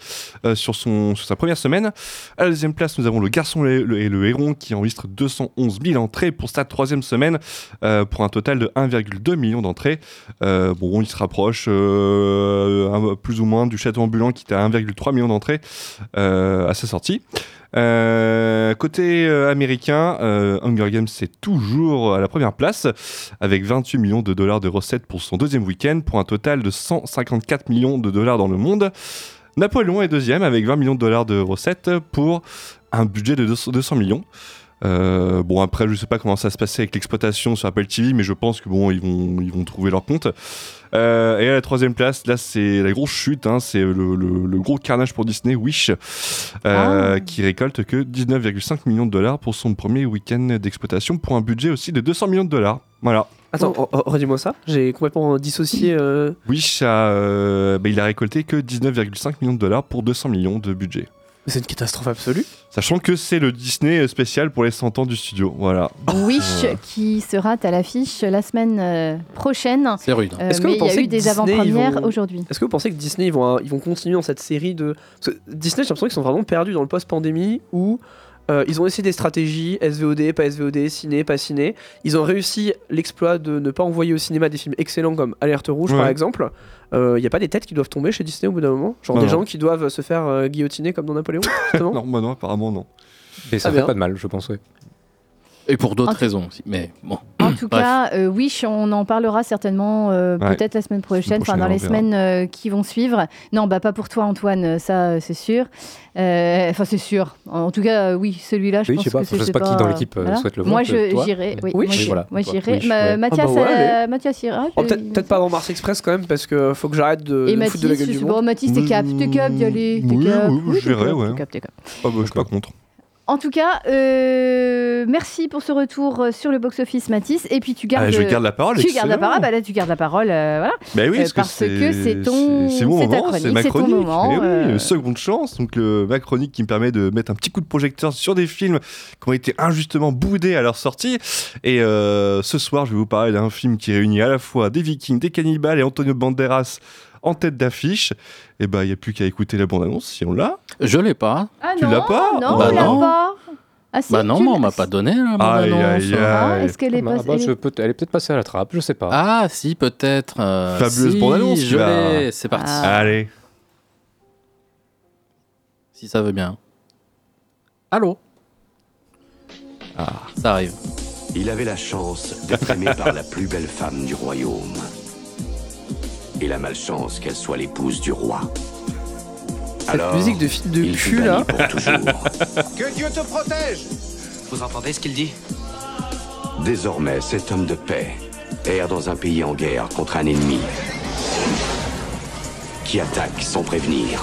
euh, sur, son, sur sa première semaine. À la deuxième place, nous avons Le Garçon et le, Héron qui enregistre 211 000 entrées pour sa troisième semaine euh, pour un total de 1,2 million d'entrées. Bon, il se rapproche plus ou moins du Château ambulant qui était à 1,3 million d'entrées à sa sortie. Euh, côté euh, américain, euh, Hunger Games c'est toujours à la première place avec 28 millions de dollars de recettes pour son deuxième week-end pour un total de 154 millions de dollars dans le monde. Napoléon est deuxième avec 20 millions de dollars de recettes pour un budget de 200 200 millions. Euh, bon après je sais pas comment ça se passait avec l'exploitation sur Apple TV mais je pense que bon ils vont ils vont trouver leur compte. Euh, et à la troisième place là c'est la grosse chute hein, c'est le, le- le gros carnage pour Disney Wish euh, qui récolte que 19,5 millions de dollars pour son premier week-end d'exploitation pour un budget aussi de 200 millions de dollars. Voilà. Attends, oh, oh, redis-moi ça. J'ai complètement dissocié. euh, Wish a, euh, bah, il a récolté que 19,5 millions de dollars pour 200 millions de budget C'est une catastrophe absolue. Sachant que c'est le Disney spécial pour les 100 ans du studio. Voilà. Wish Voilà. qui sera à l'affiche la semaine euh, prochaine. C'est rude. Euh, Est-ce que mais vous il y a pensez eu que des Disney, avant-premières ils vont- aujourd'hui. Est-ce que vous pensez que Disney ils vont, ils vont continuer dans cette série de. Parce que Disney, j'ai l'impression qu'ils sont vraiment perdus dans le post-pandémie où euh, ils ont essayé des stratégies, SVOD, pas SVOD, ciné, pas ciné. Ils ont réussi l'exploit de ne pas envoyer au cinéma des films excellents comme Alerte Rouge par exemple. Il n'y a pas des têtes qui doivent tomber chez Disney au bout d'un moment? Genre Non, des non. gens qui doivent se faire euh, guillotiner comme dans Napoléon non, bah non, apparemment non. Et ça Ah fait bien. pas de mal, je pense, ouais. Et pour d'autres raisons aussi. Mais bon. En tout Bref. cas, euh, Wish, on en parlera certainement euh, Ouais. peut-être la semaine prochaine, enfin dans les verra. semaines euh, qui vont suivre. Non, bah pas pour toi Antoine, euh, ça euh, c'est sûr. Euh, Enfin c'est sûr. En tout cas, euh, oui, celui-là, je Oui, pense je sais pas, que je sais pas qui dans l'équipe, euh, souhaite le Moi, voir, je- toi j'irai. Oui, Oui, moi, voilà, Moi, j'irai. Ouais. Mathias, Ah bah euh. Mathias ira. Oh, Peut-être pas avant Mars Express quand même parce que faut que j'arrête de, Et de foutre de la Mathis, gueule du pas, monde. Mathis, t'es cap, t'es cap d'y aller. T'es Oui, je verrai, ouais. Ah bah, je suis pas contre. En tout cas, euh, merci pour ce retour euh, sur le box-office, Mathis. Et puis tu gardes. Ah, je garde la parole, Tu gardes la parole. Bah là, tu gardes la parole. euh, voilà. Bah oui, Euh, parce, que c'est ton. c'est mon moment, c'est ma ton chronique. moment. Oui, euh, seconde chance, donc ma chronique qui me permet de mettre un petit coup de projecteur sur des films qui ont été injustement boudés à leur sortie. Et euh, ce soir, je vais vous parler d'un film qui réunit à la fois des Vikings, des cannibales et Antonio Banderas en tête d'affiche. Et bah, il n'y a plus qu'à écouter la bande-annonce si on l'a. Je l'ai pas. Ah Tu l'as pas Non, Bah on l'a non. pas. Ah si, bah non, mais on m'a pas donné la Aïe, bande-annonce. aïe, Ah, aïe. est-ce qu'elle est Ah pas. bah, elle je est- peux- elle est peut-être passée à la trappe, je sais pas. Ah, si, peut-être. euh, Fabuleuse si, bande-annonce, Je l'ai, c'est parti. Ah. Allez. Si ça veut bien. Allô Ah. Ça arrive. Il avait la chance d'être aimé par la plus belle femme du royaume. Et la malchance qu'elle soit l'épouse du roi. Cette musique de film de cul là. Que Dieu te protège Vous entendez ce qu'il dit? Désormais, cet homme de paix erre dans un pays en guerre contre un ennemi qui attaque sans prévenir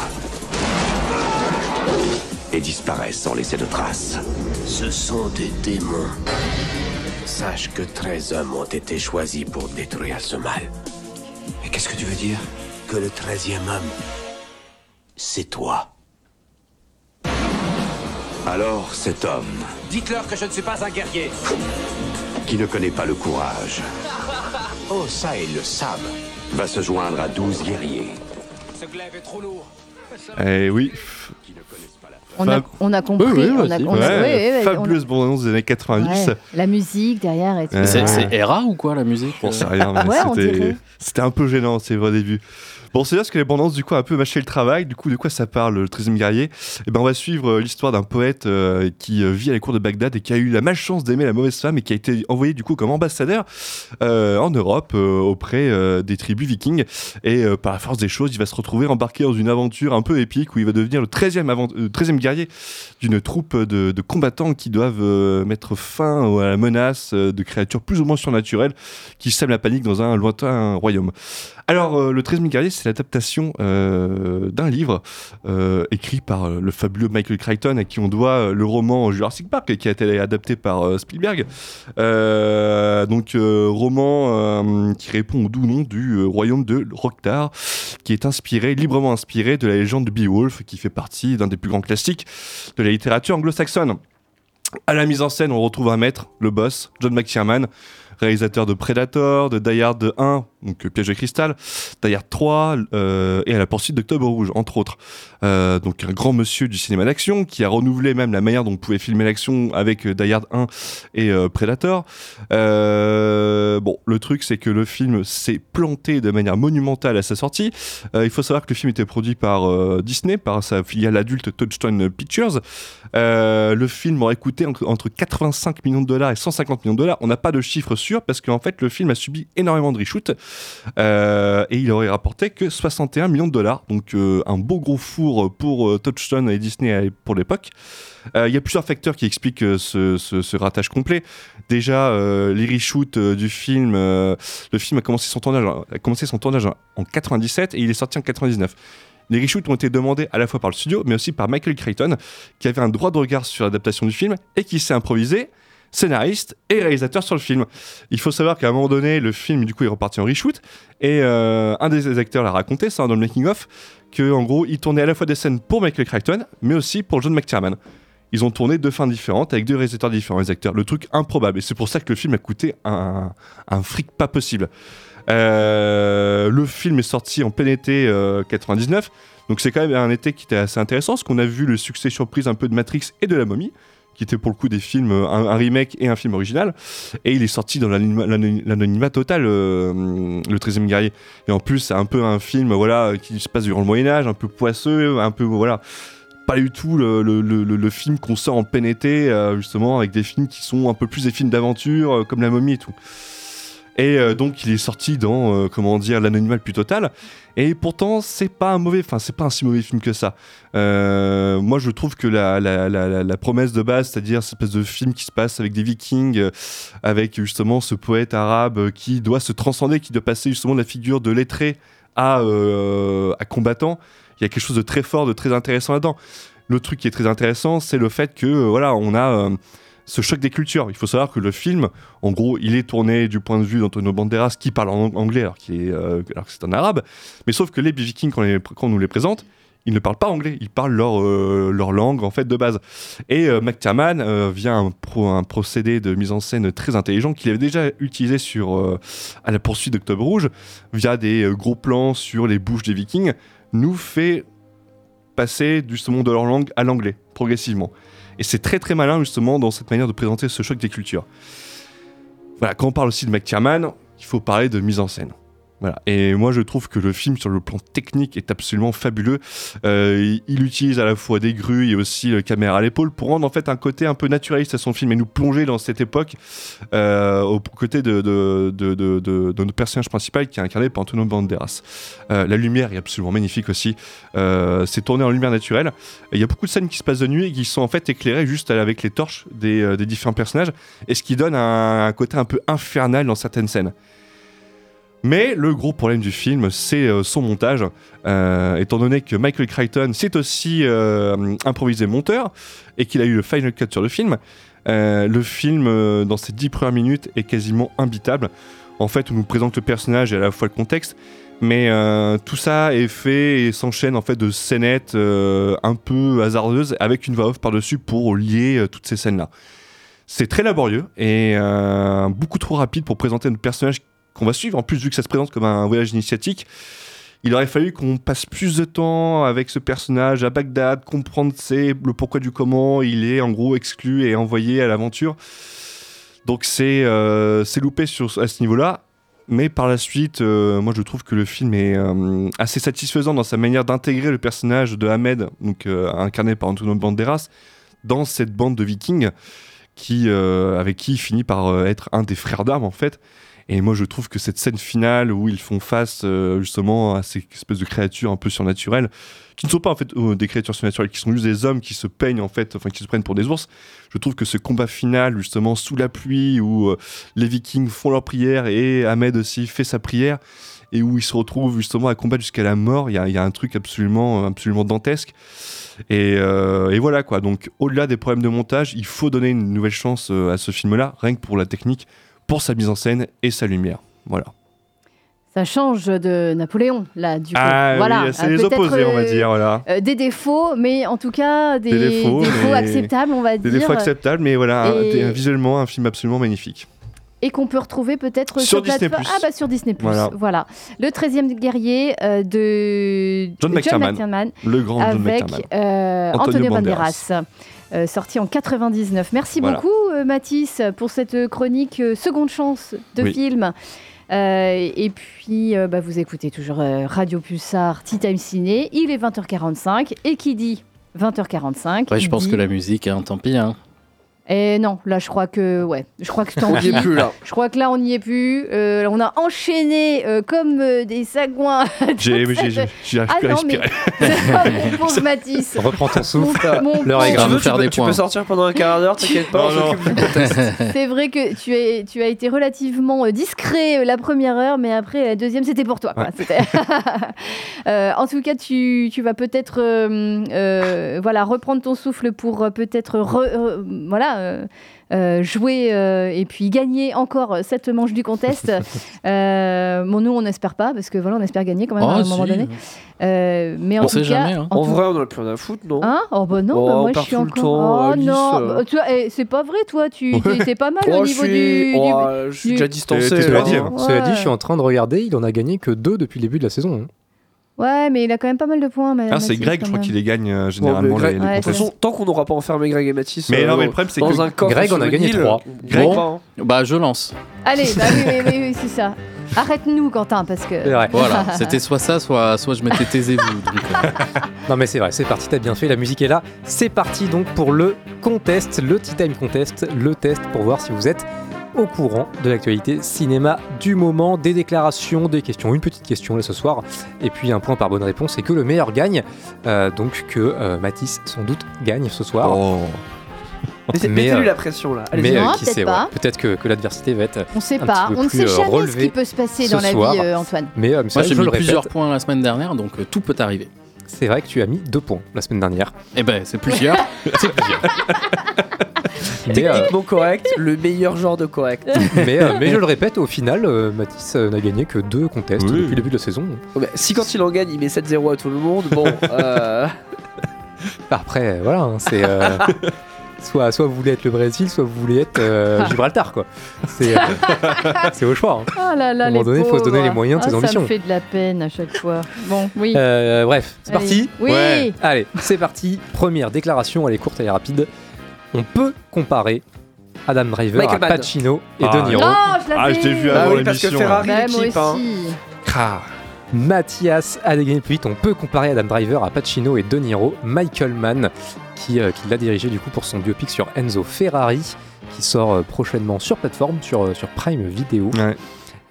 et disparaît sans laisser de traces. Ce sont des démons. Sache que 13 hommes ont été choisis pour détruire ce mal. Et qu'est-ce que tu veux dire Que le 13e homme, c'est toi. Alors cet homme, Dites-leur que je ne suis pas un guerrier. qui ne connaît pas le courage, Oh, ça, ils le savent. va se joindre à 12 guerriers. Ce glaive est trop lourd. Eh oui. On a, Fab- on a compris. Oui, oui, on a, aussi. on a- Ouais, ouais, ouais, ouais, on a- fabuleuse bande-annonce des années 90. ouais, la musique derrière et tout. Euh, C'est Ouais. c'est Hera ou quoi la musique Bon, c'est rien, mais Ouais, on c'était- dirait. c'était un peu gênant, c'est vrai au début. Bon, c'est là que les bandes annonces, du coup, un peu mâché le travail. Du coup, de quoi ça parle, le 13e guerrier? Eh ben, on va suivre euh, l'histoire d'un poète euh, qui euh, vit à la cour de Bagdad et qui a eu la malchance d'aimer la mauvaise femme et qui a été envoyé, du coup, comme ambassadeur en Europe auprès des tribus vikings. Et par la force des choses, il va se retrouver embarqué dans une aventure un peu épique où il va devenir le 13e, avant- euh, 13e guerrier d'une troupe de, de combattants qui doivent mettre fin à la menace de créatures plus ou moins surnaturelles qui sèment la panique dans un lointain royaume. Alors, le 13e guerrier, c'est l'adaptation euh, d'un livre euh, écrit par euh, le fabuleux Michael Crichton, à qui on doit le roman Jurassic Park, qui a été adapté par Spielberg. Donc, roman qui répond au doux nom du royaume de Rocktar, qui est inspiré, librement inspiré de la légende de Beowulf, qui fait partie d'un des plus grands classiques de la littérature anglo-saxonne. À la mise en scène, on retrouve un maître, le boss, John McTiernan, réalisateur de Predator, de Die Hard 1, donc euh, Piège de cristal, Die Hard 3 euh, et à la poursuite d'Octobre Rouge, entre autres. Euh, donc un grand monsieur du cinéma d'action qui a renouvelé même la manière dont on pouvait filmer l'action avec Die Hard 1 et Predator. Bon, le truc c'est que le film s'est planté de manière monumentale à sa sortie. Il faut savoir que le film était produit par Disney, par sa filiale adulte Touchstone Pictures. Le film aurait coûté entre, entre 85 millions de dollars et 150 millions de dollars. On n'a pas de chiffre parce qu'en fait le film a subi énormément de reshoots euh, et il aurait rapporté que 61 millions de dollars. Donc euh, un beau gros four pour euh, Touchstone et Disney pour l'époque. Euh, Il y a plusieurs facteurs qui expliquent ce, ce- ratage complet. Déjà, les reshoots du film, le film a commencé son tournage, en 97 et il est sorti en 99. Les reshoots ont été demandés à la fois par le studio, mais aussi par Michael Crichton, qui avait un droit de regard sur l'adaptation du film et qui s'est improvisé scénariste et réalisateur sur le film. Il faut savoir qu'à un moment donné, le film du coup est reparti en reshoot et euh, un des acteurs l'a raconté, ça dans le making of, que en gros il tournait à la fois des scènes pour Michael Crichton, mais aussi pour John McTiernan. Ils ont tourné deux fins différentes avec deux réalisateurs différents, les acteurs. Le truc improbable. Et c'est pour ça que le film a coûté un, un fric pas possible. Euh, le film est sorti en plein été euh, 99. Donc c'est quand même un été qui était assez intéressant, parce qu'on a vu le succès surprise un peu de Matrix et de La Momie, qui étaient pour le coup des films, euh, un, remake et un film original. Et il est sorti dans l'anonymat l'anony- l'anonymat total, euh, le 13e guerrier. Et en plus, c'est un peu un film voilà, qui se passe durant le Moyen-Âge, un peu poisseux, un peu. Voilà pas du tout le, le- le- film qu'on sort en été, euh, justement, avec des films qui sont un peu plus des films d'aventure, comme La Momie et tout. Et euh, donc, il est sorti dans, euh, comment dire, l'anonymat le plus total. Et pourtant, c'est pas un mauvais, enfin, c'est pas un si mauvais film que ça. Euh, moi, je trouve que la, la, la, promesse de base, c'est-à-dire cette espèce de film qui se passe avec des Vikings, euh, avec justement ce poète arabe qui doit se transcender, qui doit passer justement de la figure de lettré à, à combattant. Il y a quelque chose de très fort, de très intéressant là-dedans. Le truc qui est très intéressant, c'est le fait que voilà, on a ce choc des cultures. Il faut savoir que le film, en gros, il est tourné du point de vue d'Antonio Banderas qui parle en ang- anglais alors, est, euh, alors que c'est un arabe. Mais sauf que les Vikings, quand, quand on nous les présente, ils ne parlent pas anglais, ils parlent leur, euh, leur langue en fait de base. Et euh, McTiernan euh, via un, pro- un procédé de mise en scène très intelligent qu'il avait déjà utilisé sur euh, à la poursuite d'Octobre Rouge, via des gros plans sur les bouches des Vikings, nous fait passer justement de leur langue à l'anglais progressivement. Et c'est très très malin justement dans cette manière de présenter ce choc des cultures. Voilà, quand on parle aussi de McTiernan, il faut parler de mise en scène. Et moi, je trouve que le film, sur le plan technique, est absolument fabuleux. Euh, il, il utilise à la fois des grues et aussi la caméra à l'épaule pour rendre en fait un côté un peu naturaliste à son film et nous plonger dans cette époque euh, aux côtés de, de, de, de, notre personnage principal qui est incarné par Antonio Banderas. Euh, la lumière est absolument magnifique aussi. Euh, c'est tourné en lumière naturelle. Il y a beaucoup de scènes qui se passent de nuit et qui sont en fait éclairées juste avec les torches des, différents personnages et ce qui donne un côté un peu infernal dans certaines scènes. Mais le gros problème du film, c'est euh, son montage. Euh, étant donné que Michael Crichton s'est aussi euh, improvisé monteur et qu'il a eu le final cut sur le film, le film, dans ses dix premières minutes, est quasiment imbitable. En fait, on nous présente le personnage et à la fois le contexte, mais tout ça est fait et s'enchaîne en fait de scénettes un peu hasardeuses avec une voix off par-dessus pour lier toutes ces scènes-là. C'est très laborieux et beaucoup trop rapide pour présenter notre personnage qu'on va suivre. En plus, vu que ça se présente comme un voyage initiatique, il aurait fallu qu'on passe plus de temps avec ce personnage à Bagdad, comprendre c'est le pourquoi du comment il est en gros exclu et envoyé à l'aventure. Donc c'est euh, loupé sur, à ce niveau-là. Mais par la suite, euh, moi je trouve que le film est euh, assez satisfaisant dans sa manière d'intégrer le personnage de Ahmed, donc euh, incarné par Antonio Banderas, dans cette bande de vikings qui, avec qui il finit par être un des frères d'armes en fait. Et moi je trouve que cette scène finale où ils font face euh, justement à ces espèces de créatures un peu surnaturelles, qui ne sont pas en fait euh, des créatures surnaturelles, qui sont juste des hommes qui se peignent en fait, enfin qui se prennent pour des ours. Je trouve que ce combat final justement sous la pluie où euh, les vikings font leur prière et Ahmed aussi fait sa prière et où ils se retrouvent justement à combattre jusqu'à la mort, il y a, un truc absolument, absolument dantesque. Et, voilà quoi. Donc au-delà des problèmes de montage, il faut donner une nouvelle chance à ce film-là, rien que pour la technique, pour sa mise en scène et sa lumière. Voilà. Ça change de Napoléon, là, du coup. Ah voilà. oui, c'est Euh, les opposés, on va euh, dire, voilà. euh, des défauts, mais en tout cas, des, Des défauts, acceptables, on va Des dire. défauts acceptables, mais voilà, un- Et- un- visuellement un film absolument magnifique. Et qu'on peut retrouver peut-être Sur Disney+. plateforme- Ah, bah sur Disney. Voilà. Voilà. Le 13e guerrier euh, de John McTiernan. Le grand John avec McTiernan. euh, Antonio Antonio Banderas. Banderas. Euh, sorti en 99. Merci Voilà. beaucoup euh, Mathis pour cette chronique euh, Seconde Chance de Oui. film. Euh, et puis euh, bah, vous écoutez toujours euh, Radio Pulsar, Tea Time Ciné. Il est 20h45 et qui dit 20h45 Ouais, je pense dit- que la musique, hein, tant pis. Hein. Et non, là je crois que ouais, je crois que On y est plus, là. Je crois que là on n'y est plus. Euh, on a enchaîné euh, comme euh, des sagouins. J'ai- j'ai- j'ai- ah plus à non, mais mon pauvre Mathis. Reprends ton souffle. Mon- mon L'heure est grave. Tu, veux, tu faire peux, des tu points. peux sortir pendant un quart d'heure, t'inquiète pas. C'est vrai que tu, es, tu as été relativement discret la première heure, mais après la deuxième c'était pour toi. Euh, en tout cas, tu, tu vas peut-être euh, euh, voilà, reprendre ton souffle pour peut-être re- euh, voilà, euh, euh, jouer euh, et puis gagner encore cette manche du contest. Euh, bon, nous, on n'espère pas, parce que voilà, on espère gagner quand même Oh, à un si. moment donné. Euh, mais en On tout sait cas, jamais, hein. en En tout- vrai, on en a plus rien à foutre, non? Hein? Oh bah non, Oh, bah on moi je suis tout le encore. temps, oh Alice, non, euh. bah, tu vois, eh, c'est pas vrai toi, tu t'es t'es pas mal Oh, au niveau suis- du. oh, du- je suis du- déjà distancé. Là. pas dit, hein. Cela dit, je suis en train de regarder, il en a gagné que deux depuis le début de la saison. hein. Ouais, mais il a quand même pas mal de points. mais- Ah, c'est Greg, je crois qu'il les gagne euh, généralement. mais Greg- les- les Ouais, de toute contests. façon, tant qu'on n'aura pas enfermé Greg et Mathis Mais euh, non, mais dans- le problème, c'est dans que un coffre Greg en sur a gagné île, trois. on Greg- peut pas, hein. Bah, je lance. Allez, bah oui, oui, oui, oui, c'est ça. Arrête-nous, Quentin, parce que. Vrai. Voilà, c'était soit ça, soit, soit je m'étais euh, Non mais c'est vrai, c'est parti, t'as bien fait, la musique est là. C'est parti donc pour le contest, le Tea Time Contest, le test pour voir si vous êtes au courant de l'actualité cinéma du moment, des déclarations, des questions, une petite question là ce soir, et puis un point par bonne réponse, et que le meilleur gagne. Euh, donc que euh, Mathis sans doute gagne ce soir. Oh. Mais, Mettez-lui euh, la pression là. Allez, Mais Non, euh, qui peut-être sait, pas. ouais. peut-être que, que l'adversité va être On sait un pas, petit peu on ne sait jamais ce qui peut se passer ce dans la soir. vie, euh, Antoine. Mais, euh, mais Moi, ça, j'ai je mis le plusieurs points la semaine dernière, donc euh, tout peut arriver. C'est vrai que tu as mis deux points la semaine dernière. Eh ben, c'est plusieurs. c'est plusieurs. Mais, euh, Techniquement correct, le meilleur genre de correct. mais, euh, mais je le répète, au final, euh, Mathis euh, n'a gagné que deux contests Oui. depuis le début de la saison. Si quand il en gagne, il met 7-0 à tout le monde, bon, euh, Après, voilà, hein, c'est. euh, soit, soit vous voulez être le Brésil, soit vous voulez être euh, Gibraltar, quoi. C'est euh, c'est au choix. hein. Oh là là, À un moment donné, il faut se donner les moyens de Ah, ses Ça ambitions. me fait de la peine à chaque fois. Bon, oui. Euh, bref, c'est parti Oui. Ouais. Allez, c'est parti. Première déclaration, elle est courte, elle est rapide. On peut comparer Adam Driver Michael à. Pacino et Ah, De Niro. Non, je l'avais. Ah, je t'ai vu Ah avant oui, parce que l'émission. Ferrari Bah, moi hein. aussi. Mathias a dégainé plus vite. On peut comparer Adam Driver à Pacino et De Niro. Michael Mann, qui, euh, qui l'a dirigé du coup pour son biopic sur Enzo Ferrari, qui sort euh, prochainement sur plateforme, sur, euh, sur Prime Video. Ouais.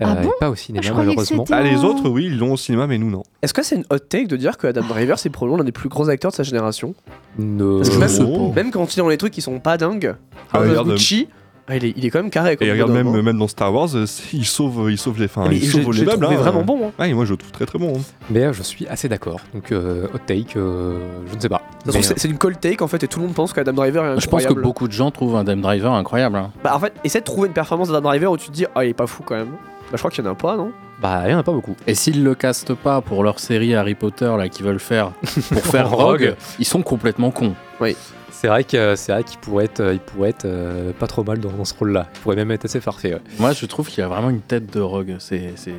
Ah bon pas au cinéma Ah, malheureusement. Ah, les autres, oui, ils l'ont au cinéma, mais nous, non. Est-ce que c'est une hot take de dire que Adam Driver c'est probablement l'un des plus gros acteurs de sa génération? No. Parce que même, Oh. même quand il est dans les trucs qui sont pas dingues, Ah, House of regarde, Gucci, ah, il, est, il est quand même carré. Comme Et regarde, même, hein. même dans Star Wars, euh, il sauve, il sauve les, fins, Mais il sauve les meubles. hein. vraiment bon, hein. Ah, et moi, je le trouve très très bon. hein. Mais euh, je suis assez d'accord. Donc, euh, hot take, euh, je ne sais pas. C'est une cold take en fait, et tout le monde pense qu'Adam Driver est incroyable. Je pense que beaucoup de gens trouvent Adam Driver incroyable. hein. Bah, en fait, essaie de trouver une performance d'Adam Driver où tu te dis, ah, il est pas fou quand même. Bah, je crois qu'il y en a pas, non? Bah, il y en a pas beaucoup. Et s'ils le castent pas pour leur série Harry Potter là qu'ils veulent faire pour faire Rogue. Rogue, ils sont complètement cons. Oui. C'est vrai que c'est vrai qu'il pourrait être, euh, il pourrait être euh, pas trop mal dans, dans ce rôle-là. Il pourrait même être assez parfait. ouais. Moi, je trouve qu'il a vraiment une tête de Rogue. C'est, c'est...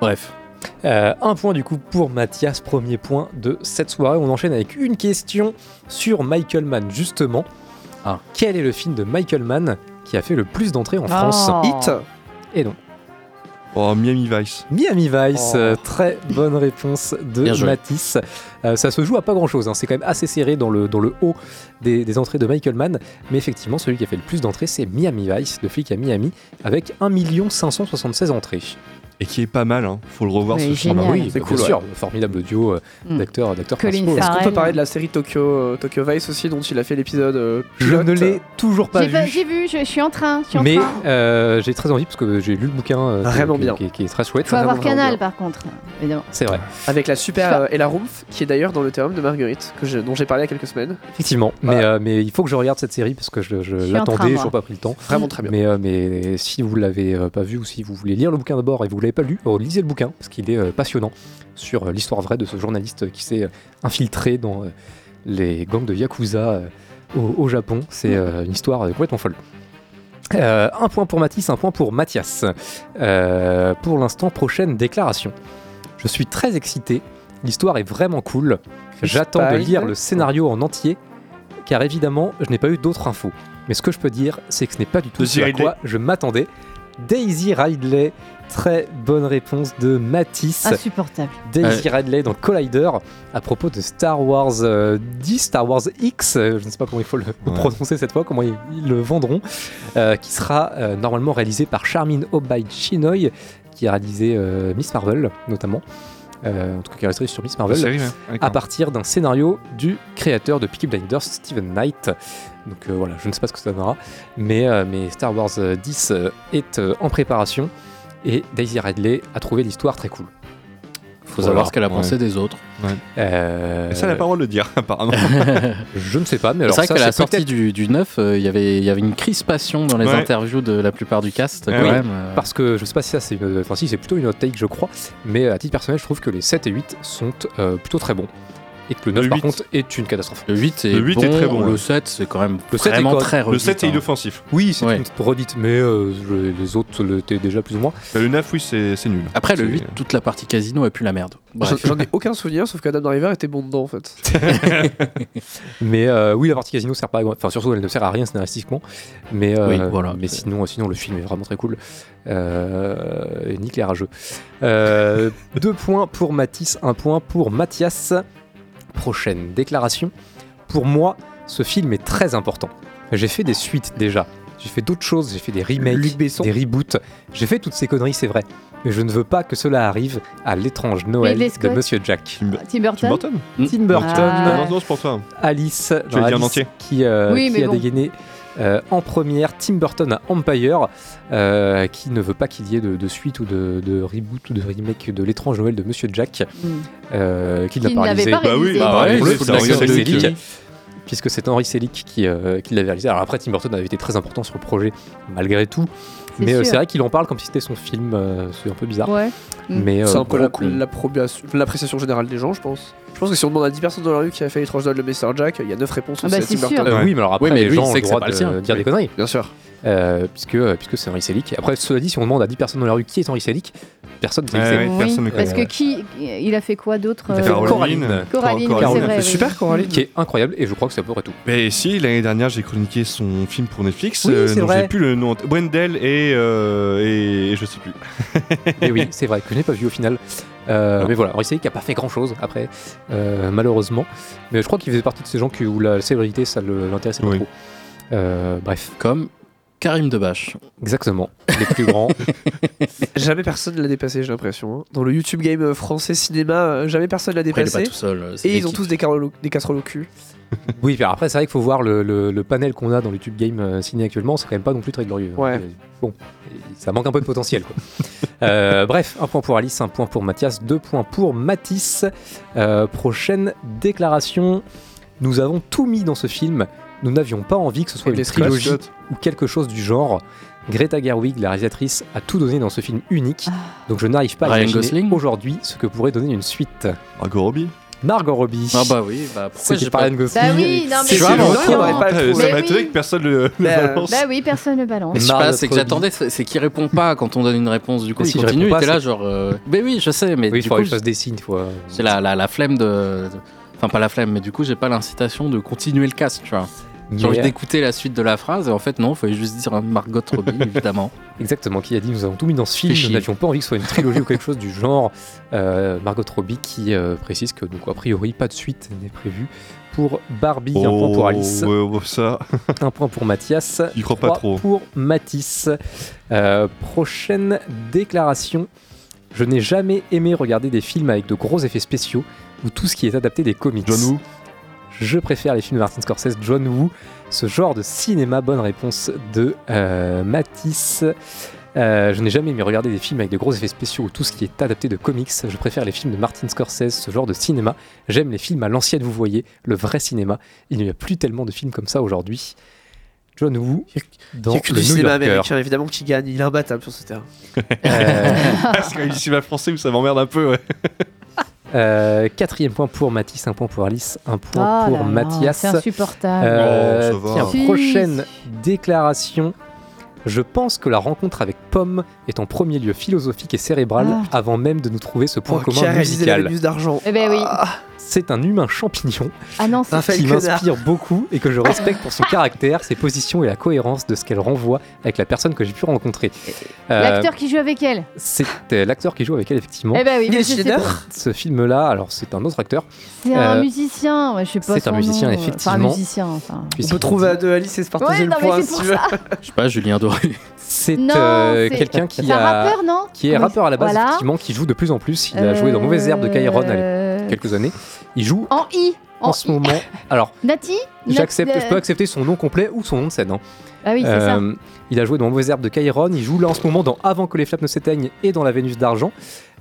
Bref. Euh, un point du coup pour Mathias, premier point de cette soirée. On enchaîne avec une question sur Michael Mann justement. Ah. Quel est le film de Michael Mann qui a fait le plus d'entrées en France? Oh. Hit Et non. Oh, Miami Vice. Miami Vice, Oh. euh, très bonne réponse de. Matisse. Euh, ça se joue à pas grand chose, c'est quand même assez serré dans le, dans le haut des, des entrées de Michael Mann, mais effectivement, celui qui a fait le plus d'entrées, c'est Miami Vice, le flic à Miami, avec 1 576 entrées. Et qui est pas mal, hein. faut le revoir Oui, ce film. génial. oui, C'est bien cool, sûr, formidable duo euh, Mm. d'acteurs, d'acteurs principaux. Est-ce qu'on peut parler de la série Tokyo, euh, Tokyo Vice aussi, dont il a fait l'épisode euh, Je ne l'ai toujours pas vu. j'ai vu, je, je suis en train. Je suis en Mais train. euh, j'ai très envie parce que j'ai lu le bouquin euh, Vraiment qui, bien. Qui, qui est très chouette. Faut avoir Canal bien. par contre, évidemment. C'est vrai, Avec la super euh, Ella Rumpf, qui est d'ailleurs dans le théorème de Marguerite, que je- dont j'ai parlé il y a quelques semaines. effectivement. Mais, euh, mais il faut que je regarde cette série parce que je, je l'attendais, j'ai toujours pas pris le temps. Vraiment très bien. Mais, mais si vous l'avez pas vu ou si vous voulez lire le bouquin d'abord et vous l'avez pas lu, oh, lisez le bouquin parce qu'il est euh, passionnant sur euh, l'histoire vraie de ce journaliste qui s'est euh, infiltré dans les gangs de Yakuza au, au Japon. C'est une histoire complètement folle. Euh, un point pour Mathis, un point pour Mathias. Euh, pour l'instant, prochaine déclaration. Je suis très excité. L'histoire est vraiment cool. J'attends de lire le scénario en entier, car évidemment, je n'ai pas eu d'autres infos. Mais ce que je peux dire, c'est que ce n'est pas du tout ce à quoi je m'attendais. Daisy Ridley, très bonne réponse de Matisse. Insupportable. Daisy Ridley dans Collider à propos de Star Wars euh, 10, Star Wars X, euh, je ne sais pas comment il faut le, Ouais. prononcer cette fois, comment ils, ils le vendront, euh, qui sera euh, normalement réalisé par Charmin Obaid Chinoy, qui a réalisé euh, Miss Marvel notamment, euh, en tout cas qui est resté sur Miss Marvel, série, ouais. D'accord. à partir d'un scénario du créateur de Peaky Blinders, Steven Knight. Donc euh, voilà, je ne sais pas ce que ça donnera, mais, euh, mais Star Wars euh, 10 euh, est euh, en préparation et Daisy Ridley a trouvé l'histoire très cool. Faut savoir ce qu'elle a Ouais. pensé des autres. Euh, ça, elle n'a pas le droit de le dire, apparemment. Je ne sais pas, mais C'est alors vrai ça, qu'à la c'est sortie du, du 9, euh, il y avait- il y avait une crispation dans les Ouais. interviews de la plupart du cast. Ouais, quand oui. même. euh. parce que je sais pas si ça c'est une... enfin si c'est plutôt une hot take je crois, mais à titre personnel je trouve que les 7 et 8 sont euh, plutôt très bons et que le 9 Le par 8. contre est une catastrophe. Le 8 est, Le 8 bon, est très bon, le ouais. 7 c'est quand même Le 7 est vraiment correct. très Le redite, 7 est hein. inoffensif. Oui, c'est Ouais. une redite, mais euh, les autres l'étaient déjà plus ou moins. Le 9, oui, c'est nul. Après le C'est- 8, toute la partie casino a pu la merde. J'en ai aucun souvenir, sauf qu'Adam Driver était bon dedans en fait. Mais euh, oui, la partie casino sert pas à Enfin, surtout, elle ne sert à rien scénaristiquement. Mais, euh, Oui, voilà. mais sinon, sinon, le film est vraiment très cool. Euh, et nique les rageux. Euh, deux points pour Matisse, un point pour Mathias. Prochaine déclaration. Pour moi, ce film est très important. J'ai fait des suites déjà. J'ai fait d'autres choses, j'ai fait des remakes, des reboots. J'ai fait toutes ces conneries, c'est vrai. Mais je ne veux pas que cela arrive à l'étrange Noël de. Monsieur Jack. Tim Tim Burton. Burton Tim Burton. Ah. Non. Alice, Je vais le dire en Alice entier. qui, euh, Oui, qui mais a bon. dégainé euh, en première Tim Burton à Empire, euh, qui ne veut pas qu'il y ait de, de suite ou de, de reboot ou de remake de l'étrange Noël de Monsieur Jack, Mm. euh, qui, Qui n'a pas n'avait réalisé. pas Bah oui, réalisé. bah ouais, Rappelons-le, c'est puisque c'est Henri Selick qui, euh, qui l'avait réalisé. Alors après, Tim Burton avait été très important sur le projet, malgré tout. Mais euh, c'est vrai qu'il en parle comme si c'était son film, euh, c'est un peu bizarre. Ouais. Mm. Mais, euh, C'est un peu l'appréciation générale des gens, je pense. Je pense que si on demande à 10 personnes dans la rue qui a fait l'étrange Noël de Mr. Jack, il y a 9 réponses Ah où bah, c'est c'est Tim sûr. Burton. Euh. Oui, mais alors après, Oui, mais les lui, gens il ont sait le droit de dire des conneries. Bien sûr. Euh, puisque, puisque c'est Henri Selick. Après, cela dit, si on demande à 10 personnes dans la rue qui est Henri Selick, personne ne sait Oui, personne parce que qui il a fait quoi d'autre Il a euh, fait Caroline. Coraline, Cor- c'est vrai. C'est oui. super, Coraline. qui est incroyable et je crois que c'est à peu près tout. Mais si, l'année dernière, j'ai chroniqué son film pour Netflix, Oui, euh, vrai. j'ai plus le nom. Wendell et et, euh, et, et je sais plus. Et oui, c'est vrai que je n'ai pas vu au final. Euh, Non. mais voilà, Orissei qui a pas fait grand chose après, euh, malheureusement. Mais je crois qu'il faisait partie de ces gens qui, où la célébrité ça l'intéressait pas Oui. trop. Euh, bref. Comme Karim Debache. Exactement. Les plus grands. Jamais personne l'a dépassé, j'ai l'impression. hein. Dans le YouTube game euh, français cinéma, euh, jamais personne l'a Après, il est dépassé. pas tout seul, euh, c'est Et ils ont tous des, des casseroles au cul. Oui, puis après, c'est vrai qu'il faut voir le, le- le panel qu'on a dans le YouTube Game ciné actuellement, c'est quand même pas non plus très glorieux. Ouais. Euh, Bon, ça manque un peu de potentiel. Quoi. Euh, bref, un point pour Alice, un point pour Mathias, deux points pour Matisse. Euh, prochaine déclaration. Nous avons tout mis dans ce film. Nous n'avions pas envie que ce soit Et une des trilogie Scott. ou quelque chose du genre. Greta Gerwig, la réalisatrice, a tout donné dans ce film unique. Donc je n'arrive pas à Ryan imaginer Gosling aujourd'hui ce que pourrait donner une suite. Margot Robbie Margot Robbie. Ah bah oui, bah pourquoi j'ai pas... Ryan Gosling. Bah oui, non, mais C'est vrai, on pas le. Ça m'a étonné que personne le, le Bah, balance. Bah oui, personne ne balance. Mais je sais pas, c'est que j'attendais, c'est qu'il répond pas quand on donne une réponse. Du coup, Mais il continue, il était là genre. euh, Mais oui, je sais, mais Oui, il du coup, que je fasse des signes, la, la, la flemme de. Enfin, pas la flemme, mais du coup, j'ai pas l'incitation de continuer le cast, tu vois. J'ai envie Mais- d'écouter la suite de la phrase, et en fait, non, il fallait juste dire Margot Robbie, évidemment. Exactement, qui a dit nous avons tout mis dans ce film, nous n'avions pas envie que ce soit une trilogie ou quelque chose du genre. Euh, Margot Robbie qui euh, précise que donc a priori pas de suite n'est prévue pour Barbie, un point pour Alice, ouais, ouais, ça. un point pour Mathias, J'y crois pas trop. pour Matisse. Euh, prochaine déclaration. Je n'ai jamais aimé regarder des films avec de gros effets spéciaux ou tout ce qui est adapté des comics. John Woo Je préfère les films de Martin Scorsese, John Woo, ce genre de cinéma. Bonne réponse de euh, Matisse. Euh, je n'ai jamais aimé regarder des films avec de gros effets spéciaux ou tout ce qui est adapté de comics. Je préfère les films de Martin Scorsese, ce genre de cinéma. J'aime les films à l'ancienne, vous voyez, le vrai cinéma. Il n'y a plus tellement de films comme ça aujourd'hui. John Woo Il dans a que le du New cinéma Yorker. américain, évidemment, qui gagne. Il est imbattable sur ce terrain. Euh, Parce qu'il cinéma français où ça m'emmerde un peu, ouais. Euh, quatrième point pour Mathis, un point pour Alice, un point Oh pour là Mathias. C'est insupportable. Euh, Oh, tiens, Si. prochaine déclaration. Je pense que la rencontre avec Pomme est en premier lieu philosophique et cérébrale Ah. avant même de nous trouver ce point Oh, qui commun musical. D'argent. Eh ben oui. C'est un humain champignon Ah non, qui m'inspire beaucoup et que je respecte pour son caractère, ses positions et la cohérence de ce qu'elle renvoie avec la personne que j'ai pu rencontrer. Euh, l'acteur qui joue avec elle. C'est euh, l'acteur qui joue avec elle, effectivement. Eh ben oui, mais je sais. Ce film-là, alors c'est un autre acteur. C'est un Euh, musicien. Ouais, je sais pas. c'est un musicien, nom. effectivement. Enfin, un musicien. Enfin. On peut trouver à deux Alice et se partager Ouais, le point c'est si tu veux. Je sais pas, Julien Doré. C'est euh, quelqu'un qui a rappeur, non qui est rappeur à la base, Voilà. effectivement, qui joue de plus en plus. Il a joué dans Mauvaise Herbe de Kairon il y a quelques années. Il joue En I. en En ce moment. Alors, Nati j'accepte, je peux accepter son nom complet ou son nom de scène. hein. Ah oui, c'est ça. Euh, il a joué dans Mauvaise Herbe de Kairon. Il joue là en ce moment dans Avant que les flammes ne s'éteignent et dans La Vénus d'argent.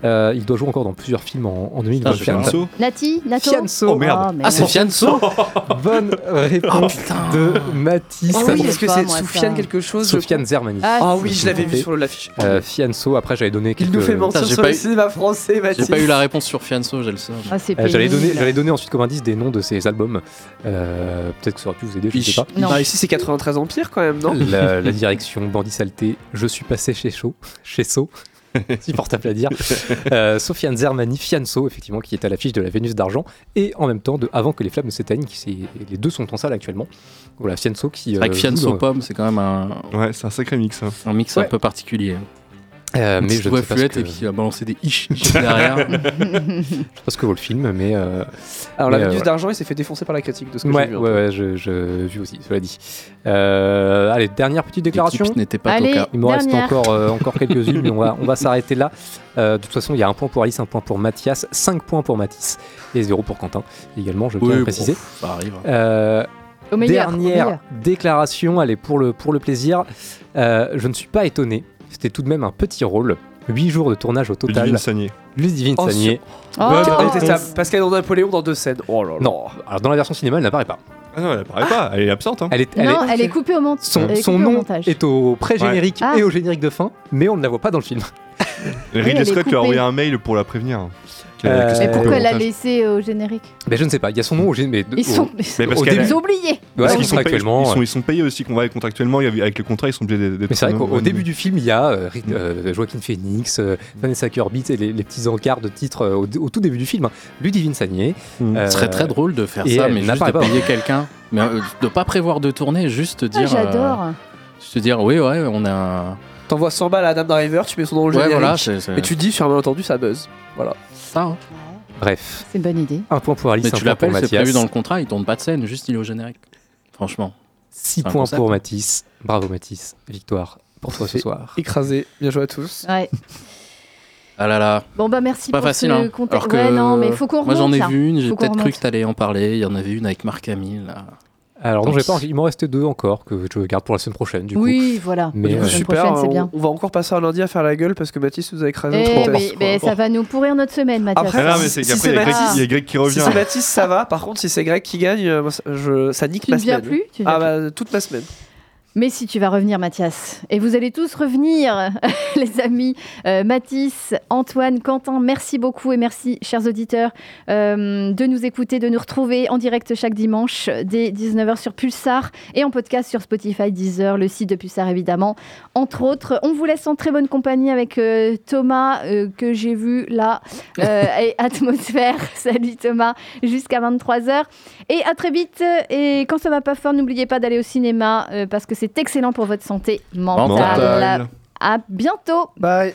Euh, il doit jouer encore dans plusieurs films en, en 2020. Ah, je sais pas. Fianso Nati Nato Fianso. Oh, merde. mais Ah, c'est. Fianso Bonne réponse de Mathis. Oh Ça oui, est-ce que c'est Soufiane quelque chose je Sofiane Zermani. Ah, Ah oui, je l'avais vu sur l'affiche. Euh, Fianso, après j'avais donné quelques... Il nous fait j'ai sur pas le eu- cinéma français, J'ai Mathis. pas eu la réponse sur Fianso, j'ai le seum. Ah, c'est Euh, J'allais donner, j'allais donner ensuite comme indice des noms de ses albums. Euh, Peut-être que ça aurait pu vous aider, je ne sais pas. Non. Bah, ici, c'est 93 Empire quand même, non? La, la direction, Bandit Saleté, je suis passé chez Chaud, chez So. Supportable à dire. Euh, Sofiane Zermani, Fianso, effectivement, qui est à l'affiche de la Vénus d'argent, et en même temps de Avant que les flammes ne s'éteignent, qui les deux sont en salle actuellement. Voilà, Fianso qui. Que euh, Fianso dans- Pomme, c'est quand même un, Ouais, c'est un sacré mix. hein. un mix Ouais. un peu particulier. Euh, mais je ne sais pas ce fluette que, et puis il va balancer des ish, ish derrière. je sais pas ce que vaut le film, mais. euh, Alors, la Mais, euh, Vénus d'argent, il s'est fait défoncer par la critique de ce que ouais, j'ai vu. ouais, ouais, je, je vu aussi, cela dit. Euh, allez, dernière petite déclaration. N'était pas Allez. Il me reste encore, euh, encore quelques-unes, mais on va, on va s'arrêter là. Euh, de toute façon, il y a un point pour Alice, un point pour Mathias, 5 points pour Mathis et 0 pour Quentin. Également, je tiens à Oui, le bon, préciser. ça arrive. Euh, Au meilleur. au dernière déclaration, allez, pour le, pour le plaisir. Euh, je ne suis pas étonné, c'était tout de même un petit rôle. 8 jours de tournage au total. Ludivine Sagné. Ludivine Oh, Sagné. Oh. Pascal dans Napoléon dans deux scènes. Oh là là. Non, alors dans la version cinéma, elle n'apparaît pas. Ah non, elle apparaît pas, elle est absente. Hein. Elle est, elle Non, est- elle est coupée au montage. son, son nom est au pré-générique Ah. et au générique de fin, mais on ne la voit pas dans le film. Ridley Scott lui a envoyé un mail pour la prévenir. Que- Euh, Mais pourquoi elle l'a laissé au générique Mais je ne sais pas, il y a son nom au générique. Ils sont, Mais parce au qu'elle- début- ils ont oublié. Ouais, qu'ils sont payés-. Ils sont, ils payés aussi qu'on va contractuellement. Avec le contrat, ils sont obligés d'être. Mais c'est vrai qu'au début du film, il y a euh, euh, Joaquin Phoenix, euh, Vanessa Kirby, et les, les petits encarts de titres au, au tout début du film. hein. Ludivine Sagné. Mm. euh, Ce serait très drôle de faire ça, mais juste de pas. payer quelqu'un. Mais euh, de pas prévoir de tourner, juste Ah, dire. J'adore. euh, juste dire, oui, ouais, on a. T'envoies 100 balles à Adam Driver, tu mets son nom au Ouais, générique. voilà, c'est- c'est- Et tu te dis, sur un malentendu, ça buzz. Voilà. Ça, hein. Bref. C'est une bonne idée. Un point pour Alice, Mais un tu point pour l'appelles, c'est Mathias. prévu dans le contrat, il tourne pas de scène, juste il est au générique. Franchement. 6 C'est un points concept. pour Mathis. Bravo Mathis. Victoire pour toi ce soir. Écrasé. Bien joué à tous. Ouais. Ah là là. Bon bah merci Pas pour facile, ce hein. contexte. Alors que Ouais, non, mais faut qu'on Moi j'en ai là. vu une, j'ai Faut qu'on peut-être cru remonte. que t'allais en parler. Il y en avait une avec Marc Hamill. là. Alors non, Tant j'ai pas, il m'en restait deux encore que je garde pour la semaine prochaine. Du coup. Oui, voilà. Mais Du coup, euh, Super, on- bien. On va encore passer un lundi à faire la gueule parce que Mathis nous a écrasé Eh, notre mais, test, mais ça va nous pourrir notre semaine, Mathias. Après, Ah non, mais c'est si il y a Greg- Mathis- il y a Greg qui revient. Si c'est Mathis, ça va. Par contre, si c'est Greg qui gagne, euh, ça- je, ça nique Tu ma ne viens semaine. plus Tu ne viens Ah bah, toute ma semaine. Mais si tu vas revenir, Mathias, et vous allez tous revenir, les amis, euh, Mathis, Antoine, Quentin, merci beaucoup et merci, chers auditeurs, euh, de nous écouter, de nous retrouver en direct chaque dimanche dès 19h sur Pulsar et en podcast sur Spotify, Deezer, le site de Pulsar évidemment, entre autres. On vous laisse en très bonne compagnie avec euh, Thomas, que j'ai vu là, et Atmosphère. Salut Thomas, jusqu'à 23h. Et à très vite. Et quand ça va pas fort, n'oubliez pas d'aller au cinéma euh, parce que c'est excellent pour votre santé mentale. Mentale. À bientôt. Bye.